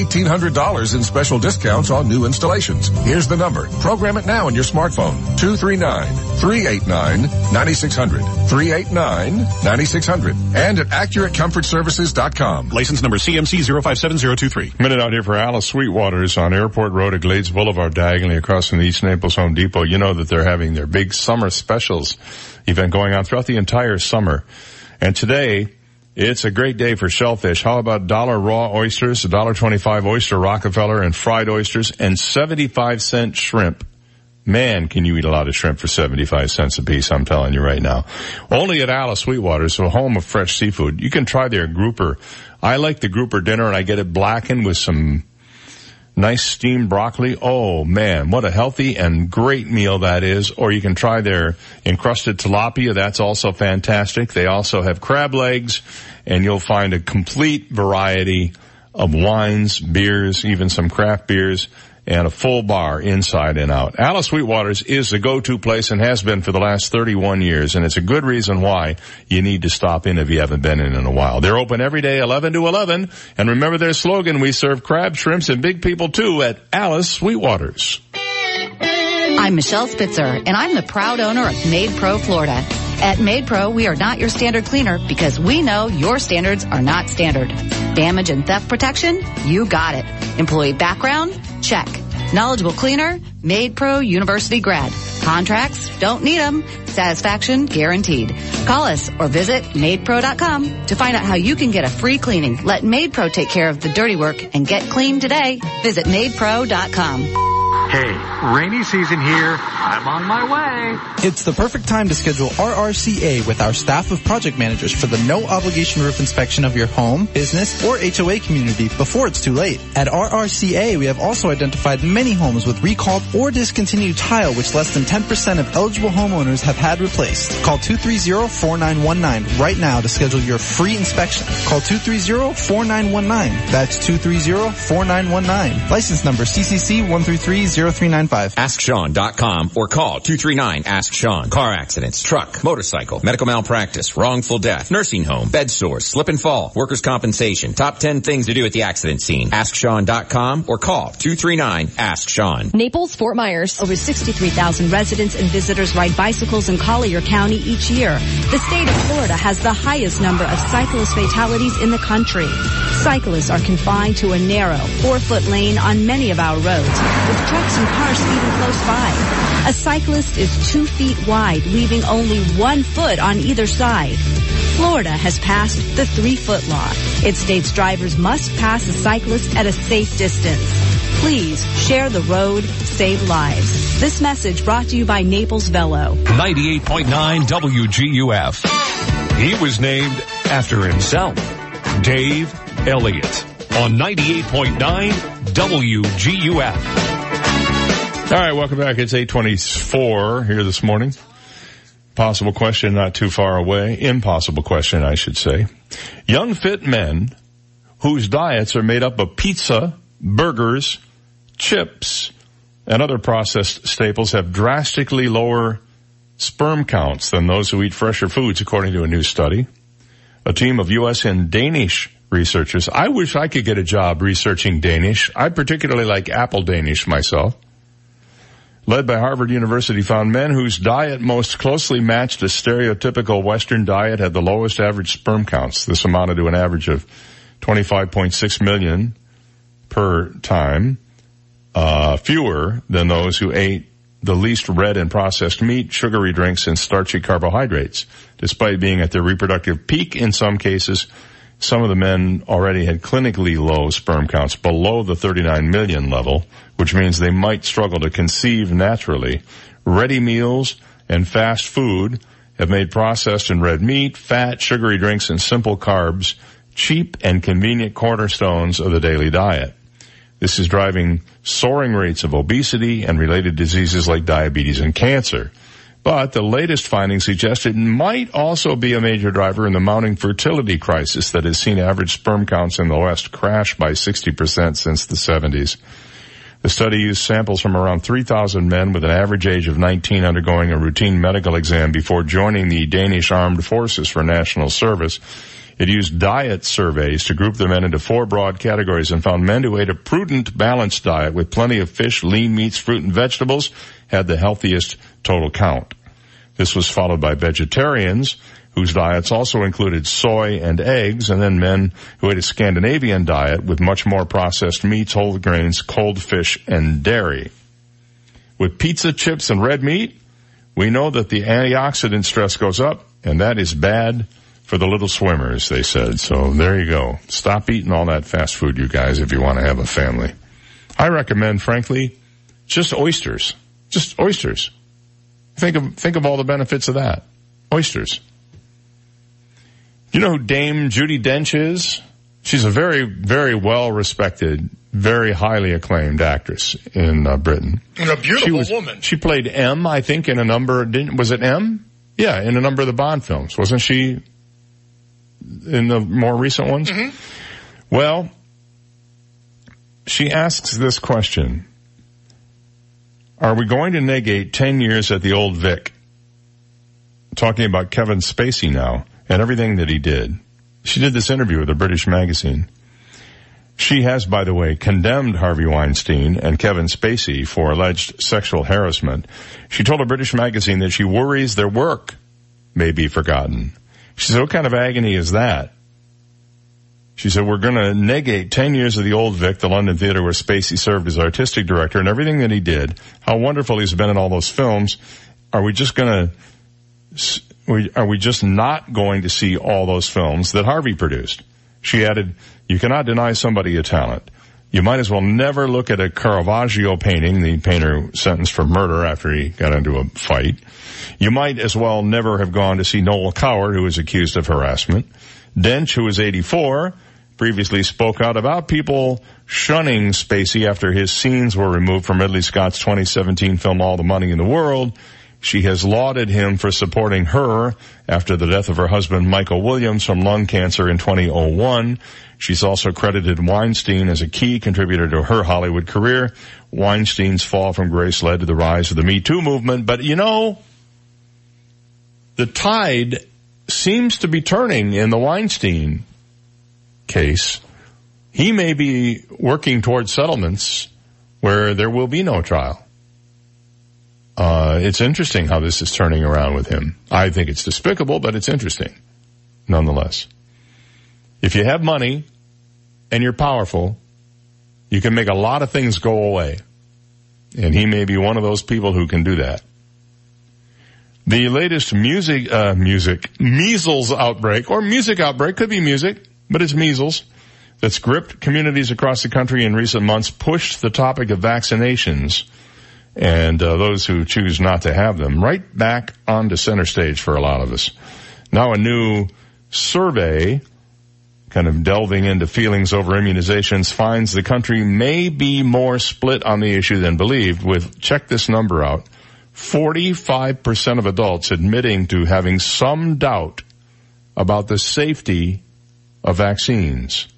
$1,800 in special discounts on new installations. Here's the number. Program it now on your smartphone. 239-389-9600. 389-9600. And at AccurateComfortServices.com. License number CMC 057023. Minute out here for Alice Sweetwaters on Airport Road at Glades Boulevard, diagonally across from the East Naples Home Depot. You know that they're having their big summer specials event going on throughout the entire summer. And today, it's a great day for shellfish. How about dollar raw oysters, a dollar twenty-five oyster Rockefeller and fried oysters, and seventy-five cent shrimp. Man, can you eat a lot of shrimp for 75 cents a piece, I'm telling you right now. Only at Alice Sweetwater, so home of fresh seafood. You can try their grouper. I like the grouper dinner and I get it blackened with some nice steamed broccoli. Oh man, what a healthy and great meal that is. Or you can try their encrusted tilapia. That's also fantastic. They also have crab legs and you'll find a complete variety of wines, beers, even some craft beers and a full bar inside and out. Alice Sweetwaters is the go-to place and has been for the last 31 years and it's a good reason why you need to stop in if you haven't been in in a while. They're open every day 11 to 11 and remember their slogan, we serve crab, shrimps and big people too at Alice Sweetwaters. I'm Michelle Spitzer, and I'm the proud owner of MaidPro Florida. At MaidPro, we are not your standard cleaner because we know your standards are not standard. Damage and theft protection? You got it. Employee background? Check. Knowledgeable cleaner? MaidPro University grad. Contracts? Don't need them. Satisfaction guaranteed. Call us or visit maidpro.com to find out how you can get a free cleaning. Let MaidPro take care of the dirty work and get clean today. Visit maidpro.com. Hey, rainy season here. I'm on my way. It's the perfect time to schedule RRCA with our staff of project managers for the no obligation roof inspection of your home, business, or HOA community before it's too late. At RRCA, we have also identified many homes with recalled or discontinued tile which less than 10% of eligible homeowners have had replaced. Call 230-4919 right now to schedule your free inspection. Call 230-4919. That's 230-4919. License number CCC 1330395. AskSean.com or call 239-ASK-SEAN. Car accidents, truck, motorcycle, medical malpractice, wrongful death, nursing home, bed sores, slip and fall, workers' compensation. Top 10 things to do at the accident scene. AskSean.com or call 239-ASK-SEAN. Naples, Fort Myers. Over 63,000 residents and visitors ride bicycles in Collier County each year. The state of Florida has the highest number of cyclist fatalities in the country. Cyclists are confined to a narrow, four-foot lane on many of our roads, with trucks and cars speeding close by. A cyclist is two feet wide, leaving only one foot on either side. Florida has passed the three-foot law. It states drivers must pass a cyclist at a safe distance. Please share the road, save lives. This message brought to you by Naples Velo. 98.9 WGUF. He was named after himself, Dave Elliott, on 98.9 WGUF. All right, welcome back. It's 824 here this morning. Possible question not too far away. Impossible question, I should say. Young fit men whose diets are made up of pizza, burgers, chips, and other processed staples have drastically lower sperm counts than those who eat fresher foods, according to a new study. A team of U.S. and Danish researchers. I wish I could get a job researching Danish. I particularly like apple Danish myself. Led by Harvard University found men whose diet most closely matched a stereotypical Western diet had the lowest average sperm counts. This amounted to an average of 25.6 million per time, uh, fewer than those who ate the least red and processed meat, sugary drinks, and starchy carbohydrates. Despite being at their reproductive peak in some cases, some of the men already had clinically low sperm counts below the 39 million level, which means they might struggle to conceive naturally. Ready meals and fast food have made processed and red meat, fat, sugary drinks, and simple carbs cheap and convenient cornerstones of the daily diet. This is driving soaring rates of obesity and related diseases like diabetes and cancer. But the latest findings suggest it might also be a major driver in the mounting fertility crisis that has seen average sperm counts in the West crash by 60% since the 70s. The study used samples from around 3,000 men with an average age of 19 undergoing a routine medical exam before joining the Danish Armed Forces for national service. It used diet surveys to group the men into four broad categories and found men who ate a prudent, balanced diet with plenty of fish, lean meats, fruit, and vegetables had the healthiest total count. This was followed by vegetarians whose diets also included soy and eggs, and then men who ate a Scandinavian diet with much more processed meats, whole grains, cold fish, and dairy. With pizza, chips, and red meat, we know that the antioxidant stress goes up, and that is bad for the little swimmers, they said. So there you go. Stop eating all that fast food, you guys, if you want to have a family. I recommend, frankly, just oysters. Just oysters. Think of, think of all the benefits of that. Oysters. You know who Dame Judi Dench is? She's a very, very well respected, very highly acclaimed actress in uh, Britain. And a beautiful she was, woman. She played M, I think, in a number, didn't, was it M? Yeah, in a number of the Bond films. Wasn't she in the more recent ones? Mm-hmm. Well, she asks this question. Are we going to negate 10 years at the old Vic? Talking about Kevin Spacey now and everything that he did. She did this interview with a British magazine. She has, by the way, condemned Harvey Weinstein and Kevin Spacey for alleged sexual harassment. She told a British magazine that she worries their work may be forgotten. She said, what kind of agony is that? She said, we're going to negate 10 years of the old Vic, the London theater where Spacey served as artistic director and everything that he did, how wonderful he's been in all those films. Are we just going to, are we just not going to see all those films that Harvey produced? She added, you cannot deny somebody a talent. You might as well never look at a Caravaggio painting, the painter sentenced for murder after he got into a fight. You might as well never have gone to see Noel Coward, who was accused of harassment. Dench, who is 84, previously spoke out about people shunning Spacey after his scenes were removed from Ridley Scott's 2017 film All the Money in the World. She has lauded him for supporting her after the death of her husband Michael Williams from lung cancer in 2001. She's also credited Weinstein as a key contributor to her Hollywood career. Weinstein's fall from grace led to the rise of the Me Too movement, but you know, the tide seems to be turning in the Weinstein case. He may be working towards settlements where there will be no trial. Uh, it's interesting how this is turning around with him. I think it's despicable, but it's interesting nonetheless. If you have money and you're powerful, you can make a lot of things go away. And he may be one of those people who can do that. The latest music, uh, music, measles outbreak, or music outbreak, could be music, but it's measles, that's gripped communities across the country in recent months pushed the topic of vaccinations and uh, those who choose not to have them right back onto center stage for a lot of us. Now a new survey kind of delving into feelings over immunizations finds the country may be more split on the issue than believed with, check this number out, 45% of adults admitting to having some doubt about the safety of vaccines.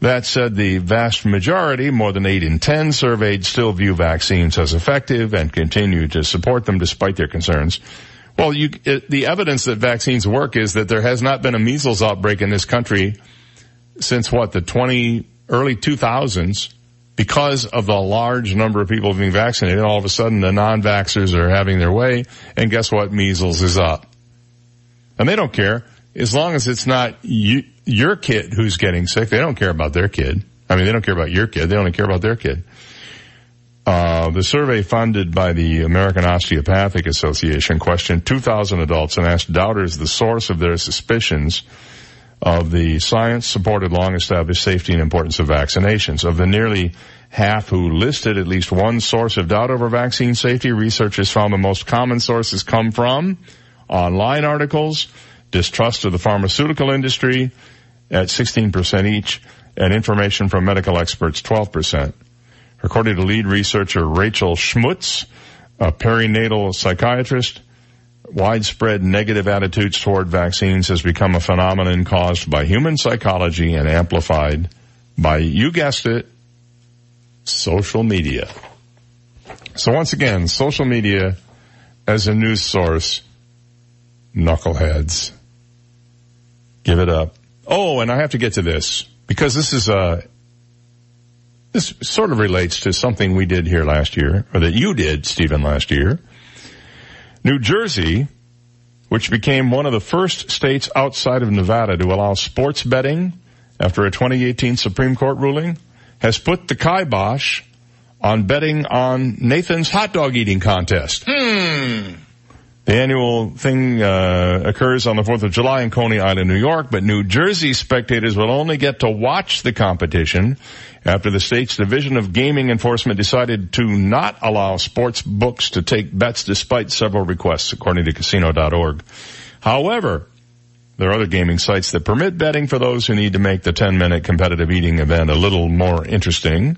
That said, the vast majority, more than 8 in 10 surveyed, still view vaccines as effective and continue to support them despite their concerns. Well, you, it, the evidence that vaccines work is that there has not been a measles outbreak in this country since what, the 20, early 2000s because of the large number of people being vaccinated. All of a sudden the non-vaxxers are having their way and guess what? Measles is up. And they don't care as long as it's not you, your kid who's getting sick, they don't care about their kid. I mean, they don't care about your kid. They only care about their kid. Uh, the survey funded by the American Osteopathic Association questioned 2,000 adults and asked doubters the source of their suspicions of the science supported long established safety and importance of vaccinations. Of the nearly half who listed at least one source of doubt over vaccine safety, researchers found the most common sources come from online articles, distrust of the pharmaceutical industry, at 16% each, and information from medical experts 12%. According to lead researcher Rachel Schmutz, a perinatal psychiatrist, widespread negative attitudes toward vaccines has become a phenomenon caused by human psychology and amplified by, you guessed it, social media. So once again, social media as a news source, knuckleheads. Give it up. Oh, and I have to get to this because this is uh this sort of relates to something we did here last year, or that you did, Stephen, last year. New Jersey, which became one of the first states outside of Nevada to allow sports betting after a 2018 Supreme Court ruling, has put the kibosh on betting on Nathan's hot dog eating contest. Hmm. The annual thing uh, occurs on the 4th of July in Coney Island, New York, but New Jersey spectators will only get to watch the competition after the state's Division of Gaming Enforcement decided to not allow sports books to take bets despite several requests, according to casino.org. However, there are other gaming sites that permit betting for those who need to make the 10-minute competitive eating event a little more interesting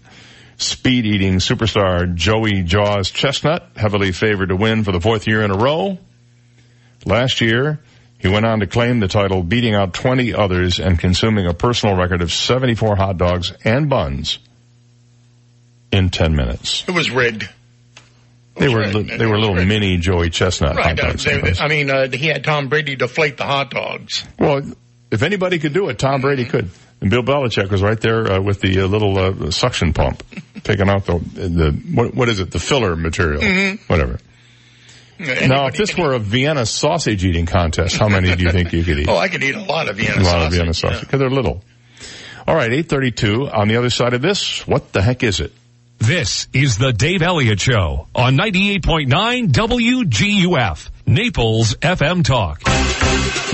speed eating superstar Joey Jaws Chestnut, heavily favored to win for the fourth year in a row. Last year, he went on to claim the title, beating out 20 others and consuming a personal record of 74 hot dogs and buns in 10 minutes. It was rigged. They were they were little mini Joey Chestnut hot Right. Uh, they- I mean, uh, he had Tom Brady deflate the hot dogs. Well, if anybody could do it, Tom Brady could. And Bill Belichick was right there uh, with the uh, little uh, suction pump, taking out the the what, what is it? The filler material, Mhm. whatever. now, if this were a Vienna sausage eating contest, how many do you think you could eat? Oh, I could eat a lot of Vienna sausage. a lot sausage. of Vienna sausage because they're little. All right, eight thirty-two. On the other side of this, what the heck is it? This is the Dave Elliott Show on 98.9 WGUF, Naples FM Talk.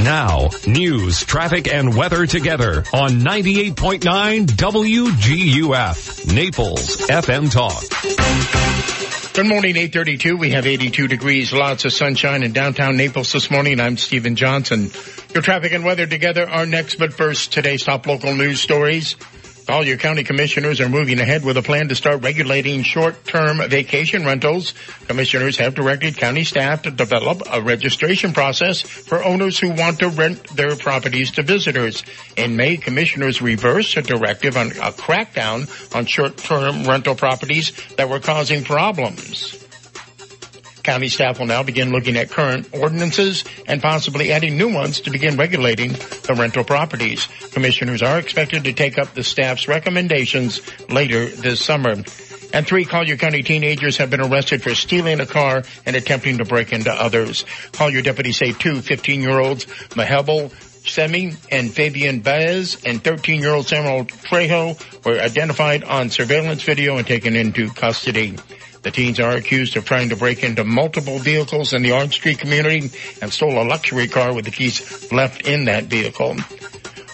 Now, news, traffic, and weather together on 98.9 WGUF, Naples FM Talk. Good morning, 832. We have 82 degrees, lots of sunshine in downtown Naples this morning. I'm Stephen Johnson. Your traffic and weather together are next, but first, today's top local news stories. Collier county commissioners are moving ahead with a plan to start regulating short-term vacation rentals. Commissioners have directed county staff to develop a registration process for owners who want to rent their properties to visitors. In May, commissioners reversed a directive on a crackdown on short-term rental properties that were causing problems. County staff will now begin looking at current ordinances and possibly adding new ones to begin regulating the rental properties. Commissioners are expected to take up the staff's recommendations later this summer. And three Collier County teenagers have been arrested for stealing a car and attempting to break into others. Collier deputies say two 15-year-olds, Mahebel Semi and Fabian Baez and 13-year-old Samuel Trejo were identified on surveillance video and taken into custody. The teens are accused of trying to break into multiple vehicles in the Orange Street community and stole a luxury car with the keys left in that vehicle.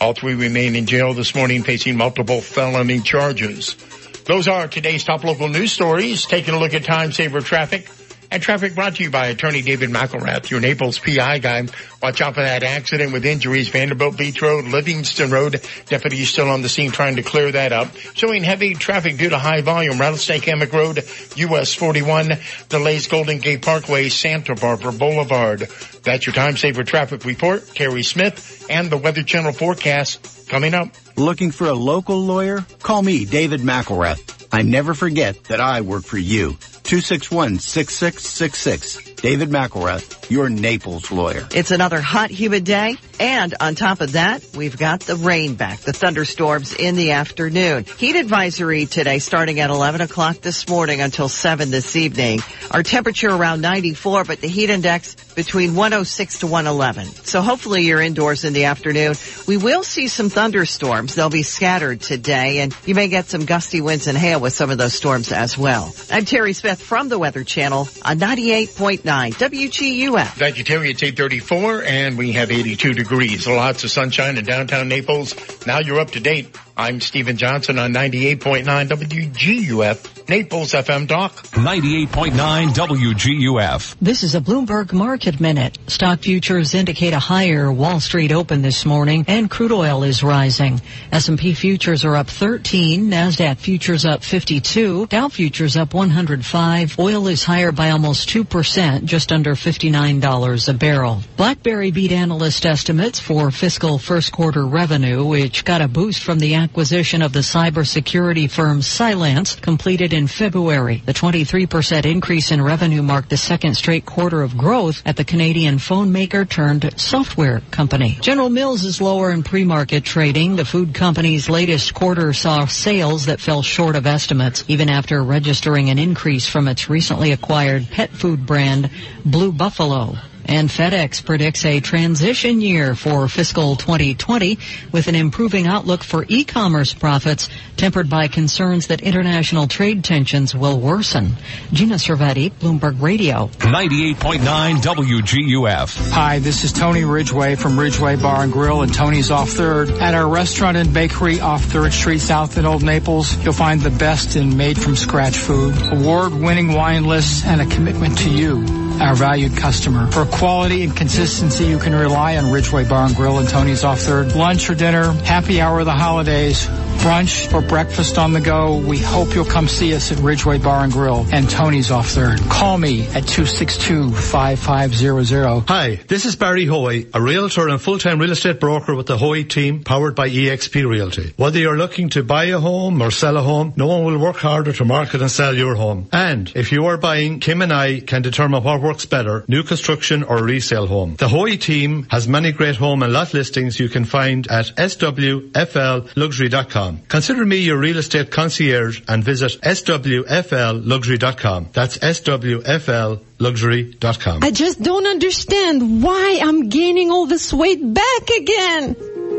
All three remain in jail this morning facing multiple felony charges. Those are today's top local news stories. Taking a look at time saver traffic. And traffic brought to you by attorney David McElrath, your Naples PI guy. Watch out for that accident with injuries. Vanderbilt Beach Road, Livingston Road. Deputies still on the scene trying to clear that up. Showing heavy traffic due to high volume. Rattlesnake Hammock Road, US 41. Delays Golden Gate Parkway, Santa Barbara Boulevard. That's your time saver traffic report. Terry Smith and the Weather Channel forecast coming up. Looking for a local lawyer? Call me, David McElrath. I never forget that I work for you. 261-6666. David McElrath, your Naples lawyer. It's another hot, humid day. And on top of that, we've got the rain back, the thunderstorms in the afternoon. Heat advisory today starting at 11 o'clock this morning until 7 this evening. Our temperature around 94, but the heat index between 106 to 111. So hopefully you're indoors in the afternoon. We will see some thunderstorms. They'll be scattered today and you may get some gusty winds and hail with some of those storms as well. I'm Terry Smith from the Weather Channel on 98.9 WGUF. Thank you, Terry. It's 834 and we have 82 degrees. Lots of sunshine in downtown Naples. Now you're up to date. I'm Stephen Johnson on 98.9 WGUF, Naples FM Talk. 98.9 WGUF. This is a Bloomberg Market Minute. Stock futures indicate a higher Wall Street open this morning and crude oil is rising. S&P futures are up 13, NASDAQ futures up 52, Dow futures up 105. Oil is higher by almost 2%, just under $59 a barrel. BlackBerry beat analyst estimates for fiscal first quarter revenue, which got a boost from the acquisition of the cybersecurity firm Cylance completed in February. The 23% increase in revenue marked the second straight quarter of growth at the Canadian phone maker turned software company. General Mills is lower in pre-market trading. The food company's latest quarter saw sales that fell short of estimates, even after registering an increase from its recently acquired pet food brand Blue Buffalo. And FedEx predicts a transition year for fiscal 2020 with an improving outlook for e-commerce profits tempered by concerns that international trade tensions will worsen. Gina Cervetti, Bloomberg Radio. 98.9 WGUF. Hi, this is Tony Ridgway from Ridgway Bar and Grill and Tony's Off Third. At our restaurant and bakery off Third Street South in Old Naples, you'll find the best in made from scratch food, award-winning wine lists, and a commitment to you our valued customer. For quality and consistency, you can rely on Ridgway Bar and Grill and Tony's Off Third. Lunch or dinner, happy hour of the holidays, brunch or breakfast on the go. We hope you'll come see us at Ridgway Bar and Grill and Tony's Off Third. Call me at 262-5500. Hi, this is Barry Hoy, a realtor and full-time real estate broker with the Hoy team powered by eXp Realty. Whether you're looking to buy a home or sell a home, no one will work harder to market and sell your home. And if you are buying, Kim and I can determine what works better, new construction or resale home. The Hoy team has many great home and lot listings you can find at swflluxury.com. Consider me your real estate concierge and visit swflluxury.com. That's swflluxury.com. I just don't understand why I'm gaining all this weight back again.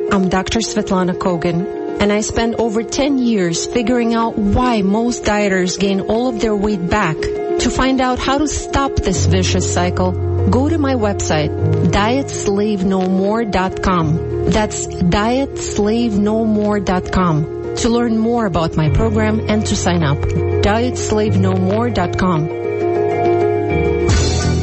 I'm Dr. Svetlana Kogan and I spent over 10 years figuring out why most dieters gain all of their weight back. To find out how to stop this vicious cycle, go to my website, dietslavenomore.com. That's dietslavenomore.com to learn more about my program and to sign up. dietslavenomore.com.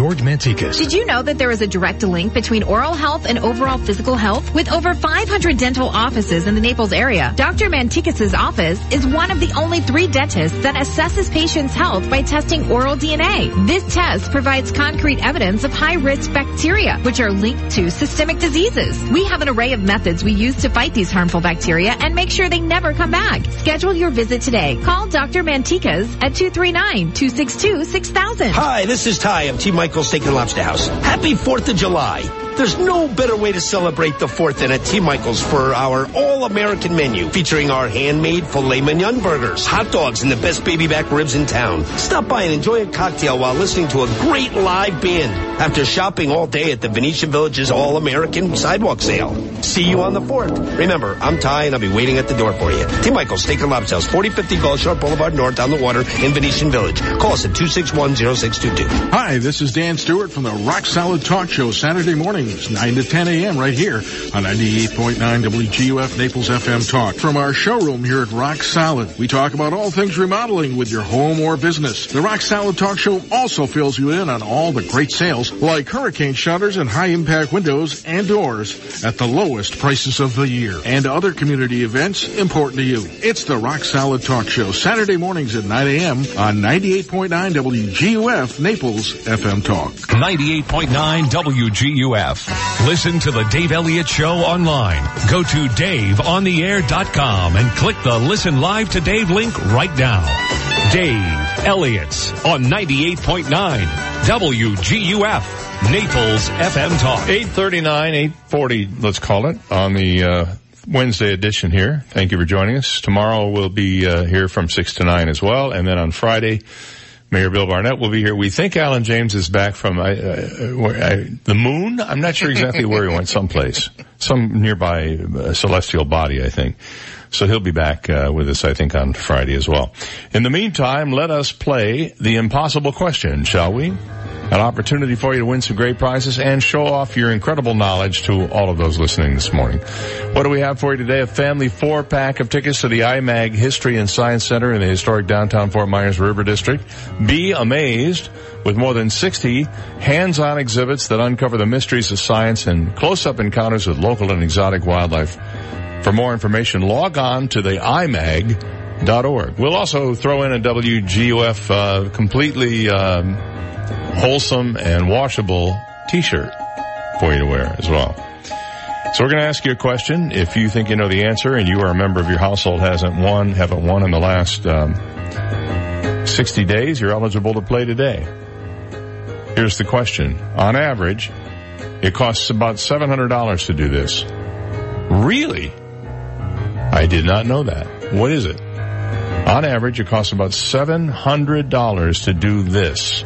George Mantikas. Did you know that there is a direct link between oral health and overall physical health? With over 500 dental offices in the Naples area, Dr. Mantikas's office is one of the only three dentists that assesses patients' health by testing oral DNA. This test provides concrete evidence of high-risk bacteria, which are linked to systemic diseases. We have an array of methods we use to fight these harmful bacteria and make sure they never come back. Schedule your visit today. Call Dr. Mantikas at 239-262-6000. Hi, this is Ty of T. Michael's Steak and Lobster House. Happy 4th of July. There's no better way to celebrate the 4th than at T. Michael's for our all-American menu featuring our handmade filet mignon burgers, hot dogs, and the best baby back ribs in town. Stop by and enjoy a cocktail while listening to a great live band after shopping all day at the Venetian Village's all-American sidewalk sale. See you on the 4th. Remember, I'm Ty and I'll be waiting at the door for you. T. Michael's Steak and Lobster House, 4050 Gulf Shore Boulevard North on the water in Venetian Village. Call us at 261-0622. Hi, this is Dan Stewart from the Rock Solid Talk Show Saturday mornings, 9 to 10 a.m. right here on 98.9 WGUF Naples FM Talk. From our showroom here at Rock Solid, we talk about all things remodeling with your home or business. The Rock Solid Talk Show also fills you in on all the great sales like hurricane shutters and high impact windows and doors at the lowest prices of the year and other community events important to you. It's the Rock Solid Talk Show Saturday mornings at 9 a.m. on 98.9 WGUF Naples FM Talk. 98.9 WGUF. Listen to the Dave Elliott Show online. Go to DaveOnTheAir.com and click the Listen Live to Dave link right now. Dave Elliott's on 98.9 WGUF. Naples FM Talk. 839, 840, let's call it, on the uh, Wednesday edition here. Thank you for joining us. Tomorrow we'll be uh, here from 6 to 9 as well. And then on Friday, Mayor Bill Barnett will be here. We think Alan James is back from uh, uh, the moon. I'm not sure exactly where he went. Someplace, some nearby uh, celestial body, I think. So he'll be back uh, with us, I think, on Friday as well. In the meantime, let us play the impossible question, shall we? An opportunity for you to win some great prizes and show off your incredible knowledge to all of those listening this morning. What do we have for you today? A family four pack of tickets to the IMAG History and Science Center in the historic downtown Fort Myers River District. Be amazed with more than 60 hands-on exhibits that uncover the mysteries of science and close-up encounters with local and exotic wildlife. For more information, log on to the imag.org. We'll also throw in a WGUF uh, completely um, wholesome and washable t-shirt for you to wear as well. So we're going to ask you a question. If you think you know the answer and you are a member of your household hasn't won, haven't won in the last um, 60 days, you're eligible to play today. Here's the question. On average, it costs about $700 to do this. Really? I did not know that. What is it? On average, it costs about $700 to do this.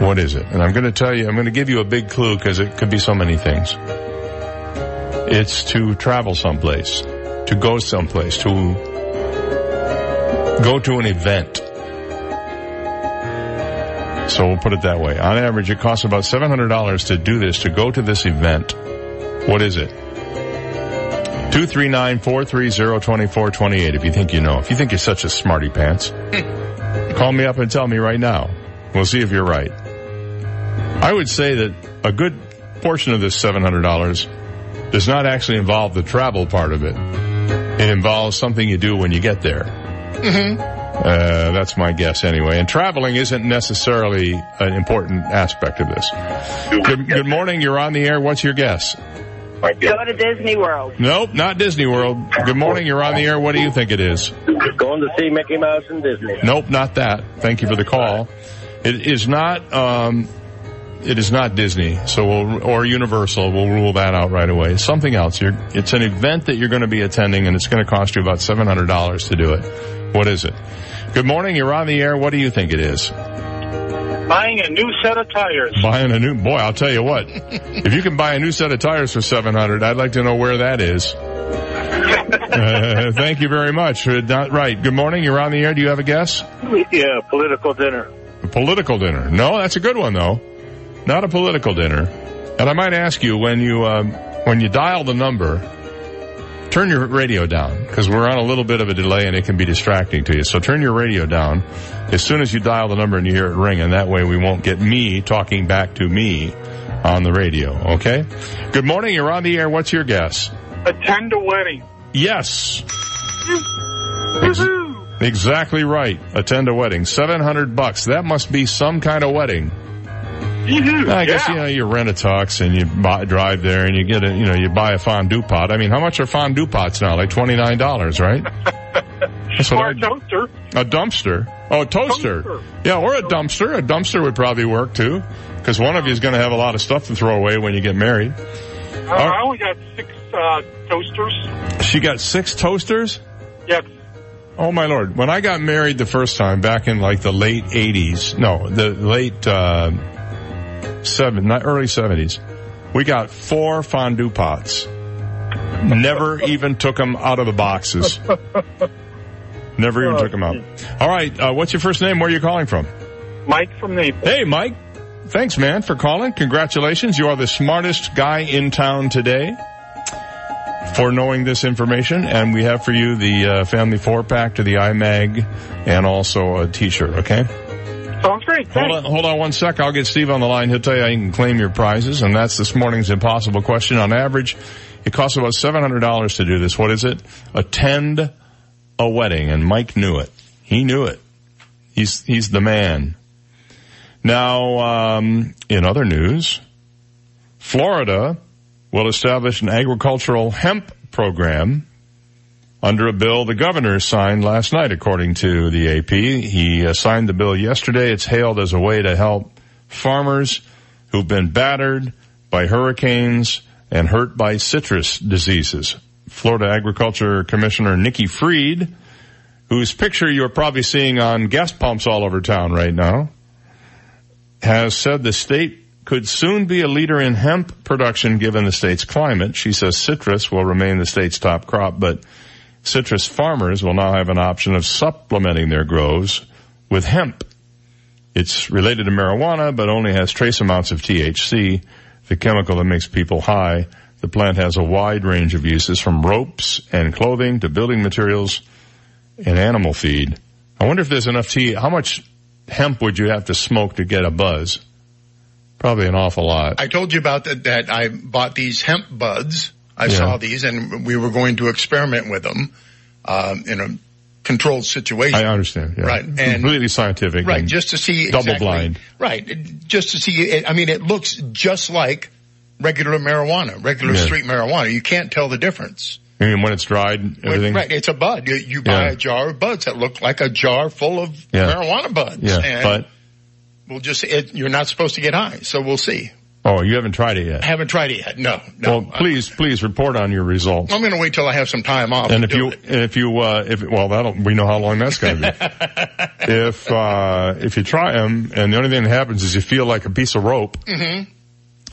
What is it? And I'm going to tell you, I'm going to give you a big clue because it could be so many things. It's to travel someplace, to go someplace, to go to an event. So we'll put it that way. On average, it costs about $700 to do this, to go to this event. What is it? 239-430-2428 if you think you know. If you think you're such a smarty pants, call me up and tell me right now. We'll see if you're right. I would say that a good portion of this $700 does not actually involve the travel part of it. It involves something you do when you get there. Mm-hmm. Uh, that's my guess anyway. And traveling isn't necessarily an important aspect of this. Good, good morning. You're on the air. What's your guess? Well, Go to Disney World. Nope, not Disney World. Good morning. You're on the air. What do you think it is? Going to see Mickey Mouse and Disney. Nope, not that. Thank you for the call. It is not. Um, it is not Disney. So we'll, or Universal. We'll rule that out right away. Something else. You're, it's an event that you're going to be attending, and it's going to cost you about seven hundred dollars to do it. What is it? Good morning. You're on the air. What do you think it is? Buying a new set of tires. Buying a new boy. I'll tell you what. if you can buy a new set of tires for seven hundred, I'd like to know where that is. Uh, thank you very much. Uh, not right. Good morning. You're on the air. Do you have a guess? Yeah, political dinner. A political dinner. No, that's a good one though. Not a political dinner. And I might ask you when you um, when you dial the number, turn your radio down because we're on a little bit of a delay and it can be distracting to you. So turn your radio down as soon as you dial the number and you hear it ring, and that way we won't get me talking back to me on the radio. Okay. Good morning. You're on the air. What's your guess? Attend a wedding. Yes. Ex- exactly right. Attend a wedding. Seven hundred bucks. That must be some kind of wedding. I guess yeah. you know you rent a tux and you buy, drive there and you get a you know you buy a fondue pot. I mean, how much are fondue pots now? Like twenty nine dollars, right? That's or a toaster. A dumpster. Oh, a toaster. Toaster. Yeah, or a dumpster. A dumpster would probably work too, because one of you is going to have a lot of stuff to throw away when you get married. Uh, I only got six uh, toasters. She got six toasters. Yes. Oh my lord! When I got married the first time back in like the late '80s, no, the late uh, seven, not early '70s, we got four fondue pots. Never even took them out of the boxes. Never even took them out. All right, uh, what's your first name? Where are you calling from? Mike from Naples. Hey, Mike. Thanks, man, for calling. Congratulations. You are the smartest guy in town today for knowing this information. And we have for you the uh, family four pack to the iMag and also a t-shirt, okay? Sounds great. Hold on, hold on one sec. I'll get Steve on the line. He'll tell you how you can claim your prizes. And that's this morning's impossible question. On average, it costs about $700 to do this. What is it? Attend a wedding. And Mike knew it. He knew it. He's, he's the man. Now, um, in other news, Florida will establish an agricultural hemp program under a bill the governor signed last night, according to the AP. He uh, signed the bill yesterday. It's hailed as a way to help farmers who've been battered by hurricanes and hurt by citrus diseases. Florida Agriculture Commissioner Nikki Fried, whose picture you're probably seeing on gas pumps all over town right now, has said the state could soon be a leader in hemp production given the state's climate. She says citrus will remain the state's top crop, but citrus farmers will now have an option of supplementing their groves with hemp. It's related to marijuana, but only has trace amounts of THC, the chemical that makes people high. The plant has a wide range of uses from ropes and clothing to building materials and animal feed. I wonder if there's enough tea. How much hemp would you have to smoke to get a buzz? Probably an awful lot. I told you about that, that I bought these hemp buds. I Yeah. saw these and we were going to experiment with them, um, in a controlled situation. I understand. Yeah. Right, and- completely scientific. Right, just to see double exactly- blind. Right, just to see. It, I mean, it looks just like regular marijuana, regular Yeah. street marijuana. You can't tell the difference. I mean, when it's dried, everything. Right, it's a bud. You, you buy Yeah. a jar of buds that look like a jar full of Yeah. marijuana buds. Yeah, and but we'll just. It, you're not supposed to get high, so we'll see. Oh, you haven't tried it yet. I haven't tried it yet. No, no. well, please, please report on your results. I'm going to wait till I have some time off. and if you, it. if you, uh, if well, that'll we know how long that's going to be. if uh, if you try them, and the only thing that happens is you feel like a piece of rope, Mhm.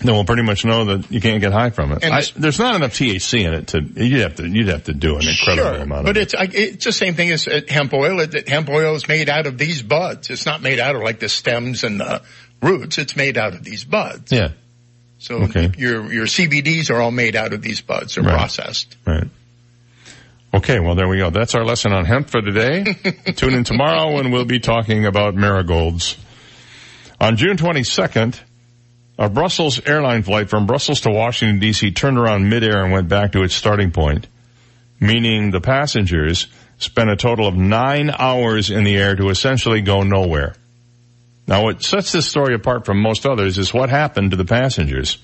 then we'll pretty much know that you can't get high from it. I, this- there's not enough THC in it to you'd have to you'd have to do an incredible Sure, amount of but it. it's it's the same thing as uh, hemp oil. It, hemp oil is made out of these buds. It's not made out of like the stems and the roots. It's made out of these buds. Yeah. So Okay. your your CBDs are all made out of these buds. They're Right. processed. Right. Okay, well there we go. That's our lesson on hemp for today. Tune in tomorrow when we'll be talking about marigolds. On June 22nd, a Brussels airline flight from Brussels to Washington DC turned around midair and went back to its starting point, meaning the passengers spent a total of nine hours in the air to essentially go nowhere. Now what sets this story apart from most others is what happened to the passengers.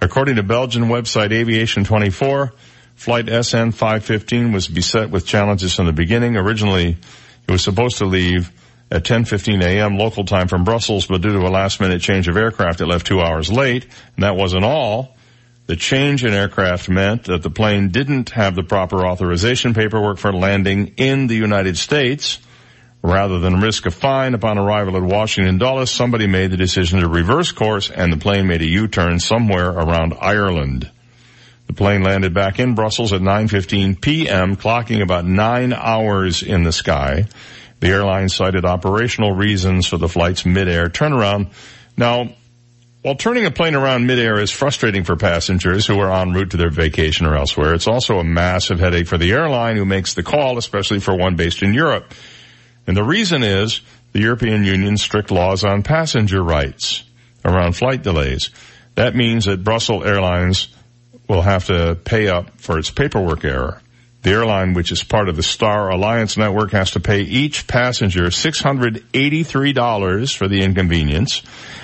According to Belgian website Aviation 24, flight SN 515 was beset with challenges from the beginning. Originally, it was supposed to leave at 10:15 a.m. local time from Brussels, but due to a last-minute change of aircraft, it left two hours late. And that wasn't all. The change in aircraft meant that the plane didn't have the proper authorization paperwork for landing in the United States. Rather than risk a fine upon arrival at Washington Dulles, somebody made the decision to reverse course and the plane made a U-turn somewhere around Ireland. The plane landed back in Brussels at 9.15 p.m., clocking about nine hours in the sky. The airline cited operational reasons for the flight's mid-air turnaround. Now, while turning a plane around midair is frustrating for passengers who are en route to their vacation or elsewhere, it's also a massive headache for the airline who makes the call, especially for one based in Europe. And the reason is the European Union's strict laws on passenger rights around flight delays. That means that Brussels Airlines will have to pay up for its paperwork error. The airline, which is part of the Star Alliance network, has to pay each passenger $683 for the inconvenience,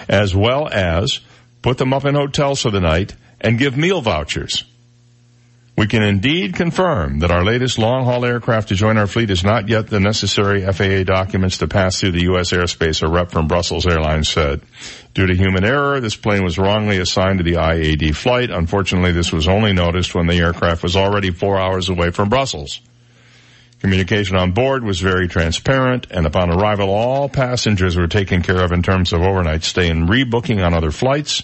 as well as put them up in hotels for the night and give meal vouchers. We can indeed confirm that our latest long-haul aircraft to join our fleet is not yet the necessary FAA documents to pass through the U.S. airspace, a rep from Brussels Airlines said. Due to human error, this plane was wrongly assigned to the IAD flight. Unfortunately, this was only noticed when the aircraft was already four hours away from Brussels. Communication on board was very transparent, and upon arrival, all passengers were taken care of in terms of overnight stay and rebooking on other flights.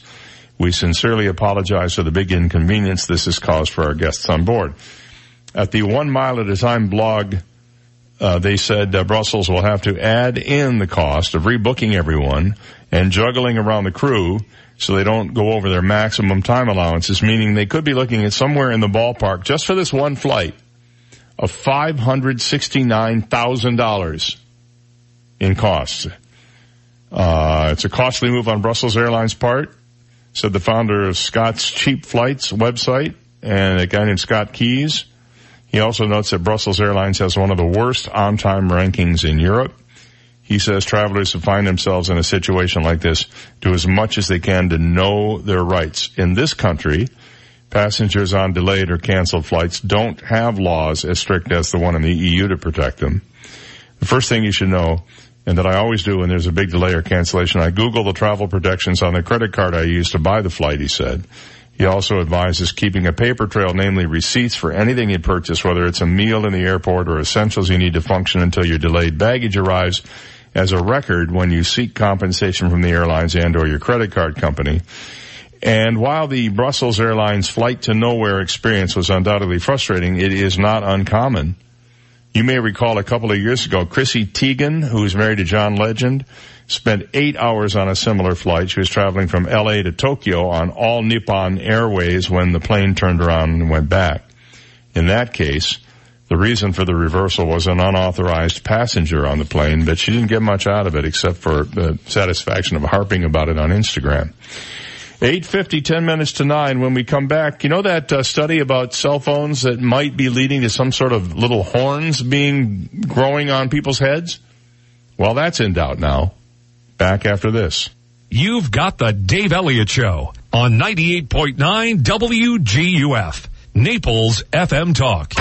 We sincerely apologize for the big inconvenience this has caused for our guests on board. At the One Mile at a Time blog, uh, they said uh, Brussels will have to add in the cost of rebooking everyone and juggling around the crew so they don't go over their maximum time allowances, meaning they could be looking at somewhere in the ballpark just for this one flight of $569,000 in costs. Uh, it's a costly move on Brussels Airlines' part said the founder of Scott's Cheap Flights website and a guy named Scott Keyes. He also notes that Brussels Airlines has one of the worst on-time rankings in Europe. He says travelers who find themselves in a situation like this do as much as they can to know their rights. In this country, passengers on delayed or canceled flights don't have laws as strict as the one in the EU to protect them. The first thing you should know and that I always do when there's a big delay or cancellation. I Google the travel protections on the credit card I use to buy the flight, he said. He also advises keeping a paper trail, namely receipts for anything you purchase, whether it's a meal in the airport or essentials you need to function until your delayed baggage arrives as a record when you seek compensation from the airlines and or your credit card company. And while the Brussels Airlines flight to nowhere experience was undoubtedly frustrating, it is not uncommon you may recall a couple of years ago, Chrissy Teigen, who is married to John Legend, spent eight hours on a similar flight. She was traveling from LA to Tokyo on all Nippon Airways when the plane turned around and went back. In that case, the reason for the reversal was an unauthorized passenger on the plane, but she didn't get much out of it except for the satisfaction of harping about it on Instagram. 8.50, 10 minutes to 9. When we come back, you know that uh, study about cell phones that might be leading to some sort of little horns being growing on people's heads? Well, that's in doubt now. Back after this. You've got the Dave Elliott Show on 98.9 WGUF. Naples FM Talk.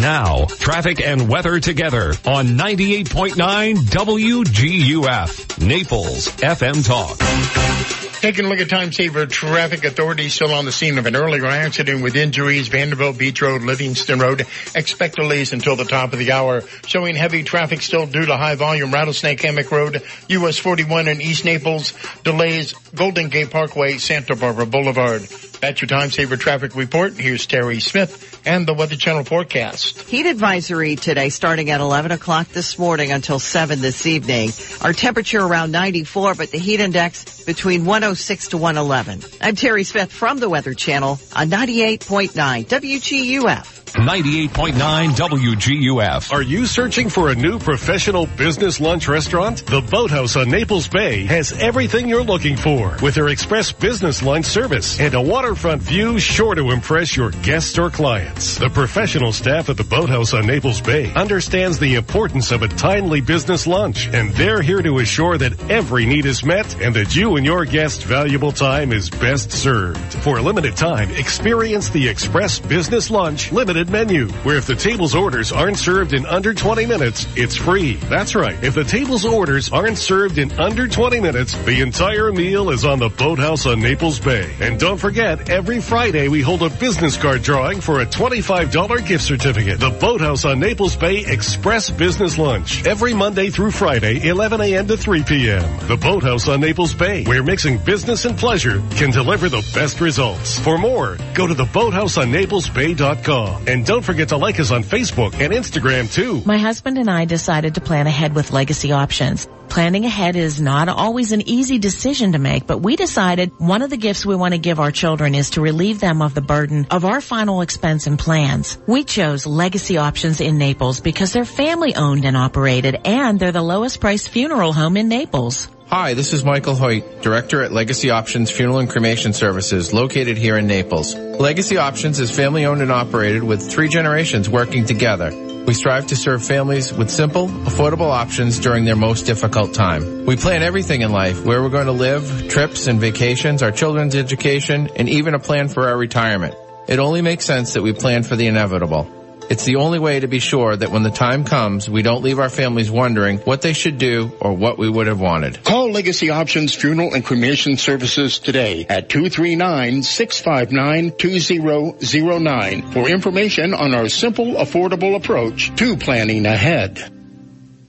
Now, traffic and weather together on 98.9 WGUF. Naples FM Talk. Taking a look at time saver traffic authorities still on the scene of an earlier accident with injuries. Vanderbilt Beach Road, Livingston Road. Expect delays until the top of the hour. Showing heavy traffic still due to high volume Rattlesnake Hammock Road, US 41 in East Naples. Delays Golden Gate Parkway, Santa Barbara Boulevard. That's your time saver traffic report. Here's Terry Smith and the Weather Channel forecast. Heat advisory today starting at 11 o'clock this morning until 7 this evening. Our temperature around 94, but the heat index between 106 to 111. I'm Terry Smith from the Weather Channel on 98.9 WGUF. 98.9 WGUF. Are you searching for a new professional business lunch restaurant? The Boathouse on Naples Bay has everything you're looking for with their express business lunch service and a waterfront view sure to impress your guests or clients. The professional staff at the Boathouse on Naples Bay understands the importance of a timely business lunch and they're here to assure that every need is met and that you and your guests' valuable time is best served. For a limited time, experience the Express Business Lunch limited menu, where if the table's orders aren't served in under 20 minutes, it's free. That's right. If the table's orders aren't served in under 20 minutes, the entire meal is on the Boathouse on Naples Bay. And don't forget, every Friday we hold a business card drawing for a $25 gift certificate. The Boathouse on Naples Bay Express Business Lunch. Every Monday through Friday, 11 a.m. to 3 p.m. The Boathouse on Naples Bay, where mixing business and pleasure can deliver the best results. For more, go to theboathouseonnaplesbay.com. And don't forget to like us on Facebook and Instagram too. My husband and I decided to plan ahead with legacy options. Planning ahead is not always an easy decision to make, but we decided one of the gifts we want to give our children is to relieve them of the burden of our final expense and plans. We chose legacy options in Naples because they're family owned and operated and they're the lowest priced funeral home in Naples. Hi, this is Michael Hoyt, Director at Legacy Options Funeral and Cremation Services, located here in Naples. Legacy Options is family owned and operated with three generations working together. We strive to serve families with simple, affordable options during their most difficult time. We plan everything in life, where we're going to live, trips and vacations, our children's education, and even a plan for our retirement. It only makes sense that we plan for the inevitable. It's the only way to be sure that when the time comes, we don't leave our families wondering what they should do or what we would have wanted. Call Legacy Options Funeral and Cremation Services today at 239-659-2009 for information on our simple, affordable approach to planning ahead.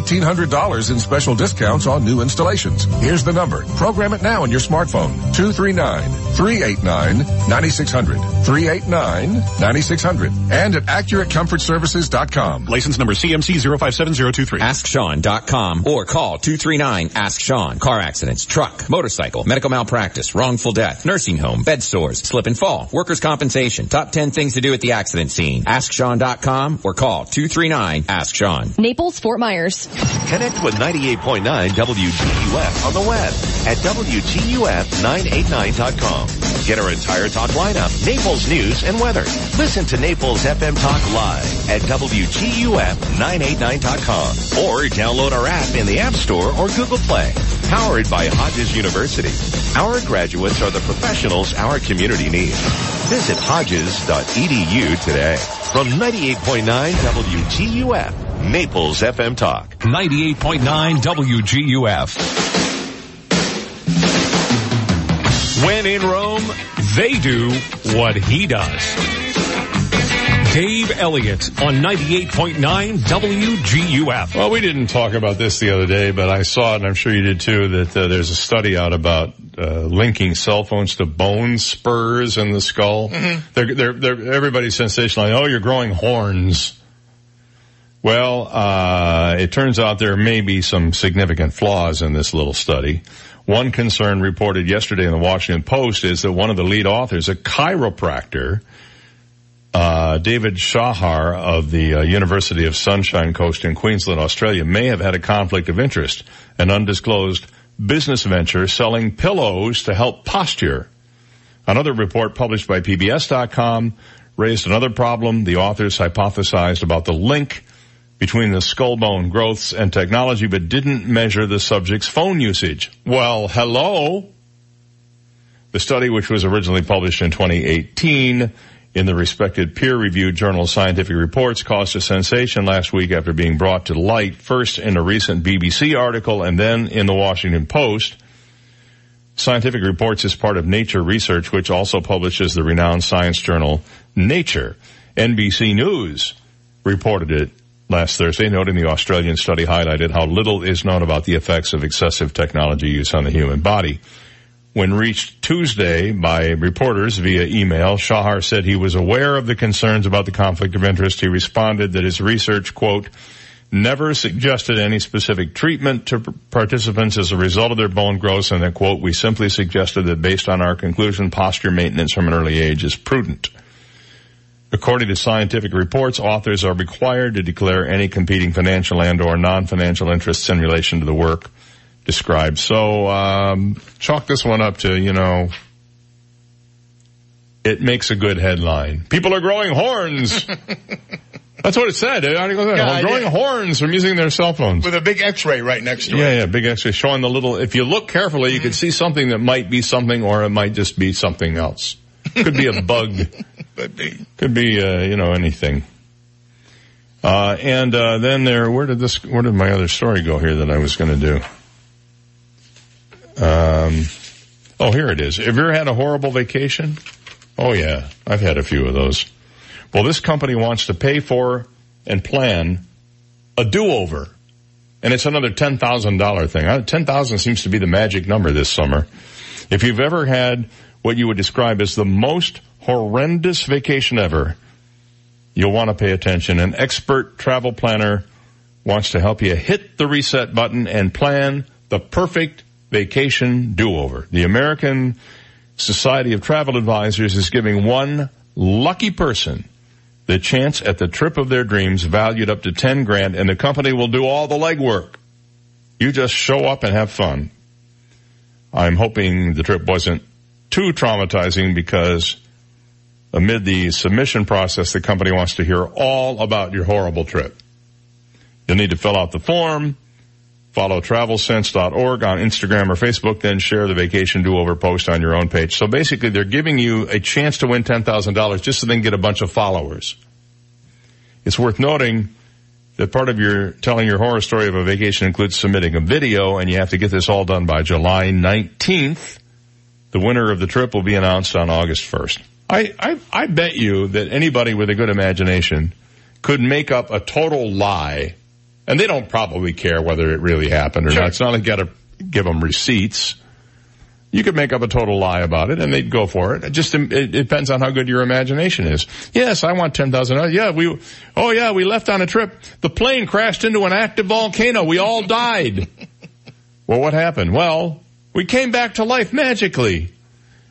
$1,800 in special discounts on new installations. Here's the number. Program it now on your smartphone. 239-389-9600. 389-9600. And at AccurateComfortServices.com. License number CMC 057023. AskSean.com or call 239-ASK-SEAN. Car accidents, truck, motorcycle, medical malpractice, wrongful death, nursing home, bed sores, slip and fall, workers' compensation. Top 10 things to do at the accident scene. AskSean.com or call 239-ASK-SEAN. Naples, Fort Myers. Connect with 98.9 WGUF on the web at WGUF989.com. Get our entire talk lineup, Naples news and weather. Listen to Naples FM Talk live at WGUF989.com or download our app in the App Store or Google Play. Powered by Hodges University. Our graduates are the professionals our community needs. Visit hodges.edu today. From 98.9 WGUF. Naples FM Talk. 98.9 WGUF. When in Rome, they do what he does. Dave Elliott on 98.9 WGUF. Well, we didn't talk about this the other day, but I saw it and I'm sure you did too that uh, there's a study out about uh, linking cell phones to bone spurs in the skull. Mm-hmm. They're, they're, they're, everybody's sensationalizing, oh, you're growing horns. Well, uh, it turns out there may be some significant flaws in this little study. One concern reported yesterday in the Washington Post is that one of the lead authors, a chiropractor, uh, David Shahar of the uh, University of Sunshine Coast in Queensland, Australia, may have had a conflict of interest, an undisclosed business venture selling pillows to help posture. Another report published by PBS.com raised another problem. The authors hypothesized about the link between the skull bone growths and technology, but didn't measure the subject's phone usage. Well, hello. The study, which was originally published in 2018, in the respected peer-reviewed journal Scientific Reports caused a sensation last week after being brought to light, first in a recent BBC article and then in the Washington Post. Scientific Reports is part of Nature Research, which also publishes the renowned science journal Nature. NBC News reported it last Thursday, noting the Australian study highlighted how little is known about the effects of excessive technology use on the human body. When reached Tuesday by reporters via email, Shahar said he was aware of the concerns about the conflict of interest. He responded that his research, quote, never suggested any specific treatment to participants as a result of their bone growth and that, quote, we simply suggested that based on our conclusion, posture maintenance from an early age is prudent. According to scientific reports, authors are required to declare any competing financial and or non-financial interests in relation to the work described. So, um, chalk this one up to, you know, it makes a good headline. People are growing horns. That's what it said. Article said, Yeah, growing horns from using their cell phones. With a big x-ray right next to Yeah, it. yeah, yeah, big X-ray showing the little, if you look carefully, you could see something that might be something or it might just be something else. Could be a bug. Could be. Could be, uh, you know, anything. Uh, and, uh, then there, where did this, where did my other story go here that I was gonna do? Um, oh, here it is. Have you ever had a horrible vacation? Oh yeah, I've had a few of those. Well, this company wants to pay for and plan a do-over. And it's another $10,000 thing. Uh, 10,000 seems to be the magic number this summer. If you've ever had what you would describe as the most horrendous vacation ever, you'll want to pay attention. An expert travel planner wants to help you hit the reset button and plan the perfect vacation do-over. The American Society of Travel Advisors is giving one lucky person the chance at the trip of their dreams valued up to 10 grand and the company will do all the legwork. You just show up and have fun. I'm hoping the trip wasn't too traumatizing because amid the submission process, the company wants to hear all about your horrible trip. You'll need to fill out the form, follow travelsense.org on Instagram or Facebook, then share the vacation do-over post on your own page. So basically they're giving you a chance to win $10,000 just so they can get a bunch of followers. It's worth noting that part of your telling your horror story of a vacation includes submitting a video and you have to get this all done by July 19th. The winner of the trip will be announced on August 1st. I, I, I bet you that anybody with a good imagination could make up a total lie and they don't probably care whether it really happened or not. It's not like you gotta give them receipts. You could make up a total lie about it and they'd go for it. It just, it depends on how good your imagination is. Yes, I want $10,000. Yeah, we, oh yeah, we left on a trip. The plane crashed into an active volcano. We all died. well, what happened? Well, we came back to life magically.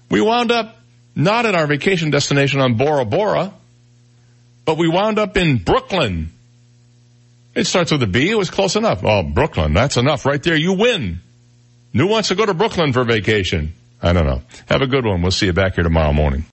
We wound up not at our vacation destination on Bora Bora, but we wound up in Brooklyn. It starts with a B. It was close enough. Oh, Brooklyn. That's enough right there. You win. Who wants to go to Brooklyn for vacation? I don't know. Have a good one. We'll see you back here tomorrow morning.